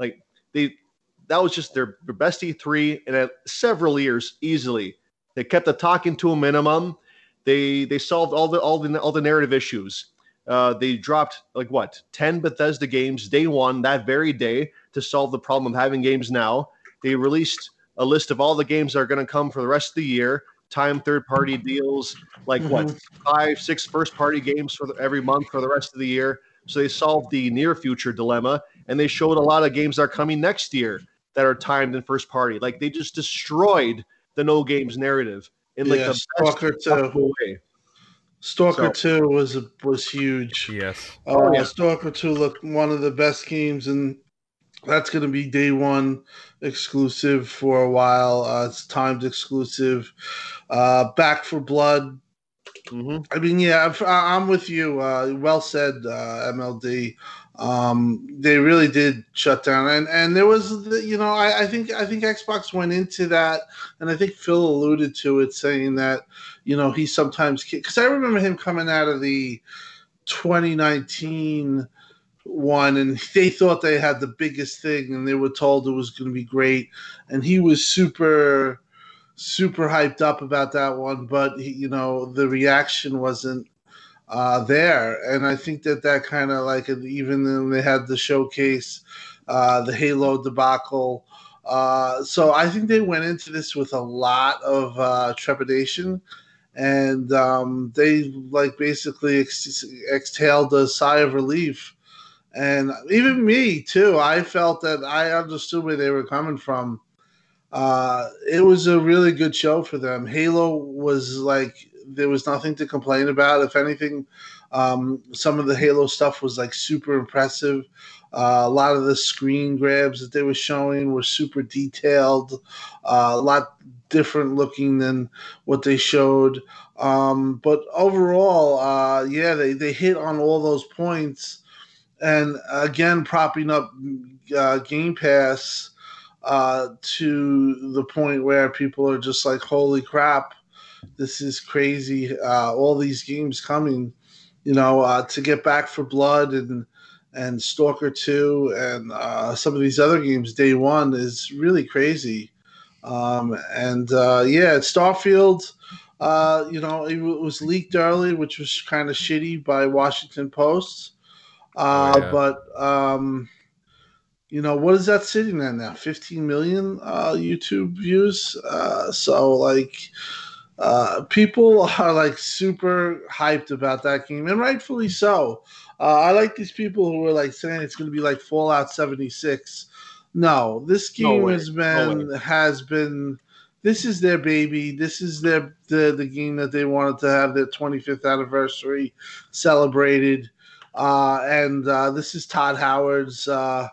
Like they, that was just their, best E3 in several years easily. They kept the talking to a minimum. They they solved all the all the all the narrative issues. Uh, they dropped like what 10 Bethesda games day one that very day to solve the problem of having games now. they released a list of all the games that are going to come for the rest of the year. Time third party deals, like mm-hmm. what five, six first party games for the, every month for the rest of the year. So they solved the near future dilemma, and they showed a lot of games that are coming next year that are timed in first party. Like they just destroyed the no games narrative in like yeah, the Stalker best two. way. Stalker so. two was was huge. Yes. Uh, oh, yeah. Stalker two looked one of the best games, and that's going to be day one exclusive for a while. Uh, it's timed exclusive. Uh, Back 4 Blood. Mm-hmm. I mean, yeah, I'm with you. Uh, well said, uh, MLD. Um, they really did shut down, and and there was, the, you know, I, I think I think Xbox went into that, and I think Phil alluded to it, saying that, you know, he sometimes because I remember him coming out of the 2019 one and they thought they had the biggest thing and they were told it was going to be great. And he was super super hyped up about that one but he, you know the reaction wasn't uh, there and i think that that kind of like even when they had the showcase uh, the halo debacle uh, so i think they went into this with a lot of uh, trepidation and um, they like basically ex- exhaled a sigh of relief and even me too. I felt that I understood where they were coming from. Uh, it was a really good show for them. Halo was like there was nothing to complain about. If anything, um, some of the Halo stuff was like super impressive. Uh, a lot of the screen grabs that they were showing were super detailed, uh, a lot different looking than what they showed. Um, but overall, uh, yeah, they, they hit on all those points and again propping up uh, Game Pass uh, to the point where people are just like, "Holy crap, this is crazy!" Uh, all these games coming, you know, uh, to get Back 4 Blood and and Stalker Two and uh, some of these other games day one is really crazy. Um, and uh, yeah, Starfield. Uh, you know, it was leaked early, which was kind of shitty by Washington Post. Uh, oh, yeah. But um, you know what is that sitting at now? 15 million uh, YouTube views. Uh, so like uh, people are like super hyped about that game, and rightfully so. Uh, I like these people who are like saying it's going to be like Fallout 76. No, this game no has been no has been. This is their baby. This is their the the game that they wanted to have their 25th anniversary celebrated. Uh, and uh, this is Todd Howard's, uh,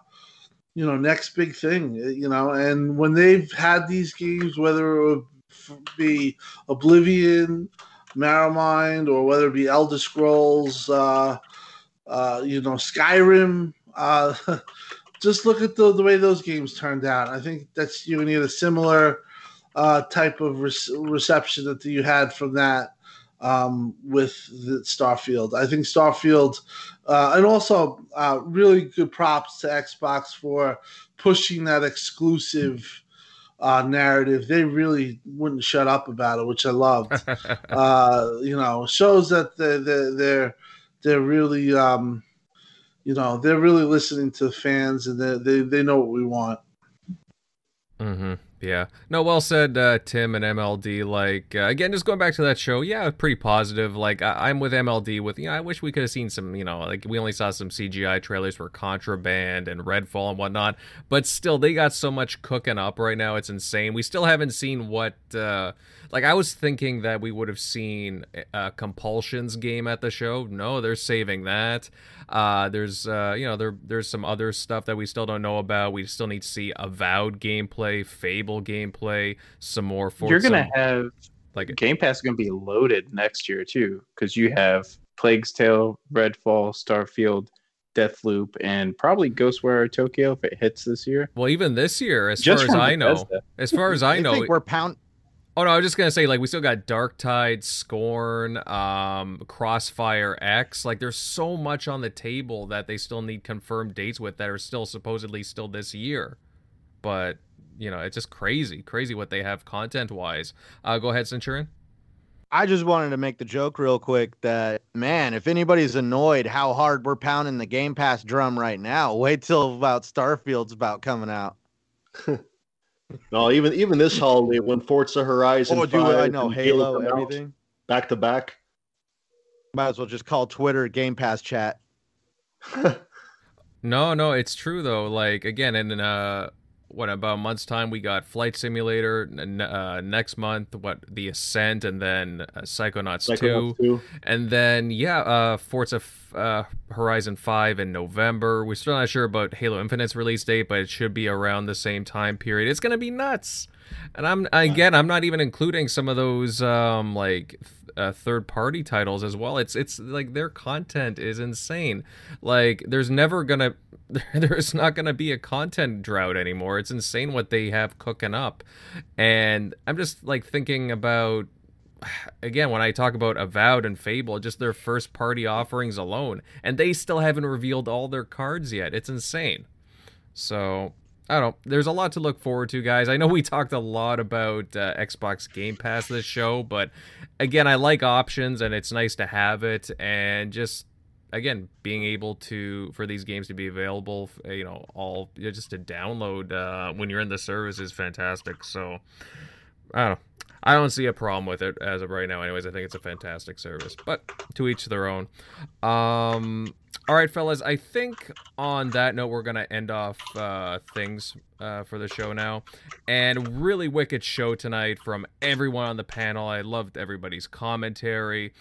you know, next big thing. You know, and when they've had these games, whether it be Oblivion, Morrowind, or whether it be Elder Scrolls, uh, uh, you know, Skyrim. Uh, just look at the, the way those games turned out. I think that's gonna get a similar uh, type of re- reception that you had from that um, with Starfield. I think Starfield, uh, and also uh, really good props to Xbox for pushing that exclusive uh, narrative. They really wouldn't shut up about it, which I loved. Uh, you know, shows that they're they're they're, really um, you know they're really listening to fans and they they, they know what we want. Mm-hmm. Yeah. No, well said, uh, Tim and MLD. Like, uh, again, just going back to that show, yeah, pretty positive. Like, I- am with MLD with, you know, I wish we could have seen some, you know, like, we only saw some CGI trailers for Contraband and Redfall and whatnot, but still, they got so much cooking up right now. It's insane. We still haven't seen what, uh, like, I was thinking that we would have seen a Compulsions game at the show. No, they're saving that. Uh, there's uh, you know there there's some other stuff that we still don't know about. We still need to see avowed gameplay, Fable gameplay, some more. Forza. You're gonna have like Game Pass is gonna be loaded next year too, because you have Plague's Tale, Redfall, Starfield. Deathloop and probably Ghostwire Tokyo if it hits this year. Well, even this year, as Just far as I know, as far as I, I know, we're pound Oh no, I was just gonna say like we still got Dark Tide, Scorn, um, Crossfire X. Like there's so much on the table that they still need confirmed dates with that are still supposedly still this year. But you know, it's just crazy, crazy what they have content wise. Uh, go ahead, Centurion. I just wanted to make the joke real quick that man, if anybody's annoyed how hard we're pounding the Game Pass drum right now, wait till about Starfield's about coming out. No, even even this holiday when Forza Horizon. Oh, dude, I know Halo, Halo everything back to back. Might as well just call Twitter Game Pass chat. no, no, it's true though. Like again, in uh, what about a month's time we got Flight Simulator. Uh, next month, what the Ascent, and then uh, Psychonauts, Psychonauts 2. 2. and then yeah, uh, Forza uh, Horizon 5 in November. We're still not sure about Halo Infinite's release date, but it should be around the same time period. It's gonna be nuts. And I'm again, I'm not even including some of those um, like uh, third party titles as well. It's it's like their content is insane. Like there's never gonna there's not gonna be a content drought anymore. It's insane what they have cooking up, and I'm just like thinking about again when I talk about Avowed and Fable, just their first party offerings alone, and they still haven't revealed all their cards yet. It's insane. So I don't. There's a lot to look forward to, guys. I know we talked a lot about uh, Xbox Game Pass this show, but again, I like options and it's nice to have it. And just again, being able to for these games to be available, you know, all just to download uh, when you're in the service is fantastic. So I don't know. I don't see a problem with it as of right now. Anyways, I think it's a fantastic service, but to each their own. Um, all right, fellas. I think on that note, we're gonna end off uh, things uh, for the show now. And really wicked show tonight from everyone on the panel. I loved everybody's commentary.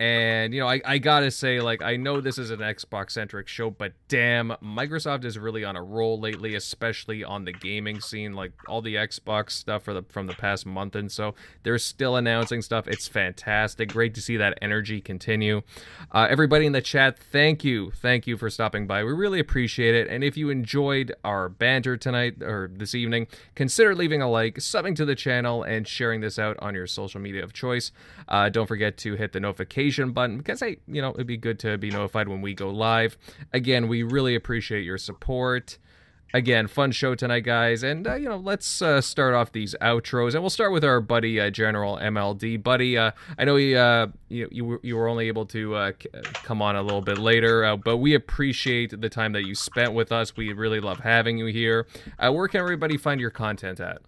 And, you know, I, I gotta say, like, I know this is an Xbox centric show, but damn, Microsoft is really on a roll lately, especially on the gaming scene. Like, all the Xbox stuff for the, from the past month and so, they're still announcing stuff. It's fantastic. Great to see that energy continue. Uh, everybody in the chat, thank you. Thank you for stopping by. We really appreciate it. And if you enjoyed our banter tonight or this evening, consider leaving a like, subbing to the channel, and sharing this out on your social media of choice. Uh, don't forget to hit the notification notification button because I, you know, it'd be good to be notified when we go live. Again, we really appreciate your support. Again, fun show tonight, guys, and uh, you know, let's uh, start off these outros, and we'll start with our buddy uh, General MLD. Buddy, uh, I know he, uh, you, you were, you were only able to uh, come on a little bit later, but we appreciate the time that you spent with us. We really love having you here. where can everybody find your content at?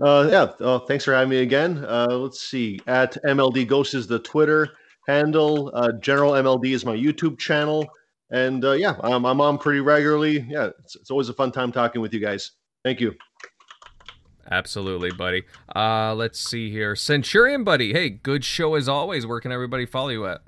Uh, yeah, uh, thanks for having me again. Uh, let's see. At MLD Ghost is the Twitter handle. Uh, General MLD is my YouTube channel. And uh, yeah, I'm, I'm on pretty regularly. Yeah, it's, it's always a fun time talking with you guys. Thank you. Absolutely, buddy. Uh, let's see here. Centurion, buddy. Hey, good show as always. Where can everybody follow you at?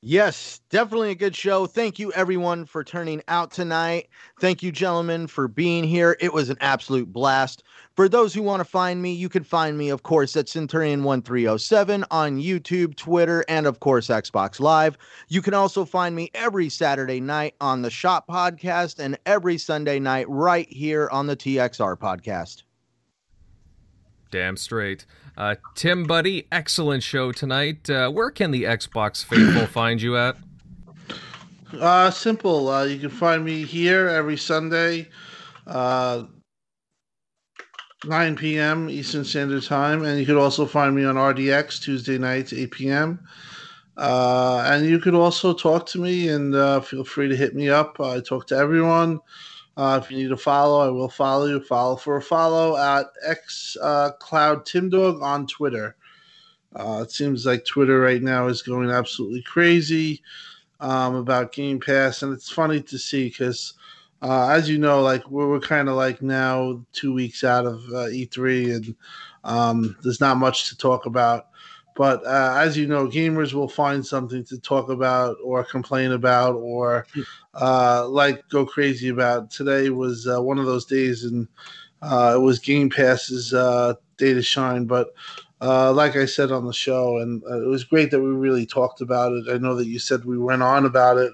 Yes, definitely a good show. Thank you, everyone, for turning out tonight. Thank you, gentlemen, for being here. It was an absolute blast. For those who want to find me, you can find me, of course, at Centurion1307 on YouTube, Twitter, and of course, Xbox Live. You can also find me every Saturday night on the Shop Podcast and every Sunday night right here on the TXR Podcast. Damn straight. Uh, Tim, buddy, excellent show tonight. Uh, where can the Xbox faithful find you at? Uh, simple. Uh, you can find me here every Sunday, uh, 9 p.m. Eastern Standard Time, and you could also find me on RDX Tuesday nights, 8 p.m. Uh, and you could also talk to me, and uh, feel free to hit me up. I talk to everyone. Uh, if you need a follow, I will follow you. Follow for a follow at X uh, Cloud Timdog on Twitter. Uh, it seems like Twitter right now is going absolutely crazy um, about Game Pass, and it's funny to see because, uh, as you know, like we're, we're kind of like now two weeks out of uh, E3, and um, there's not much to talk about. But uh, as you know, gamers will find something to talk about or complain about or uh, like go crazy about. Today was uh, one of those days, and uh, it was Game Pass's uh, day to shine. But uh, like I said on the show, and it was great that we really talked about it. I know that you said we went on about it.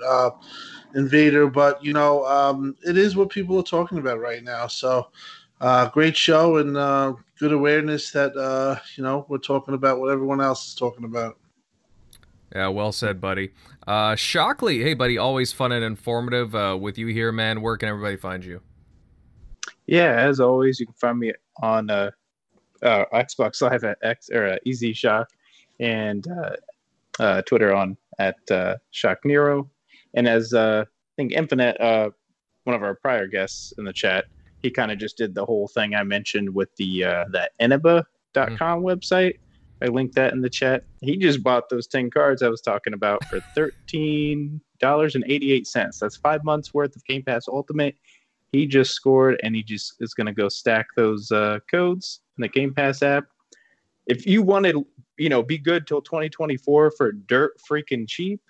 Invader, but you know, um, it is what people are talking about right now. So, uh, great show, and uh, good awareness that uh, you know we're talking about what everyone else is talking about. Yeah, well said, buddy. Uh, Shockley, hey, buddy, always fun and informative uh, with you here, man. Where can everybody find you? Yeah, as always, you can find me on uh, uh, Xbox Live at X or uh, Easy Shock, and uh, uh, Twitter on at uh, Shock Nero, and as uh, I think Infinite, uh, one of our prior guests in the chat, he kind of just did the whole thing I mentioned with the uh, that Eneba.com mm. website. I linked that in the chat. He just bought those 10 cards I was talking about for $13.88. That's five months worth of Game Pass Ultimate. He just scored and he just is going to go stack those uh, codes in the Game Pass app. If you wanted, you know, be good till 2024 for dirt freaking cheap,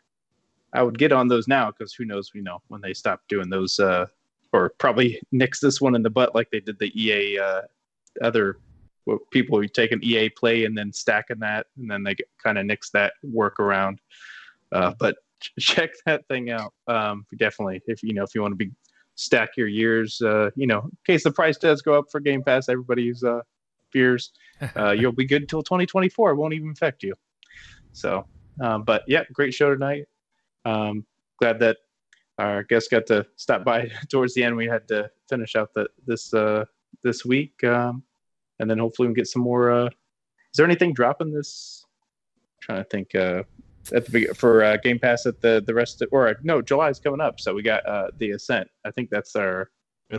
I would get on those now because who knows, you know, when they stop doing those, uh, or probably nix this one in the butt like they did the EA uh, other people who take an EA play and then stacking that, and then they kind of nix that workaround. Uh, but check that thing out. Um, definitely, if you know if you want to be stack your years, uh, you know, in case the price does go up for Game Pass, everybody's uh, fears, uh, you'll be good until 2024. It won't even affect you. So, um, but yeah, great show tonight. Um, glad that our guest got to stop by towards the end. We had to finish out the this uh, this week. Um, and then hopefully we can get some more. Uh, is there anything dropping this? I'm trying to think. Uh, at the for uh, Game Pass at the the rest of, or no July is coming up, so we got uh, the Ascent. I think that's our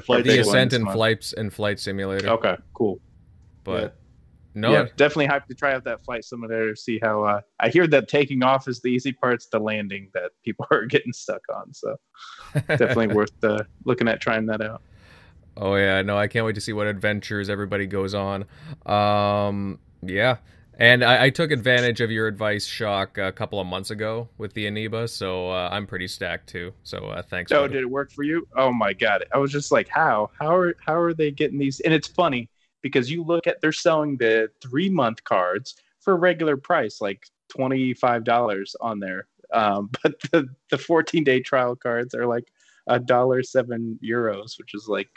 flight the Ascent and flights and flight simulator. Okay, cool. But. No, yeah, definitely hyped to try out that flight simulator. See how uh, I hear that taking off is the easy part; it's The landing that people are getting stuck on. So definitely worth uh, looking at trying that out. Oh yeah, no, I can't wait to see what adventures everybody goes on. Um, yeah, and I, I took advantage of your advice, Shock, a couple of months ago with the Eneba, so uh, I'm pretty stacked too. So uh, thanks. Oh, did it work for you? Oh my god, I was just like, how, how are, how are they getting these? And it's funny because you look at they're selling the three month cards for regular price, like twenty five dollars on there, um, but the the fourteen day trial cards are like a dollar seven euros, which is like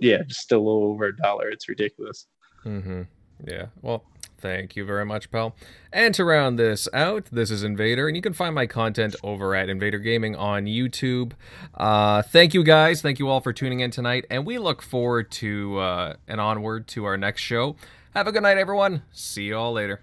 yeah, just a little over a dollar. It's ridiculous. Mm-hmm. Yeah. Well, thank you very much, pal. And to round this out, this is Invader, and you can find my content over at Invader Gaming on YouTube. Uh, thank you guys. Thank you all for tuning in tonight, and we look forward to uh, and onward to our next show. Have a good night, everyone. See you all later.